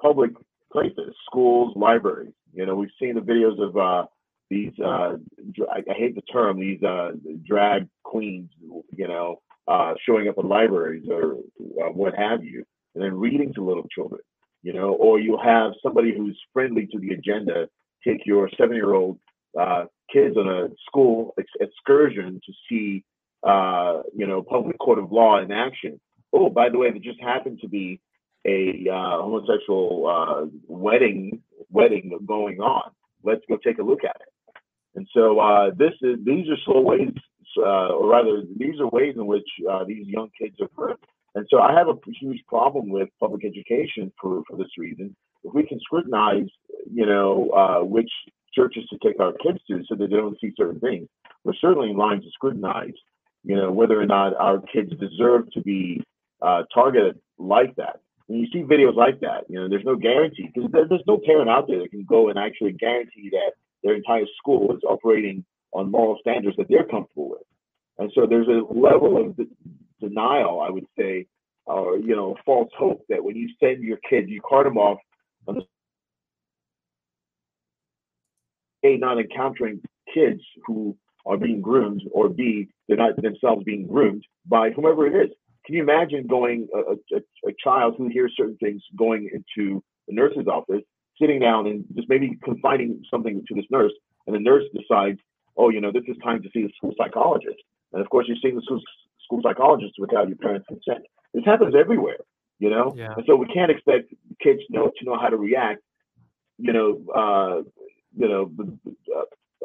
public places, schools, libraries. You know, we've seen the videos of uh, these. Uh, I, I, hate the term. These uh, drag queens. You know, uh, showing up in libraries or uh, what have you, and then reading to little children. You know, or you'll have somebody who's friendly to the agenda take your seven-year-old uh, kids on a school ex- excursion to see, you know, public court of law in action. Oh, by the way, there just happened to be a uh, homosexual uh, wedding wedding going on. Let's go take a look at it. And so uh, this is these are slow ways, uh, or rather, these are ways in which uh, these young kids are hurt. And so I have a huge problem with public education for, for this reason. If we can scrutinize, you know, uh, which churches to take our kids to so that they don't see certain things, we're certainly in line to scrutinize, you know, whether or not our kids deserve to be uh, targeted like that when you see videos like that, you know, there's no guarantee because there, there's no parent out there that can go and actually guarantee that their entire school is operating on moral standards that they're comfortable with. And so there's a level of de- denial, I would say, or you know, false hope that when you send your kid, you cart them off on the A, not encountering kids who are being groomed, or B, they're not themselves being groomed by whomever it is. Can you imagine going a, a, a child who hears certain things going into the nurse's office, sitting down and just maybe confiding something to this nurse, and the nurse decides, oh, you know, this is time to see the school psychologist. And of course, you're seeing the school, school psychologist without your parents' consent. This happens everywhere, you know. Yeah. And so we can't expect kids to know to know how to react. You know, uh, you know, the,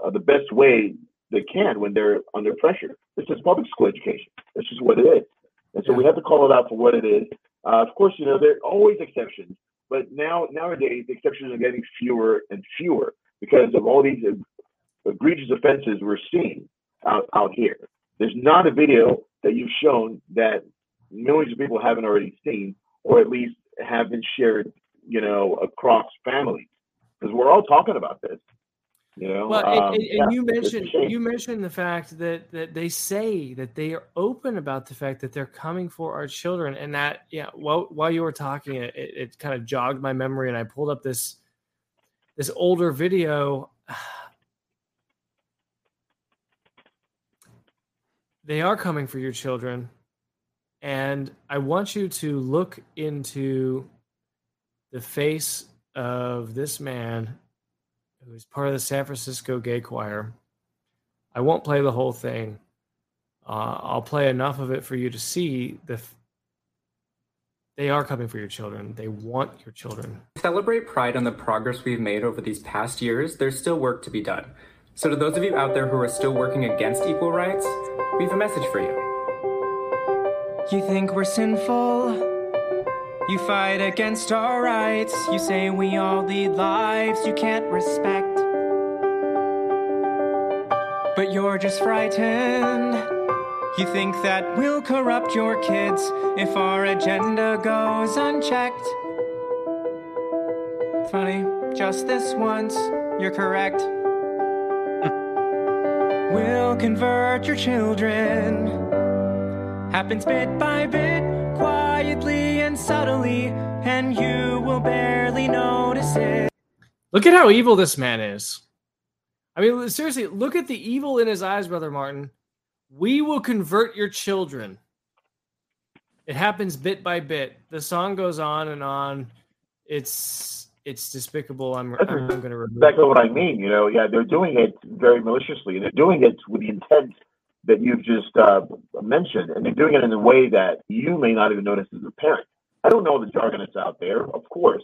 uh, the best way they can when they're under pressure. This is public school education. This is what it is. And so we have to call it out for what it is. Uh, of course, you know, there are always exceptions, but now nowadays the exceptions are getting fewer and fewer because of all these egregious offenses we're seeing out, out here. There's not a video that you've shown that millions of people haven't already seen, or at least have been shared, you know, across families. Because we're all talking about this. You know, well, um, and, and, yeah, you mentioned you mentioned the fact that that they say that they are open about the fact that they're coming for our children, and that yeah. While while you were talking, it, it kind of jogged my memory, and I pulled up this this older video. (sighs) They are coming for your children, and I want you to look into the face of this man who is part of the San Francisco Gay Choir. I won't play the whole thing, Uh, I'll play enough of it for you to see the. F- they are coming for your children. They want your children. Celebrate Pride on the progress we've made over these past years. There's still work to be done. So, to those of you out there who are still working against equal rights, we have a message for you. You think we're sinful? You fight against our rights. You say we all lead lives you can't respect. But you're just frightened. You think that we'll corrupt your kids if our agenda goes unchecked. Funny, just this once, you're correct. (laughs) We'll convert your children. Happens bit by bit, quietly subtly, and you will barely notice it. Look at how evil this man is. I mean, seriously, look at the evil in his eyes, Brother Martin. We will convert your children. It happens bit by bit. The song goes on and on. It's it's despicable. I'm, I'm going to exactly what I mean. You know, yeah, they're doing it very maliciously. They're doing it with the intent that you've just uh, mentioned, and they're doing it in a way that you may not even notice as a parent. I don't know the jargon that's out there, of course,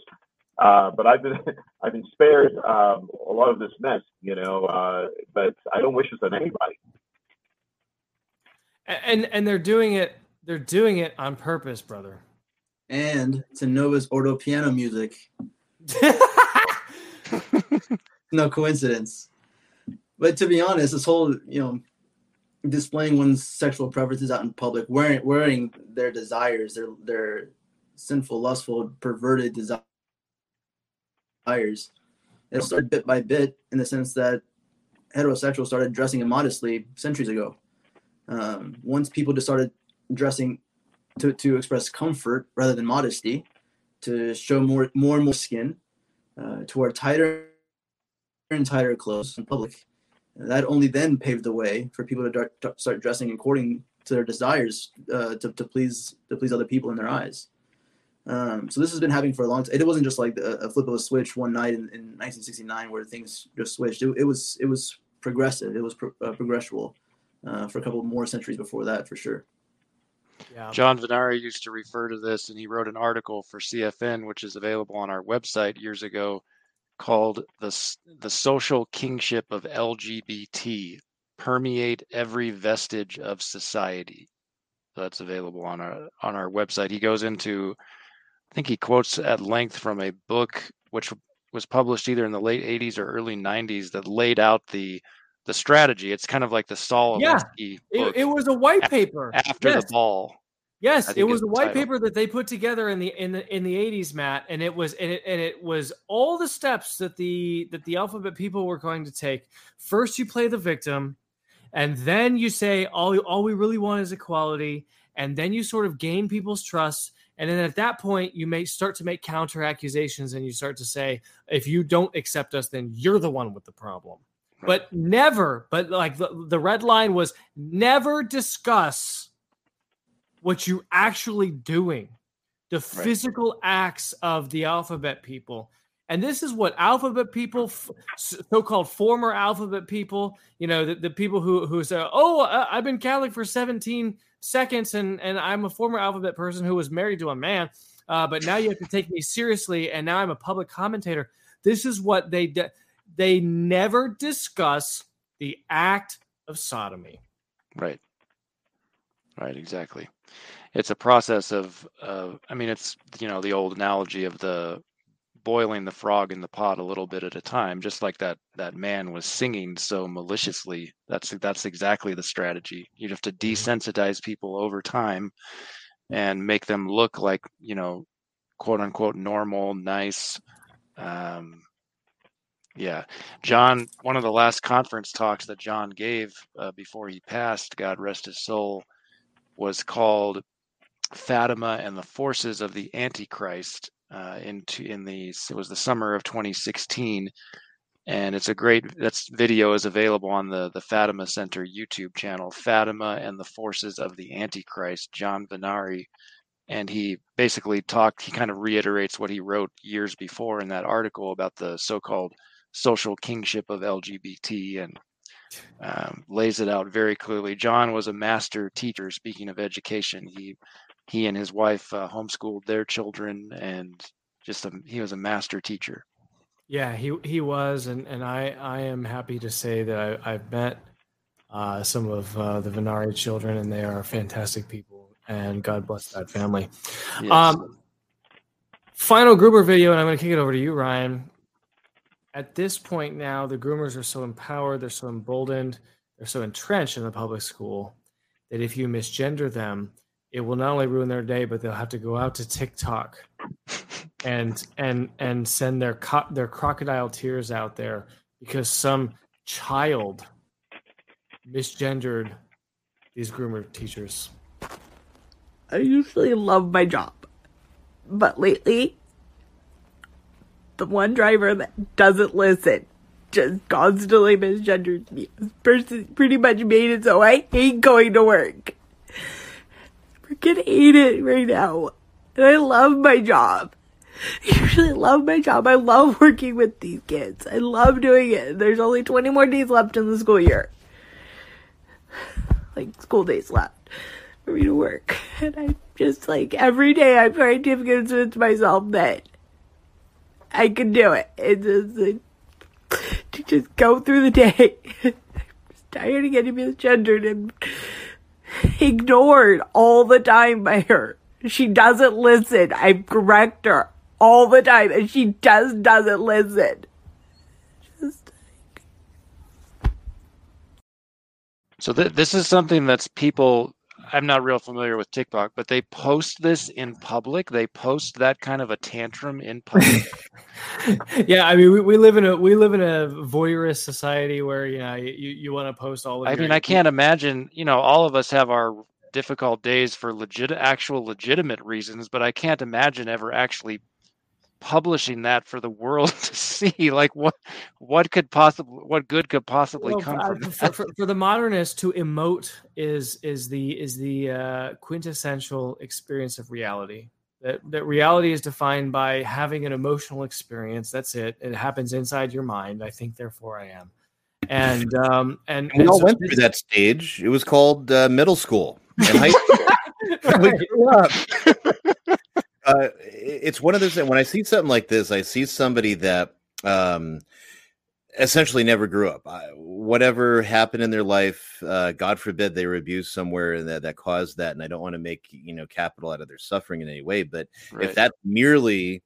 uh, but I've been (laughs) I've been spared um, a lot of this mess, you know. Uh, but I don't wish this on anybody. And and they're doing it. They're doing it on purpose, brother. And to Novus Ordo piano music. (laughs) no coincidence. But to be honest, this whole you know displaying one's sexual preferences out in public, wearing wearing their desires, their their sinful, lustful, perverted desires. It started bit by bit in the sense that heterosexuals started dressing immodestly centuries ago. Um, once people just started dressing to, to express comfort rather than modesty, to show more more and more skin, uh, to wear tighter and tighter clothes in public, that only then paved the way for people to start dressing according to their desires uh, to, to please to please other people in their eyes. Um, so this has been happening for a long time. It wasn't just like a, a flip of a switch one night in, in 1969 where things just switched. It, it was it was progressive. It was pro, uh, progressional uh, for a couple more centuries before that, for sure. Yeah. John Vennari used to refer to this, and he wrote an article for CFN, which is available on our website years ago, called the the social kingship of LGBT permeate every vestige of society. That's available on our on our website. He goes into, I think he quotes at length from a book which was published either in the late 80s or early 90s that laid out the the strategy. It's kind of like the Saul yeah, it, it, was a white paper after yes. the ball. Yes, it was a white title. paper that they put together in the in the in the 80s, Matt, and it was and it and it was all the steps that the that the alphabet people were going to take. First you play the victim, and then you say all all we really want is equality, and then you sort of gain people's trust. And then at that point, you may start to make counter accusations and you start to say, if you don't accept us, then you're the one with the problem. But never, but like the, the red line was never discuss what you're actually doing, the right. physical acts of the alphabet people. And this is what alphabet people, so-called former alphabet people, you know, the, the people who who say, "Oh, I've been Catholic for 17 seconds, and and I'm a former alphabet person who was married to a man, uh, but now you have to take me seriously, and now I'm a public commentator." This is what they de- they never discuss the act of sodomy. Right. Right. Exactly it's a process of uh, i mean it's you know the old analogy of the boiling the frog in the pot a little bit at a time just like that that man was singing so maliciously. That's that's exactly the strategy. You have to mm-hmm. desensitize people over time and make them look like you know quote unquote normal nice um, yeah. John one of the last conference talks that john gave uh, before he passed god rest his soul was called Fatima and the forces of the Antichrist uh, into in the it was the summer of 2016, and it's a great that's video is available on the the Fatima Center YouTube channel. Fatima and the forces of the Antichrist, John Vennari, and he basically talked. He kind of reiterates what he wrote years before in that article about the so-called social kingship of LGBT and um, lays it out very clearly. John was a master teacher. Speaking of education, he he and his wife uh, homeschooled their children, and just a, he was a master teacher. Yeah, he he was, and and I I am happy to say that I, I've met uh, some of uh, the Vennari children, and they are fantastic people, and God bless that family. Yes. Um, final groomer video, and I'm going to kick it over to you, Ryan. At this point now, the groomers are so empowered, they're so emboldened, they're so entrenched in the public school that if you misgender them, it will not only ruin their day, but they'll have to go out to TikTok and and and send their co- their crocodile tears out there because some child misgendered these groomer teachers. I usually love my job, but lately, the one driver that doesn't listen just constantly misgenders me. This person pretty much made it so I hate going to work. Freaking hate it right now. And I love my job. (laughs) I usually love my job. I love working with these kids. I love doing it. There's only 20 more days left in the school year. (sighs) Like school days left for me to work. (laughs) And I just like every day I'm trying to convince myself that I can do it. It's just like, to just go through the day. (laughs) I'm just tired of getting misgendered and (laughs) ignored all the time by her. She doesn't listen. I correct her all the time and she just doesn't listen. So th- this is something that's people. I'm not real familiar with TikTok, but they post this in public. They post that kind of a tantrum in public. (laughs) yeah, I mean, we, we live in a we live in a voyeurist society where you know you, you want to post all of. I mean, I can't imagine. You know, all of us have our difficult days for legit, actual, legitimate reasons, but I can't imagine ever actually publishing that for the world (laughs) to see. Like, what what could possibly, what good could possibly Well, come for, from for, that? for, for the modernist to emote is is the is the uh, quintessential experience of reality. That that reality is defined by having an emotional experience. That's it. It happens inside your mind. I think, therefore, I am. And um and, We and all so went through that stage. It was called uh, middle school and high (laughs) school. (laughs) we grew up. Uh, it's one of those when I see something like this, I see somebody that um, essentially never grew up. I, whatever happened in their life, uh, God forbid they were abused somewhere and that, that caused that. And I don't want to make you know capital out of their suffering in any way, but Right. if that's merely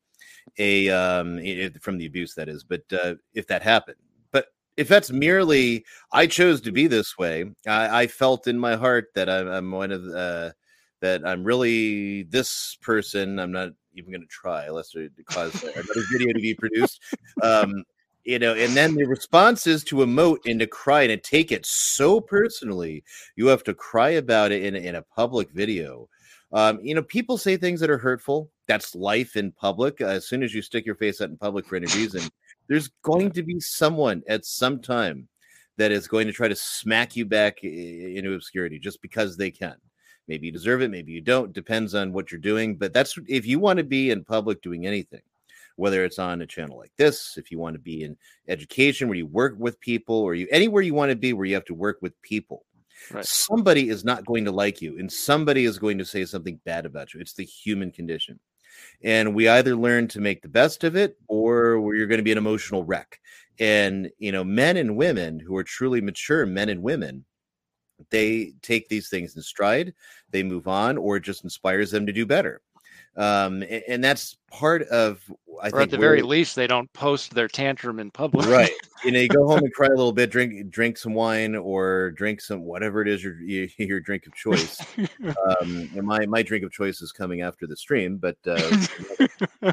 a um, i- from the abuse that is, but uh, if that happened, but if that's merely I chose to be this way, I, I felt in my heart that I'm, I'm one of uh, that I'm really this person. I'm not even going to try lest it cause another video to be produced. Um, you know, and then the response is to emote and to cry and to take it so personally. You have to cry about it in, in a public video. Um, you know, people say things that are hurtful. That's life in public. as soon as you stick your face out in public for any reason, there's going to be someone at some time that is going to try to smack you back into obscurity just because they can. Maybe you deserve it, maybe you don't. Depends on what you're doing. But that's if you want to be in public doing anything, whether it's on a channel like this, if you want to be in education where you work with people, or you anywhere you want to be where you have to work with people. Right. Somebody is not going to like you, and somebody is going to say something bad about you. It's the human condition. And we either learn to make the best of it or you're going to be an emotional wreck. And, you know, men and women who are truly mature, men and women, they take these things in stride, they move on, or it just inspires them to do better. Um, a- and, that's part of, I or think, at the very least, they don't post their tantrum in public. right you know you go home and cry a little bit (laughs) drink drink some wine or drink some whatever it is your your, (laughs) your drink of choice um and my my drink of choice is coming after the stream but uh (laughs)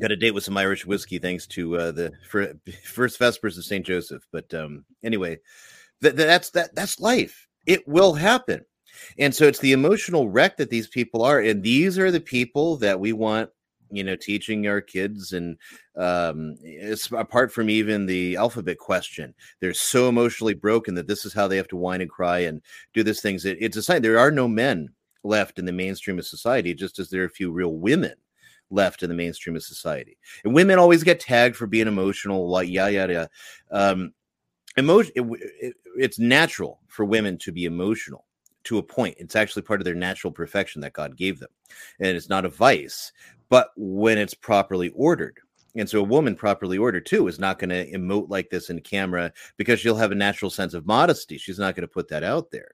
got a date with some Irish whiskey thanks to uh, the fir- first Vespers of St. Joseph. But um, anyway, th- th- that's that that's life. It will happen, and so it's the emotional wreck that these people are, and these are the people that we want, you know, teaching our kids. And um, it's apart from even the alphabet question, they're so emotionally broken that this is how they have to whine and cry and do these things. It, it's a sign there are no men left in the mainstream of society, just as there are a few real women left in the mainstream of society. And women always get tagged for being emotional, like yeah, yeah. Um, emotion it, it, it's natural for women to be emotional to a point it's actually part of their natural perfection that god gave them and it's not a vice but when it's properly ordered and so a woman properly ordered too is not going to emote like this in camera because she'll have a natural sense of modesty. She's not going to put that out there.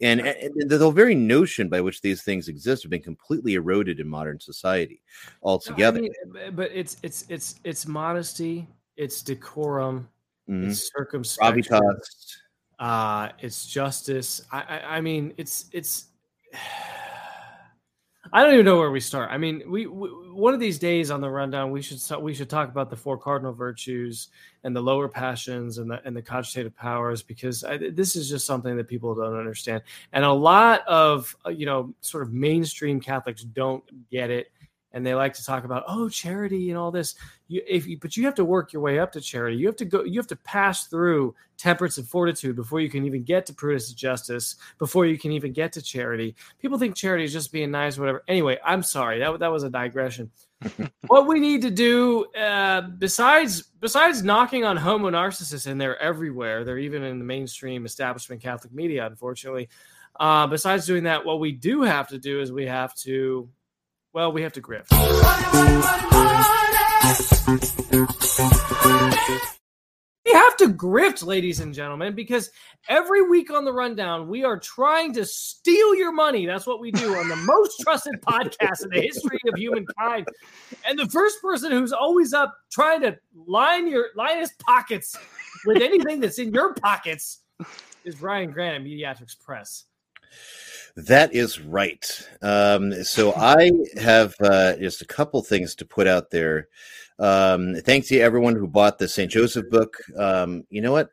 And, and the, very notion by which these things exist have been completely eroded in modern society altogether. I mean, eh, but it's it's it's it's modesty, it's decorum, Mhm. it's uh, it's justice. I, I I mean, it's it's. (sighs) I don't even know where we start. I mean, we, we one of these days on the rundown, we should we should talk about the four cardinal virtues and the lower passions and the and the cogitative powers because I, this is just something that people don't understand, and a lot of uh, you know sort of mainstream Catholics don't get it, and they like to talk about oh charity and all this. You, if you, but you have to work your way up to charity. You have to go. You have to pass through temperance and fortitude before you can even get to prudence and justice. Before you can even get to charity. People think charity is just being nice, whatever. Anyway, I'm sorry. That that was a digression. (laughs) what we need to do, uh, besides besides knocking on homo narcissists, and they're everywhere. They're even in the mainstream establishment Catholic media, unfortunately. Uh, besides doing that, what we do have to do is we have to, well, we have to grift. We have to grift, ladies and gentlemen, because every week on the rundown, we are trying to steal your money. That's what we do on the most trusted podcast in the history of humankind. And the first person who's always up trying to line your line his pockets with anything that's in your pockets is Ryan Grant at Mediatrix Press. That is right. Um, so I have uh, just a couple things to put out there. Um, thanks to everyone who bought the St. Joseph book. Um, you know what?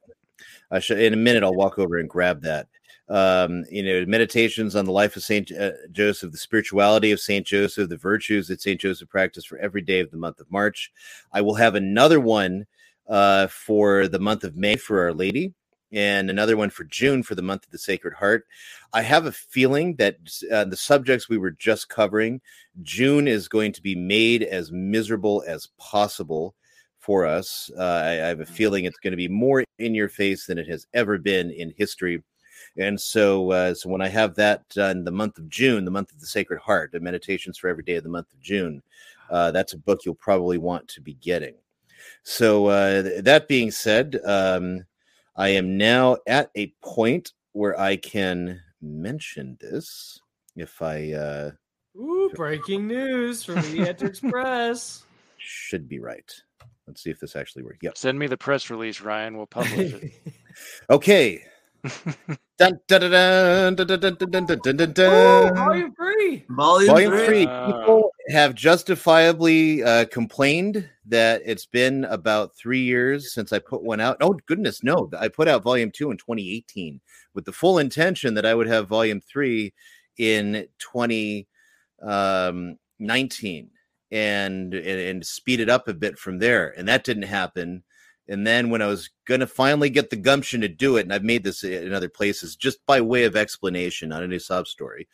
I should, in a minute, I'll walk over and grab that. Um, you know, meditations on the life of Saint uh, Joseph, the spirituality of Saint Joseph, the virtues that Saint Joseph practiced for every day of the month of March. I will have another one uh, for the month of May for Our Lady, and another one for June for the month of the Sacred Heart. I have a feeling that uh, the subjects we were just covering, June is going to be made as miserable as possible for us. Uh, I, I have a feeling it's going to be more in your face than it has ever been in history. And so, uh, so when I have that in the month of June, the month of the Sacred Heart, the meditations for every day of the month of June, uh, that's a book you'll probably want to be getting. So, uh, th- that being said, um, I am now at a point where I can mention this. If I uh, Ooh, breaking news from (laughs) Mediatrix Press. should be right. Let's see if this actually works. Yep. Send me the press release, Ryan. We'll publish it. (laughs) Okay. Dun, dun, dun, dun, dun, dun, dun, dun, dun, dun, dun, Ooh, volume three. Volume, Volume three. three. Uh, People have justifiably uh, complained that it's been about three years since I put one out. Oh goodness, no! I put out volume two in 2018 with the full intention that I would have volume three in 2019 and, and and speed it up a bit from there. And that didn't happen. And then when I was going to finally get the gumption to do it, and I've made this in other places just by way of explanation, not any sob story.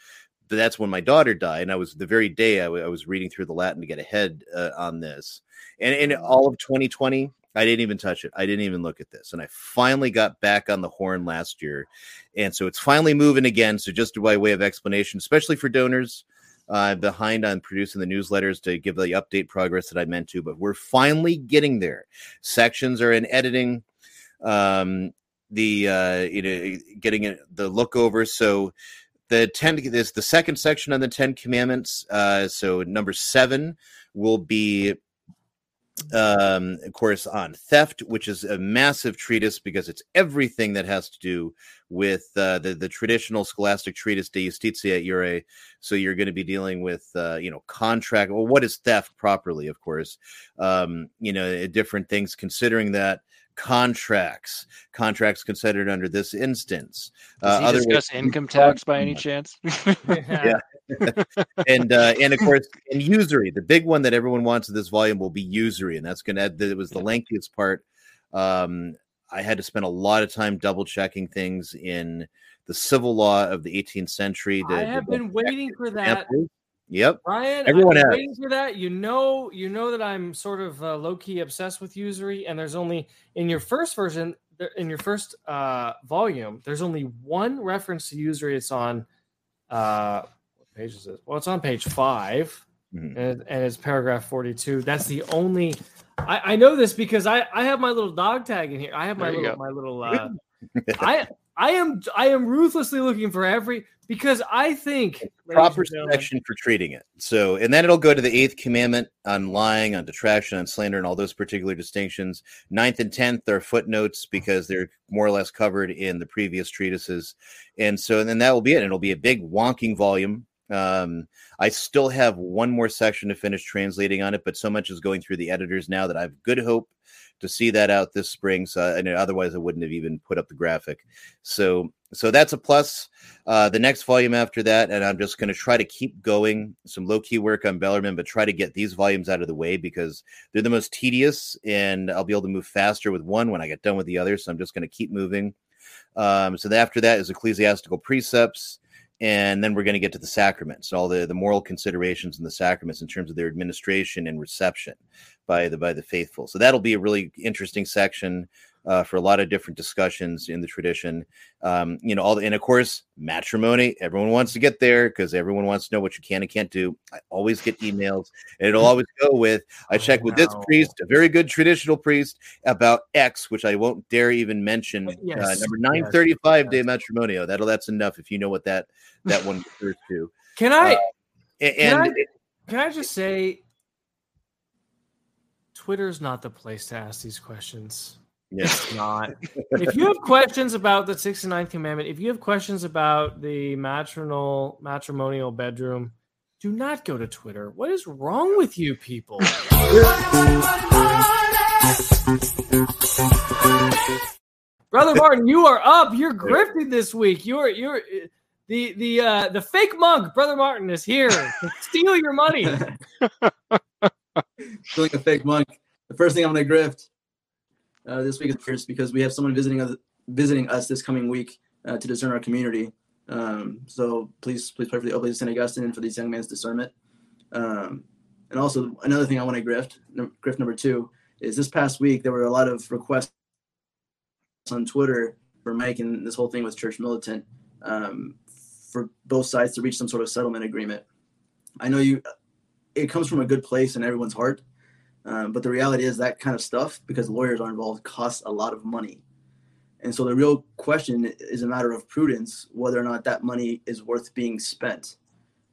But that's when my daughter died, and I was the very day I, w- I was reading through the Latin to get ahead uh, on this. And in all of 2020, I didn't even touch it. I didn't even look at this. And I finally got back on the horn last year. And so it's finally moving again. So just by way of explanation, especially for donors, uh, behind on producing the newsletters to give the update progress that I meant to, but we're finally getting there. Sections are in editing. Um, the uh, you know getting it, the look over. So the ten is the second section on the Ten Commandments. Uh, so number seven will be um of course on theft which is a massive treatise because it's everything that has to do with uh, the the traditional scholastic treatise de justitia iure so you're going to be dealing with uh, you know contract well what is theft properly of course? Um you know eh, different things considering that contracts contracts considered under this instance Does he other discuss income tax by any chance? (laughs) yeah. (laughs) And uh and of course and usury the big one that everyone wants in this volume will be usury and that's gonna that was the lengthiest part um i had to spend a lot of time double checking things in the civil law of the 18th century I have the been waiting for that. examples. Yep. Ryan, Everyone has. waiting for that. You know, you know that I'm sort of uh, low key obsessed with usury, and there's only in your first version, in your first uh, volume, there's only one reference to usury. It's on uh, what page is it? Well, it's on page 5 Mm-hmm. and, and it's paragraph 42. That's the only. I, I know this because I I have my little dog tag in here. I have my There little go. my little. Uh, I (laughs) I am I am ruthlessly looking for every because I think proper and gentlemen, section for treating it. So, and then it'll go to the eighth commandment on lying, on detraction, on slander, and all those particular distinctions. Ninth and tenth are footnotes because they're more or less covered in the previous treatises. And so, and then that will be it. And it'll be a big wonking volume. Um, I still have one more section to finish translating on it, but so much is going through the editors now that I have good hope to see that out this spring. So, and otherwise, I wouldn't have even put up the graphic. So, so that's a plus. Uh, the next volume after that, and I'm just going to try to keep going some low key work on Bellarmine, but try to get these volumes out of the way because they're the most tedious, and I'll be able to move faster with one when I get done with the other. So I'm just going to keep moving. Um, so after that is ecclesiastical precepts, and then we're going to get to the sacraments, all the the moral considerations in the sacraments in terms of their administration and reception by the by the faithful. So that'll be a really interesting section uh, for a lot of different discussions in the tradition. Um, you know, all the, and of course matrimony. Everyone wants to get there because everyone wants to know what you can and can't do. I always get emails, and it'll always go with (laughs) I check with this priest, a very good traditional priest, about X, which I won't dare even mention. uh, Yes, number yes, nine thirty five de matrimonio. That'll that's enough if you know what that that one refers to. Can I? Uh, a- can, and I can I just say, Twitter's not the place to ask these questions. Yeah. It's not. (laughs) if you have questions about the sixth and ninth commandment, if you have questions about the matrimonial matrimonial bedroom, do not go to Twitter. What is wrong with you people? Brother Martin, you are up. You're grifted this week. You're you're the the uh the fake monk, Brother Martin, is here to (laughs) steal your money. feeling a fake monk. The first thing I'm going to grift uh, this week is because we have someone visiting us visiting us this coming week uh, to discern our community. Um, so please, please pray for the Oblates of St. Augustine and for these young men's discernment. Um, and also another thing I want to grift, num- grift number two, is this past week there were a lot of requests on Twitter for Mike and this whole thing with Church Militant um, for both sides to reach some sort of settlement agreement. I know you it comes from a good place in everyone's heart. Um, but the reality is that kind of stuff, because lawyers are involved, costs a lot of money. And so the real question is a matter of prudence, whether or not that money is worth being spent.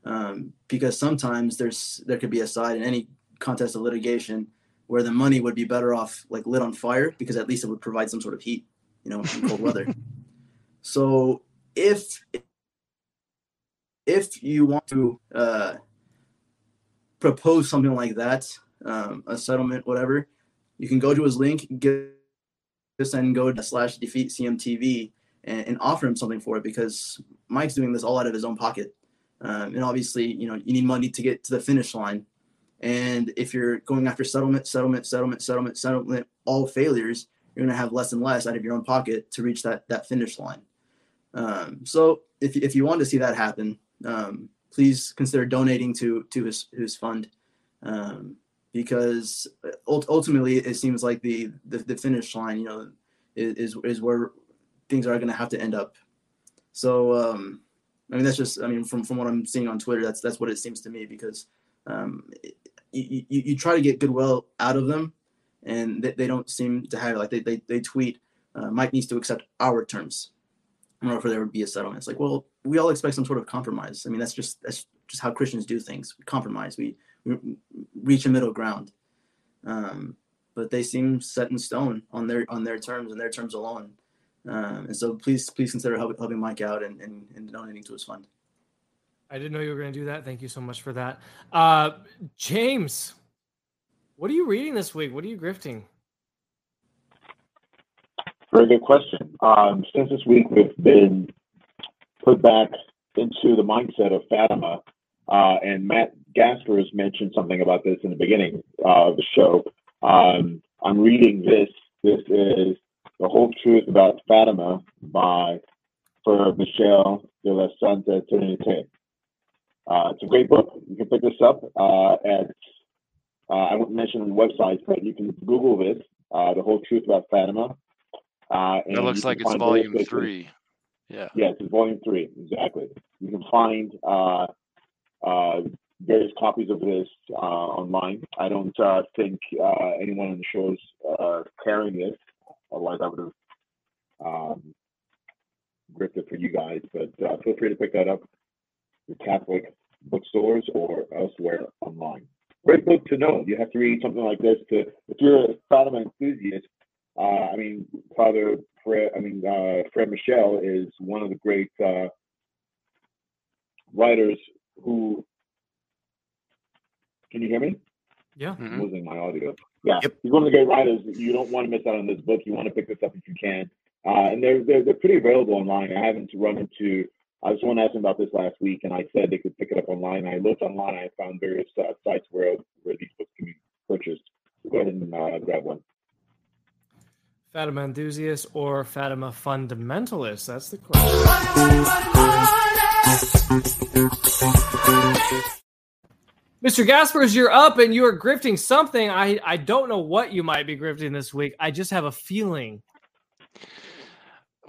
Um, because sometimes there's there could be a side in any contest of litigation where the money would be better off like lit on fire because at least it would provide some sort of heat, you know, in cold weather. (laughs) So if if you want to uh, propose something like that, um, a settlement, whatever, you can go to his link, give this and go to slash defeat CMTV and, and offer him something for it because Mike's doing this all out of his own pocket. Um, and obviously, you know, you need money to get to the finish line. And if you're going after settlement, settlement, settlement, settlement, settlement, all failures, you're going to have less and less out of your own pocket to reach that that finish line. Um, so if, if you want to see that happen, um, please consider donating to to his his fund um, because ultimately it seems like the, the the finish line, you know, is is where things are going to have to end up. So um, I mean, that's just I mean from from what I'm seeing on Twitter, that's that's what it seems to me because um, you, you, you try to get goodwill out of them, and they, they don't seem to have it. like they they, they tweet uh, Mike needs to accept our terms in order for there to be a settlement. It's like, well, we all expect some sort of compromise. I mean, that's just that's just how Christians do things. We compromise. We reach a middle ground. Um, but they seem set in stone on their on their terms and their terms alone. Um, and so please please consider help, helping Mike out and, and, and donating to his fund. I didn't know you were going to do that. Thank you so much for that. Uh, James, what are you reading this week? What are you grifting? Very good question. Um, since this week we've been put back into the mindset of Fatima, uh, and Matt Gasper has mentioned something about this in the beginning uh, of the show. Um, I'm reading this. This is The Whole Truth About Fatima by Frere Michel de la Sainte Trinité. Uh, it's a great book. You can pick this up uh, at, uh, I won't mention the website, but you can Google this, uh, The Whole Truth About Fatima. Uh, and That looks like it's volume three. Yeah. Yes, it's volume three, exactly. You can find uh, various copies of this uh, online. I don't uh, think uh, anyone on the show is uh, carrying it, otherwise I would have um, gripped it for you guys. But uh, feel free to pick that up at Catholic bookstores or elsewhere online. Great book to know. You have to read something like this to if you're a Fatima enthusiast. Uh, I mean, Father Fred, I mean, Frere Michel is one of the great writers who. Can you hear me? Yeah. I'm losing my audio. Yeah, he's one of the great writers. You don't want to miss out on this book. You want to pick this up if you can. Uh, and they're, they're they're pretty available online. I haven't run into. I was someone asked me about this last week, and I said they could pick it up online. I looked online. I found various uh, sites where where these books can be purchased. Go ahead and uh, grab one. Fatima enthusiast or Fatima fundamentalist? That's the question. Mr. Gaspers, you're up and you are grifting something. I, I don't know what you might be grifting this week. I just have a feeling.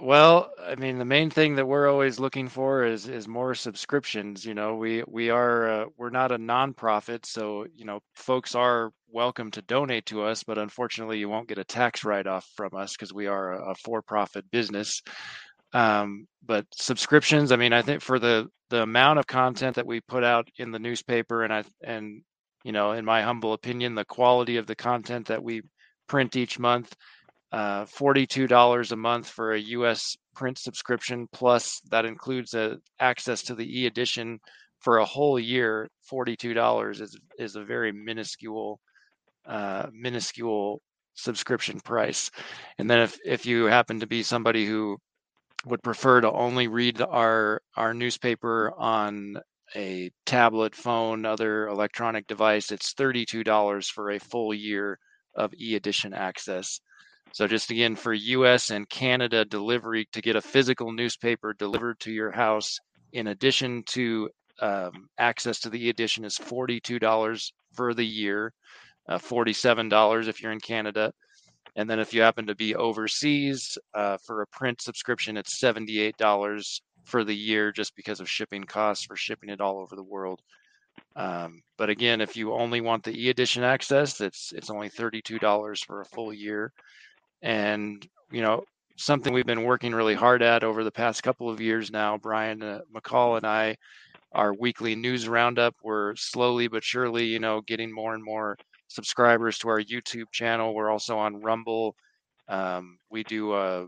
Well, I mean, the main thing that we're always looking for is is more subscriptions. You know, we we are uh, we're not a nonprofit, so you know, folks are welcome to donate to us, but unfortunately, you won't get a tax write off from us because we are a, a for profit business. Um, but subscriptions, I mean, I think for the the amount of content that we put out in the newspaper, and I and you know, in my humble opinion, the quality of the content that we print each month uh, $42 a month for a US print subscription plus that includes a, access to the e-edition for a whole year $42 is is a very minuscule uh, minuscule subscription price. And then if if you happen to be somebody who would prefer to only read our our newspaper on a tablet phone other electronic device it's $32 for a full year of e-edition access so just again for US and Canada delivery to get a physical newspaper delivered to your house, in addition to um, access to the edition is $42 for the year, uh, $47 if you're in Canada. And then if you happen to be overseas uh, for a print subscription, it's $78 for the year just because of shipping costs for shipping it all over the world. Um, but again, if you only want the e-edition access, it's it's only $32 for a full year and you know something we've been working really hard at over the past couple of years now brian uh, mccall and i our weekly news roundup we're slowly but surely you know getting more and more subscribers to our youtube channel. We're also on rumble. Um, we do uh,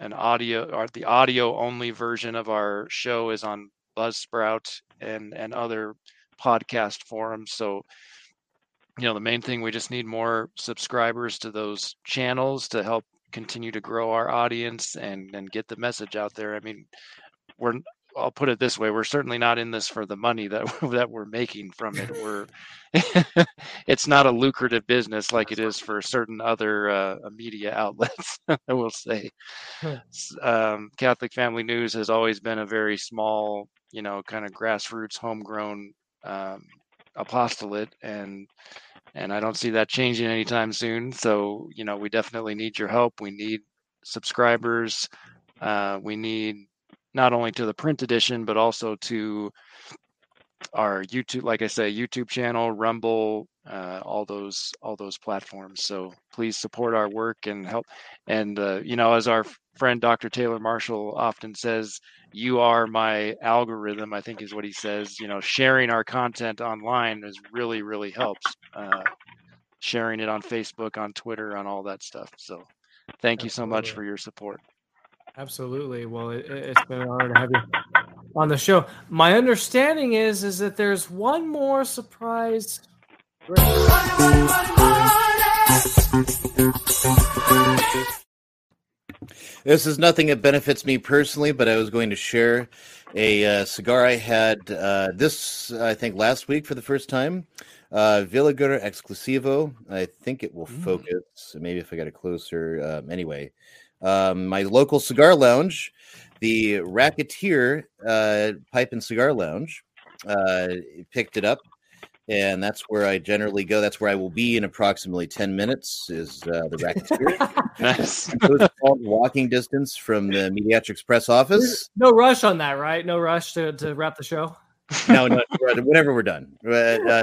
an audio or the audio only version of our show is on buzzsprout and and other podcast forums. So you know the main thing we just need more subscribers to those channels to help continue to grow our audience and and get the message out there. I mean we're i'll put it this way we're certainly not in this for the money that (laughs) that we're making from it we're (laughs) (laughs) it's not a lucrative business like it is for certain other uh, media outlets i will say um, catholic family news has always been a very small you know kind of grassroots homegrown um, apostolate and and I don't see that changing anytime soon. So you know, we definitely need your help. We need subscribers. Uh, we need not only to the print edition, but also to our YouTube, like I say, YouTube channel, Rumble, uh, all those all those platforms. So please support our work and help. And uh, you know, as our friend Dr. Taylor Marshall often says, "You are my algorithm." I think is what he says. You know, sharing our content online is really really helps. Uh, sharing it on Facebook, on Twitter, on all that stuff. So thank you so much for your support. Absolutely. Well, it, it's been an honor to have you on the show. My understanding is is that there's one more surprise. This is nothing that benefits me personally, but I was going to share a uh, cigar I had uh, this, I think, last week for the first time. Uh, Villiger Exclusivo. I think it will focus. Maybe if I got it closer. Um, anyway, um, my local cigar lounge, the Racketeer uh, Pipe and Cigar Lounge. uh, picked it up, and that's where I generally go. That's where I will be in approximately ten minutes. Is uh, the Racketeer? (laughs) nice. Close call, walking distance from the Mediatrix press office. No rush on that, right? No rush to, to wrap the show. No, no, whenever we're done. Uh,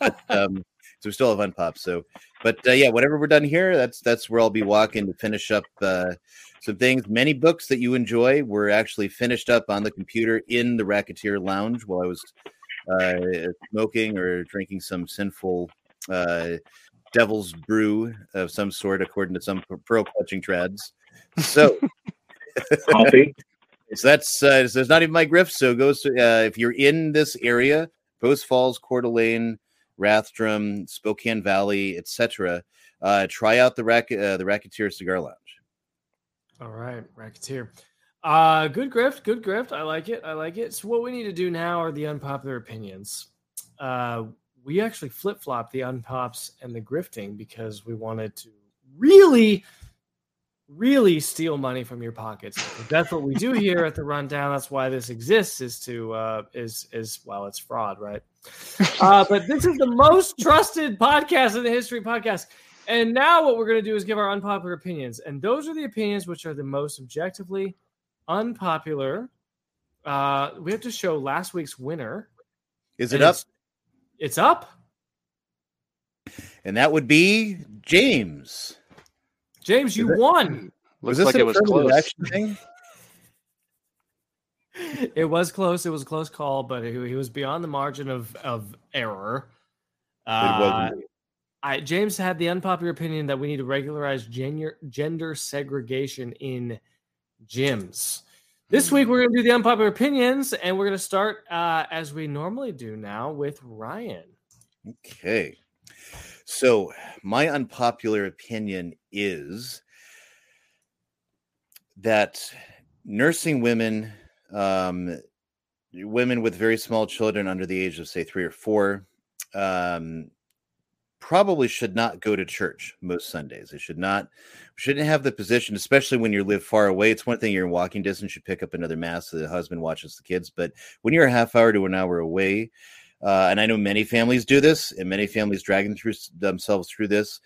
uh, um, so we still have unpop. So, but uh, yeah, whenever we're done here, that's that's where I'll be walking to finish up uh, some things. Many books that you enjoy were actually finished up on the computer in the Racketeer Lounge while I was uh, smoking or drinking some sinful uh, devil's brew of some sort, according to some pearl clutching trads. So, (laughs) Coffee. so that's uh, so it's not even my grift. So go to, uh, if you're in this area, Post Falls, Coeur d'Alene, Rathdrum, Spokane Valley, etc. Uh, try out the rack uh, the Racketeer Cigar Lounge. All right, Racketeer. Uh, good grift, good grift. I like it. I like it. So what we need to do now are the unpopular opinions. Uh, we actually flip flop the unpops and the grifting because we wanted to really, really steal money from your pockets. That's what we do (laughs) here at the rundown. That's why this exists is to uh, is is well, it's fraud, right? Uh, but this is the most trusted podcast in the history podcast. And now what we're going to do is give our unpopular opinions, and those are the opinions which are the most objectively unpopular. Uh, we have to show last week's winner. Is it up? It's, it's up. And that would be James. James, you it- won. Was this an affirmative action thing? It was close. It was a close call, but he, he was beyond the margin of of error. was Uh. I, James had the unpopular opinion that we need to regularize gender gender segregation in gyms. This week we're going to do the unpopular opinions, and we're going to start uh, as we normally do now with Ryan. Okay. So, my unpopular opinion is that nursing women, um, women with very small children under the age of, say, three or four, um, probably should not go to church most Sundays. They should not, shouldn't have the position, especially when you live far away. It's one thing you're in walking distance, you pick up another mass, so the husband watches the kids. But when you're a half hour to an hour away, uh, and I know many families do this, and many families dragging through themselves through this.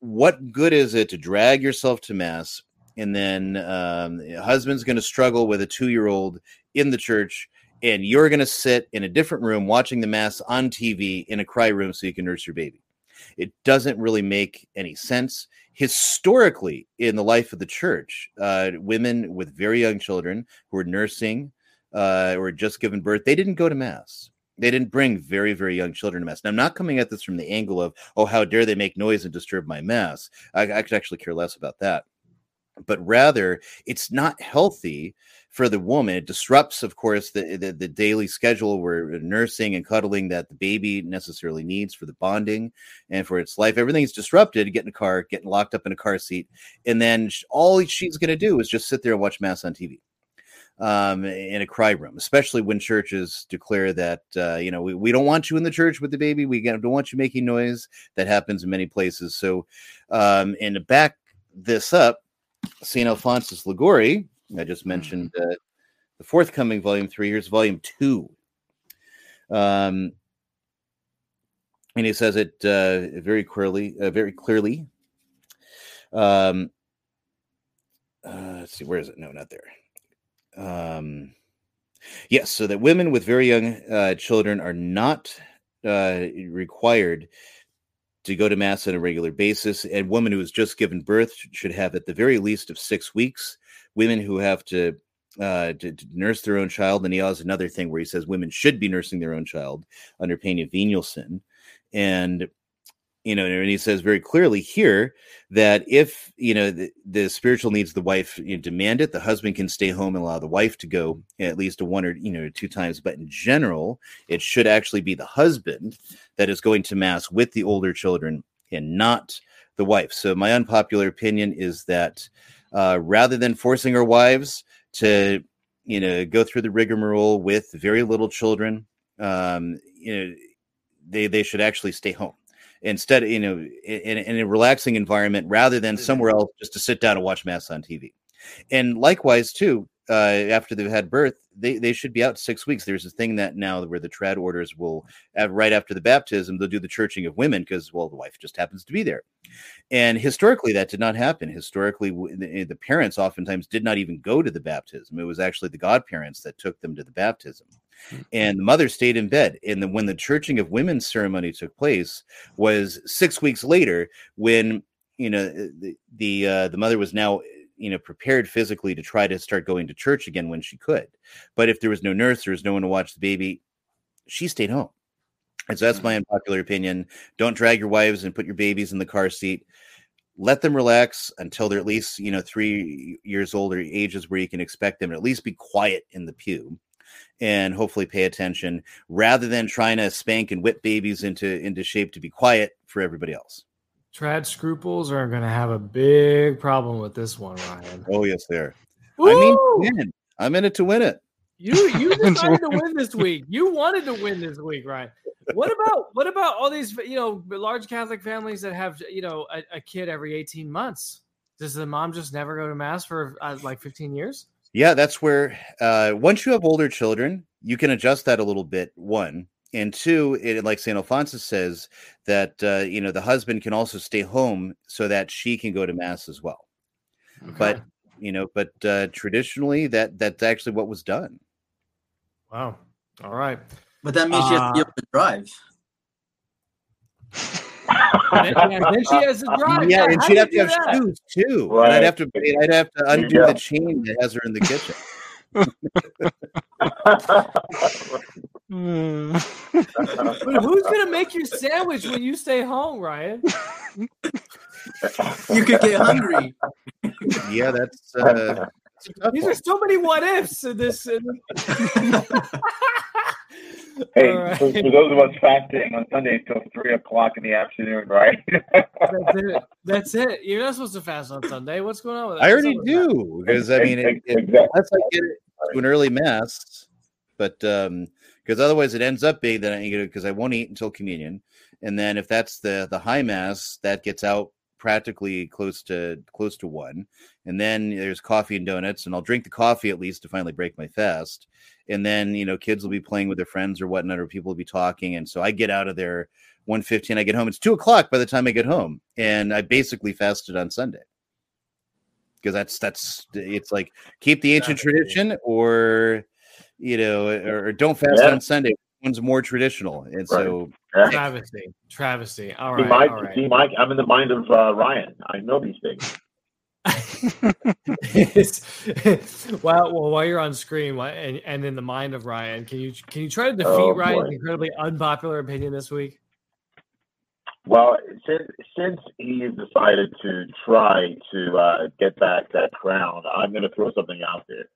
What good is it to drag yourself to mass, and then um, husband's going to struggle with a two-year-old in the church, and you're going to sit in a different room watching the mass on TV in a cry room so you can nurse your baby? It doesn't really make any sense. Historically, in the life of the church, uh, women with very young children who are nursing uh, or just given birth, they didn't go to mass. They didn't bring very, very young children to mass. Now, I'm not coming at this from the angle of, oh, how dare they make noise and disturb my mass. I, I could actually care less about that. But rather, it's not healthy for the woman. It disrupts, of course, the, the, the daily schedule where uh, nursing and cuddling that the baby necessarily needs for the bonding and for its life. Everything's disrupted. getting a car, getting locked up in a car seat, and then all she's going to do is just sit there and watch mass on TV um, in a cry room, especially when churches declare that uh, you know we, we don't want you in the church with the baby. We don't want you making noise. That happens in many places. So, um, and to back this up, Saint Alphonsus Liguori, I just mentioned uh, the forthcoming volume three. Here's volume two. Um, and he says it uh, very clearly, uh, very clearly. Um, uh, let's see, where is it? No, not there um yes so that women with very young uh, children are not uh, required to go to mass on a regular basis and women who has just given birth should have at the very least of six weeks. Women who have to uh, to, to nurse their own child and he has another thing where he says women should be nursing their own child under pain of venial sin. And you know, and he says very clearly here that if you know the, the spiritual needs the wife you know, demand it, the husband can stay home and allow the wife to go at least one or you know two times. But in general, it should actually be the husband that is going to mass with the older children and not the wife. So my unpopular opinion is that uh, rather than forcing our wives to you know go through the rigmarole with very little children, um, you know they they should actually stay home instead you know in, in a relaxing environment rather than somewhere else just to sit down and watch mass on tv and likewise too uh, after they've had birth, they, they should be out six weeks. There's a thing that now where the trad orders will right after the baptism, they'll do the churching of women because, well, the wife just happens to be there. And historically, that did not happen. Historically, the, the parents oftentimes did not even go to the baptism. It was actually the godparents that took them to the baptism. And the mother stayed in bed. And then when the churching of women's ceremony took place was six weeks later when you know the the, uh, the mother was now you know prepared physically to try to start going to church again when she could. But if there was no nurse there was no one to watch the baby she stayed home. And so that's my unpopular opinion. Don't drag your wives and put your babies in the car seat. Let them relax until they're at least you know three years old or ages where you can expect them to at least be quiet in the pew and hopefully pay attention rather than trying to spank and whip babies into into shape to be quiet for everybody else Trad scruples are going to have a big problem with this one, Ryan. oh yes there i mean win. i'm in it to win it You you (laughs) decided to win this week. You wanted to win this week, Ryan. What about what about all these you know large Catholic families that have you know a, a kid every eighteen months? Does the mom just never go to mass for uh, like fifteen years? Yeah, that's where uh, once you have older children, you can adjust that a little bit. One and two, it, like Saint Alphonsus says that uh, you know the husband can also stay home so that she can go to mass as well. But you know, but uh, traditionally, that that's actually what was done. Wow. All right. But that means you have to be Uh, able to drive. (laughs) then, yeah, then she has to drive. Yeah, Yeah, and how she'd have to have that? shoes too, and I'd have to I'd have to undo the chain that has her in the kitchen. (laughs) But who's gonna make your sandwich when you stay home, Ryan? You could get hungry. yeah, that's uh, These are so many what ifs in this. In (laughs) Hey, All right. for, for those of us fasting on Sunday until three o'clock in the afternoon, right? That's it. (laughs) That's it. You're not supposed to fast on Sunday. What's going on with that? I already up with that? do because I mean, it, it, Exactly. unless I get it to an early mass, but um, because otherwise it ends up being that I you know because I won't eat until communion, and then if that's the the high mass, that gets out practically close to close to one, and then there's coffee and donuts, and I'll drink the coffee at least to finally break my fast, and then you know kids will be playing with their friends or whatnot, or people will be talking, and so I get out of there. 1.15 i get home it's 2 o'clock by the time i get home. And i basically fasted on sunday. Because that's that's it's like keep the ancient tradition or you know or, or don't fast Yeah. on sunday. One's more traditional. And so (laughs) Travesty. Travesty. All see. Mike, all right. see, Mike, I'm in the mind of uh, Ryan. I know these things. (laughs) (laughs) It's- well, well, while you're on screen and, and in the mind of Ryan, can you can you try to defeat Oh, Ryan's boy. incredibly unpopular opinion this week? Well, since since he's decided to try to uh, get back that crown, I'm going to throw something out there.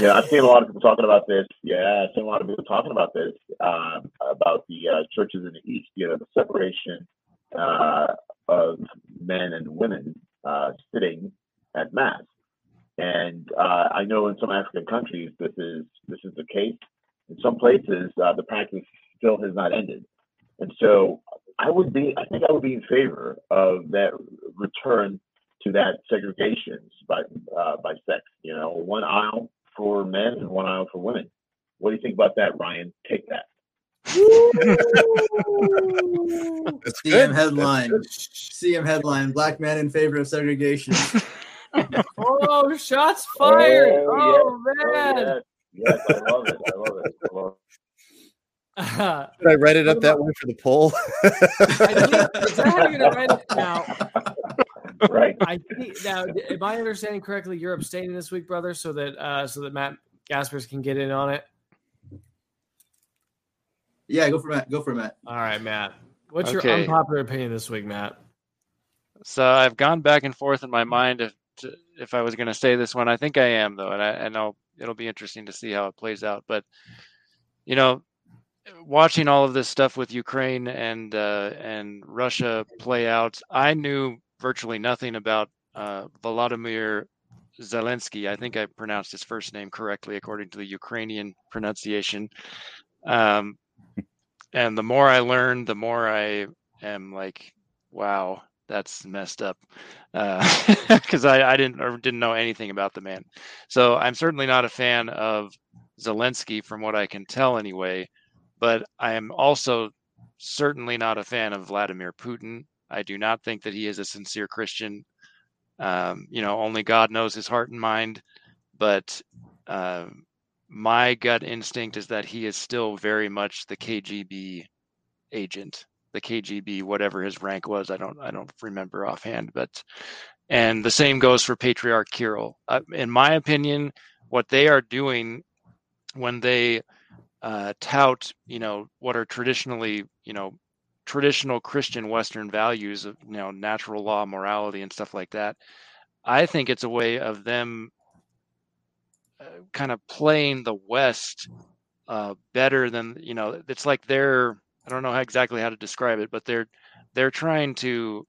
Yeah, I've seen a lot of people talking about this. Yeah, I've seen a lot of people talking about this um, about the uh, churches in the East. You know, the separation uh, of men and women uh, sitting at mass, and uh, I know in some African countries this is this is the case. In some places, uh, the practice still has not ended, and so I would be, I think I would be in favor of that return to that segregation by uh, by sex. You know, one aisle for men and one aisle for women. What do you think about that, Ryan? Take that. (laughs) That's CM headline. CM headline. Black man in favor of segregation. (laughs) (laughs) Oh, shots oh, fired! Oh, Oh, man! Yes, I love it. I love it. I love it. should i write it up that way for the poll Is that how you're gonna write it now? Right. I think now, am I understanding correctly? You're abstaining this week, brother, so that uh, so that Matt Gaspers can get in on it. Yeah, go for Matt. Go for Matt. All right, Matt. What's your unpopular opinion this week, Matt? So I've gone back and forth in my mind if to, if I was going to say this one. I think I am though, and I, I know it'll be interesting to see how it plays out. But you know, watching all of this stuff with Ukraine and uh, and Russia play out, I knew virtually nothing about uh, Volodymyr Zelensky. I think I pronounced his first name correctly according to the Ukrainian pronunciation. Um, and the more I learn, the more I am like, wow, that's messed up (laughs) because I, I didn't or didn't know anything about the man. So I'm certainly not a fan of Zelensky, from what I can tell anyway. But I am also certainly not a fan of Vladimir Putin. I do not think that he is a sincere Christian. Um, you know, only God knows his heart and mind. But uh, my gut instinct is that he is still very much the KGB agent, the KGB, whatever his rank was. I don't, I don't remember offhand. But and the same goes for Patriarch Kirill. Uh, in my opinion, what they are doing when they uh, tout, you know, what are traditionally, you know, traditional Christian Western values of, you know, natural law, morality, and stuff like that. I think it's a way of them uh, kind of playing the West uh, better than, you know, it's like they're, I don't know how exactly how to describe it, but they're, they're trying to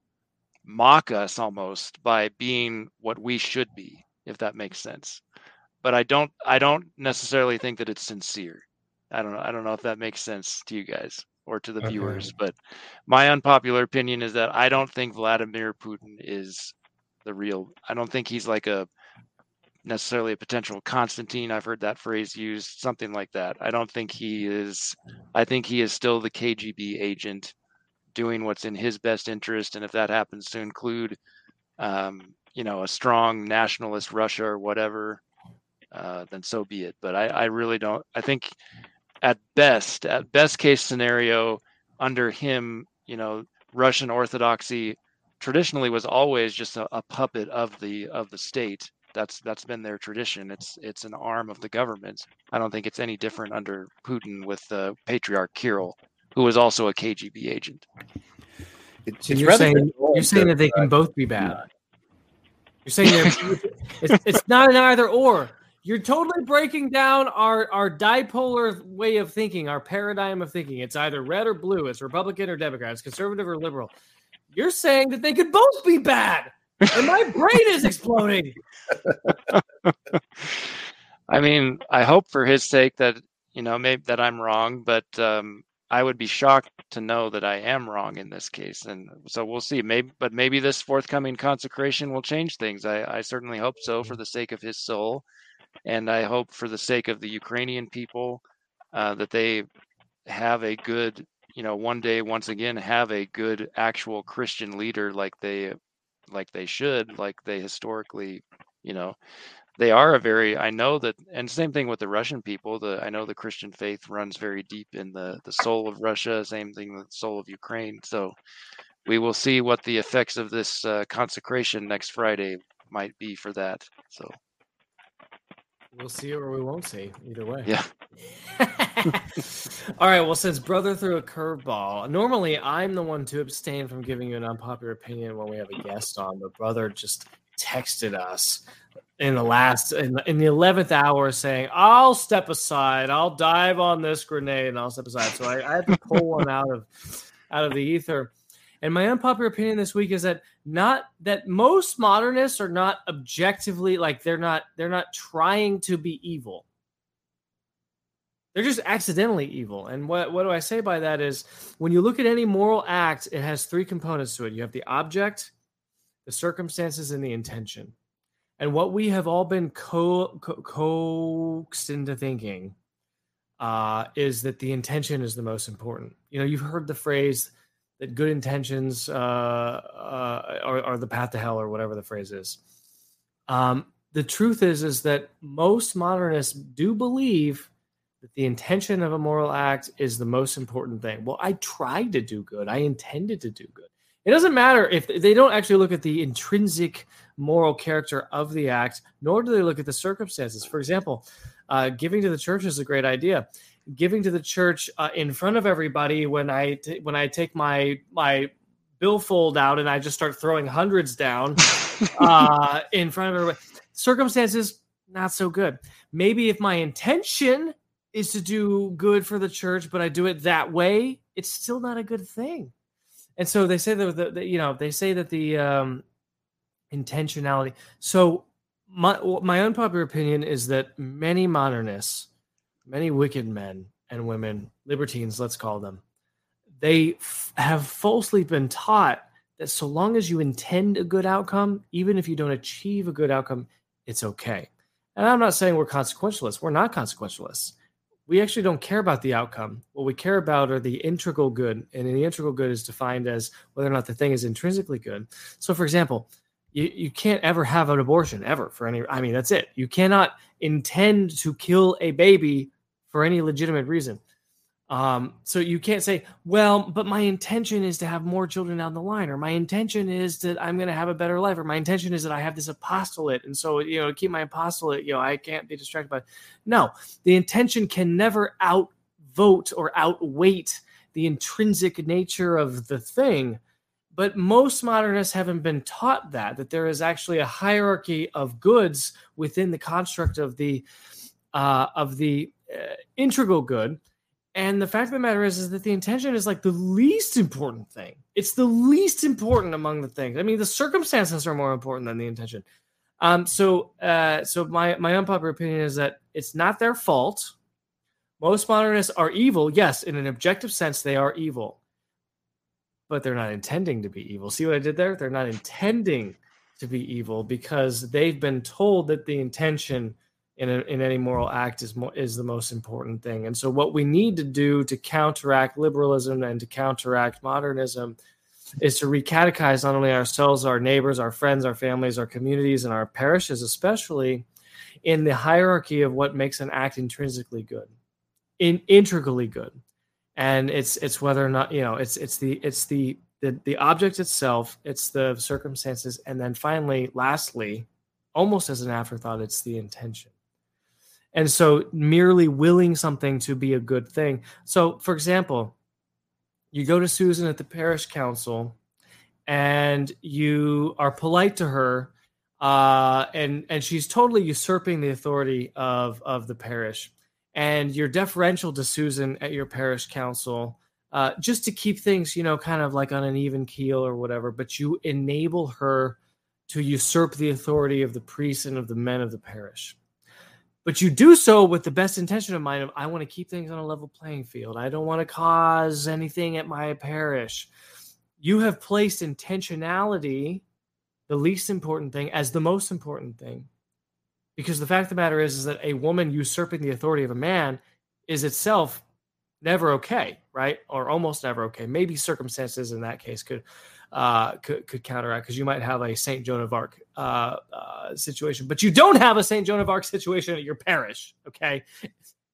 mock us almost by being what we should be, if that makes sense. But I don't, I don't necessarily think that it's sincere. I don't know. I don't know if that makes sense to you guys or to the Okay. viewers, but my unpopular opinion is that I don't think Vladimir Putin is the real. I don't think he's like a necessarily a potential Constantine. I've heard that phrase used, something like that. I don't think he is. I think he is still the KGB agent doing what's in his best interest, and if that happens to include, um, you know, a strong nationalist Russia or whatever, uh, then so be it. But I, I really don't. I think at best, at best case scenario, under him, you know, Russian Orthodoxy traditionally was always just a, a puppet of the of the state. That's that's been their tradition. It's it's an arm of the government. I don't think it's any different under Putin with uh, Patriarch Kirill, who was also a KGB agent. So you're saying you're saying that they can both be bad. You're saying they're, it's, it's not an either or. You're totally breaking down our our dipolar way of thinking, our paradigm of thinking. It's either red or blue. It's Republican or Democrat. It's conservative or liberal. You're saying that they could both be bad, and my brain is exploding. (laughs) I mean, I hope for his sake that you know maybe that I'm wrong, but um, I would be shocked to know that I am wrong in this case. And so we'll see. Maybe, but maybe this forthcoming consecration will change things. I, I certainly hope so for the sake of his soul, and I hope for the sake of the Ukrainian people uh, that they have a good, you know, one day once again have a good actual Christian leader like they like they should, like they historically, you know, they are a very i know that and same thing with the russian people the i know the christian faith runs very deep in the the soul of russia same thing with the soul of ukraine. So we will see what the effects of this uh, consecration next friday might be for that. So We'll see or we won't see. Either way. yeah (laughs) All right. Well, since brother threw a curveball, normally I'm the one to abstain from giving you an unpopular opinion when we have a guest on, but brother just texted us in the last in the, in the 11th hour saying i'll step aside i'll dive on this grenade and i'll step aside so I, I had to pull one out of out of the ether and my unpopular opinion this week is that not that most modernists are not objectively like they're not they're not trying to be evil they're just accidentally evil. And what, what do I say by that is when you look at any moral act, it has three components to it. You have the object, the circumstances, and the intention. And what we have all been co- co- coaxed into thinking uh, is that the intention is the most important. You know, you've heard the phrase that good intentions uh, uh, are, are the path to hell, or whatever the phrase is. Um, the truth is, is that most modernists do believe that the intention of a moral act is the most important thing. Well, I tried to do good. I intended to do good. It doesn't matter if they don't actually look at the intrinsic moral character of the act, nor do they look at the circumstances. For example, uh, giving to the church is a great idea. Giving to the church uh, in front of everybody when I t- when I take my my billfold out and I just start throwing hundreds down (laughs) uh, in front of everybody. Circumstances not so good. Maybe if my intention is to do good for the church, but I do it that way, it's still not a good thing. And so they say that, the, the- you know they say that the um, intentionality. So my my unpopular opinion is that many modernists, many wicked men and women, libertines, let's call them, they f- have falsely been taught that so long as you intend a good outcome, even if you don't achieve a good outcome, it's okay. And I'm not saying we're consequentialists. We're not consequentialists. We actually don't care about the outcome. What we care about are the integral good. And the integral good is defined as whether or not the thing is intrinsically good. So, for example, you, you can't ever have an abortion ever for any, I mean, that's it. You cannot intend to kill a baby for any legitimate reason. Um, so you can't say, well, but my intention is to have more children down the line, or my intention is that I'm going to have a better life, or my intention is that I have this apostolate, and so you know, to keep my apostolate, you know, I can't be distracted by. It. No, the intention can never outvote or outweight the intrinsic nature of the thing. But most modernists haven't been taught that that there is actually a hierarchy of goods within the construct of the uh, of the uh, integral good and the fact of the matter is, is that the intention is like the least important thing. It's the least important among the things. I mean, the circumstances are more important than the intention. Um, so, uh, so my my unpopular opinion is that it's not their fault. Most modernists are evil. Yes, in an objective sense, they are evil, but they're not intending to be evil. See what I did there? They're not intending to be evil because they've been told that the intention in, a, in any moral act is is the most important thing. And so, what we need to do to counteract liberalism and to counteract modernism is to recatechize not only ourselves, our neighbors, our friends, our families, our communities, and our parishes, especially in the hierarchy of what makes an act intrinsically good, in integrally good. And it's it's whether or not you know it's it's the it's the the, the object itself, it's the circumstances, and then finally, lastly, almost as an afterthought, it's the intention. And so merely willing something to be a good thing. So, for example, you go to Susan at the parish council and you are polite to her uh, and and she's totally usurping the authority of of the parish and you're deferential to Susan at your parish council uh, just to keep things you know kind of like on an even keel or whatever but you enable her to usurp the authority of the priests and of the men of the parish. But you do so with the best intention of mind of i want to keep things on a level playing field. I don't want to cause anything at my parish. You have placed intentionality the least important thing as the most important thing because the fact of the matter is, is that a woman usurping the authority of a man is itself never okay right or almost never okay maybe circumstances in that case could uh, could, could counteract because you might have a Saint Joan of Arc uh, uh, situation, but you don't have a Saint Joan of Arc situation at your parish. Okay,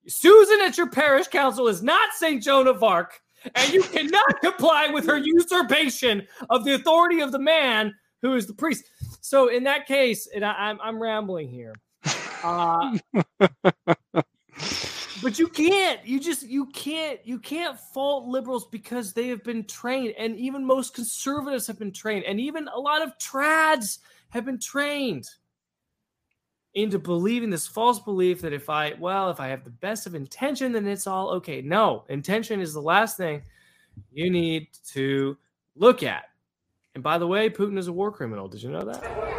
Susan at your parish council is not Saint Joan of Arc, and you cannot (laughs) comply with her usurpation of the authority of the man who is the priest. So in that case, and I, I'm I'm rambling here. Uh, (laughs) but you can't you just you can't you can't fault liberals because they have been trained and even most conservatives have been trained and even a lot of trads have been trained into believing this false belief that if i well if i have the best of intention then it's all okay. No intention is the last thing you need to look at. And by the way putin is a war criminal. Did you know that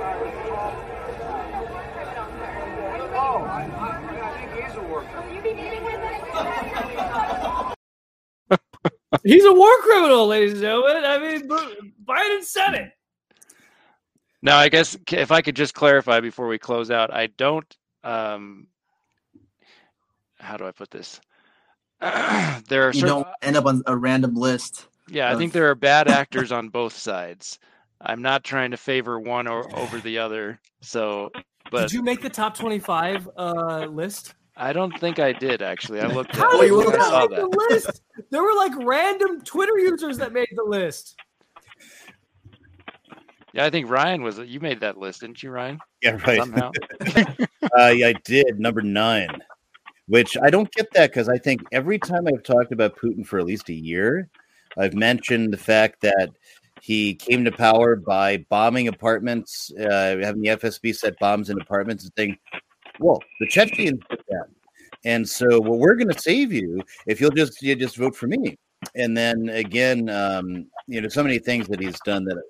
He's a war criminal, ladies and gentlemen. I mean, Biden said it. Now, I guess if I could just clarify before we close out, I don't. Um, how do I put this? (clears throat) there are you don't end up on a random list. Yeah, I think there are bad actors on both sides. I'm not trying to favor one or over the other. So, but did you make the top 25 uh, list? I don't think I did actually. I looked. How at did it. you I saw make that. the list? There were like random Twitter users that made the list. Yeah, I think Ryan was. You made that list, didn't you, Ryan? Yeah, right. Somehow. (laughs) uh, yeah, I did number nine, which I don't get that because I think every time I've talked about Putin for at least a year, I've mentioned the fact that he came to power by bombing apartments, uh, having the FSB set bombs in apartments and saying, "Well, the Chechens did that." And so, well, we're going to save you if you'll just you just vote for me. And then again, um, you know, so many things that he's done that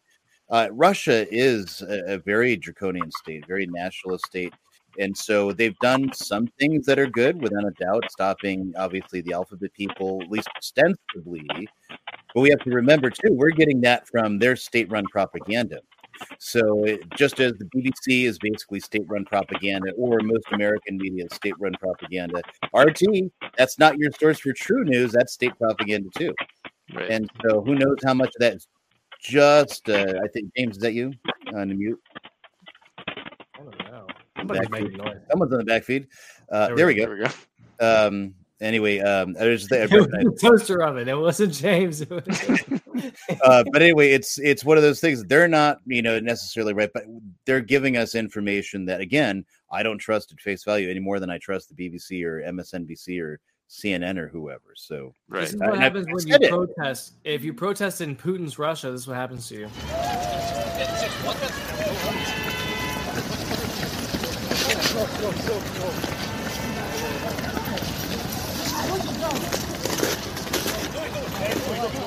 uh, Russia is a, a very draconian state, very nationalist state. And so they've done some things that are good, without a doubt, stopping obviously the alphabet people, at least ostensibly. But we have to remember too, we're getting that from their state-run propaganda. So it, just as the BBC is basically state-run propaganda, or most American media is state-run propaganda, RT that's not your source for true news. That's state propaganda too. Right. And so who knows how much of that is just? Uh, I think James, is that you on the mute? I don't know. Somebody's Back making noise. Someone's on the back feed. Uh, There there, we we go. go. There we go. Um, anyway, um, (laughs) there's the, It was the toaster oven. It wasn't James. (laughs) It was- (laughs) uh, but anyway, it's it's one of those things. They're not, you know, necessarily right, but they're giving us information that, again, I don't trust at face value any more than I trust the BBC or MSNBC or CNN or whoever. So, right. This is what and I happens when you it. protest. If you protest in Putin's Russia, this is what happens to you.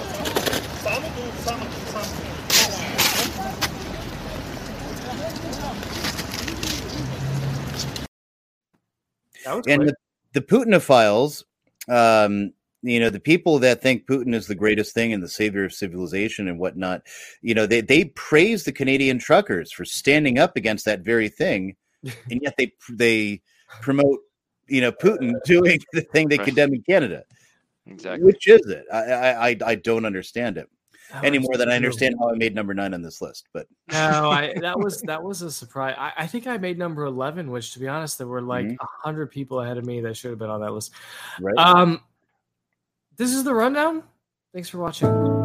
(laughs) and the, the Putinophiles, um, you know, the people that think Putin is the greatest thing and the savior of civilization and whatnot, you know, they they praise the Canadian truckers for standing up against that very thing, (laughs) and yet they they promote, you know, Putin (laughs) doing the thing they condemn in Canada. Exactly. Which is it? I I I, don't understand it any more than I understand how I made number nine on this list. But (laughs) No, I that was (laughs) that was a surprise. I, I think I made number eleven, which to be honest, there were like a Mhm. hundred people ahead of me that should have been on that list. right. Um, this is the rundown. Thanks for watching.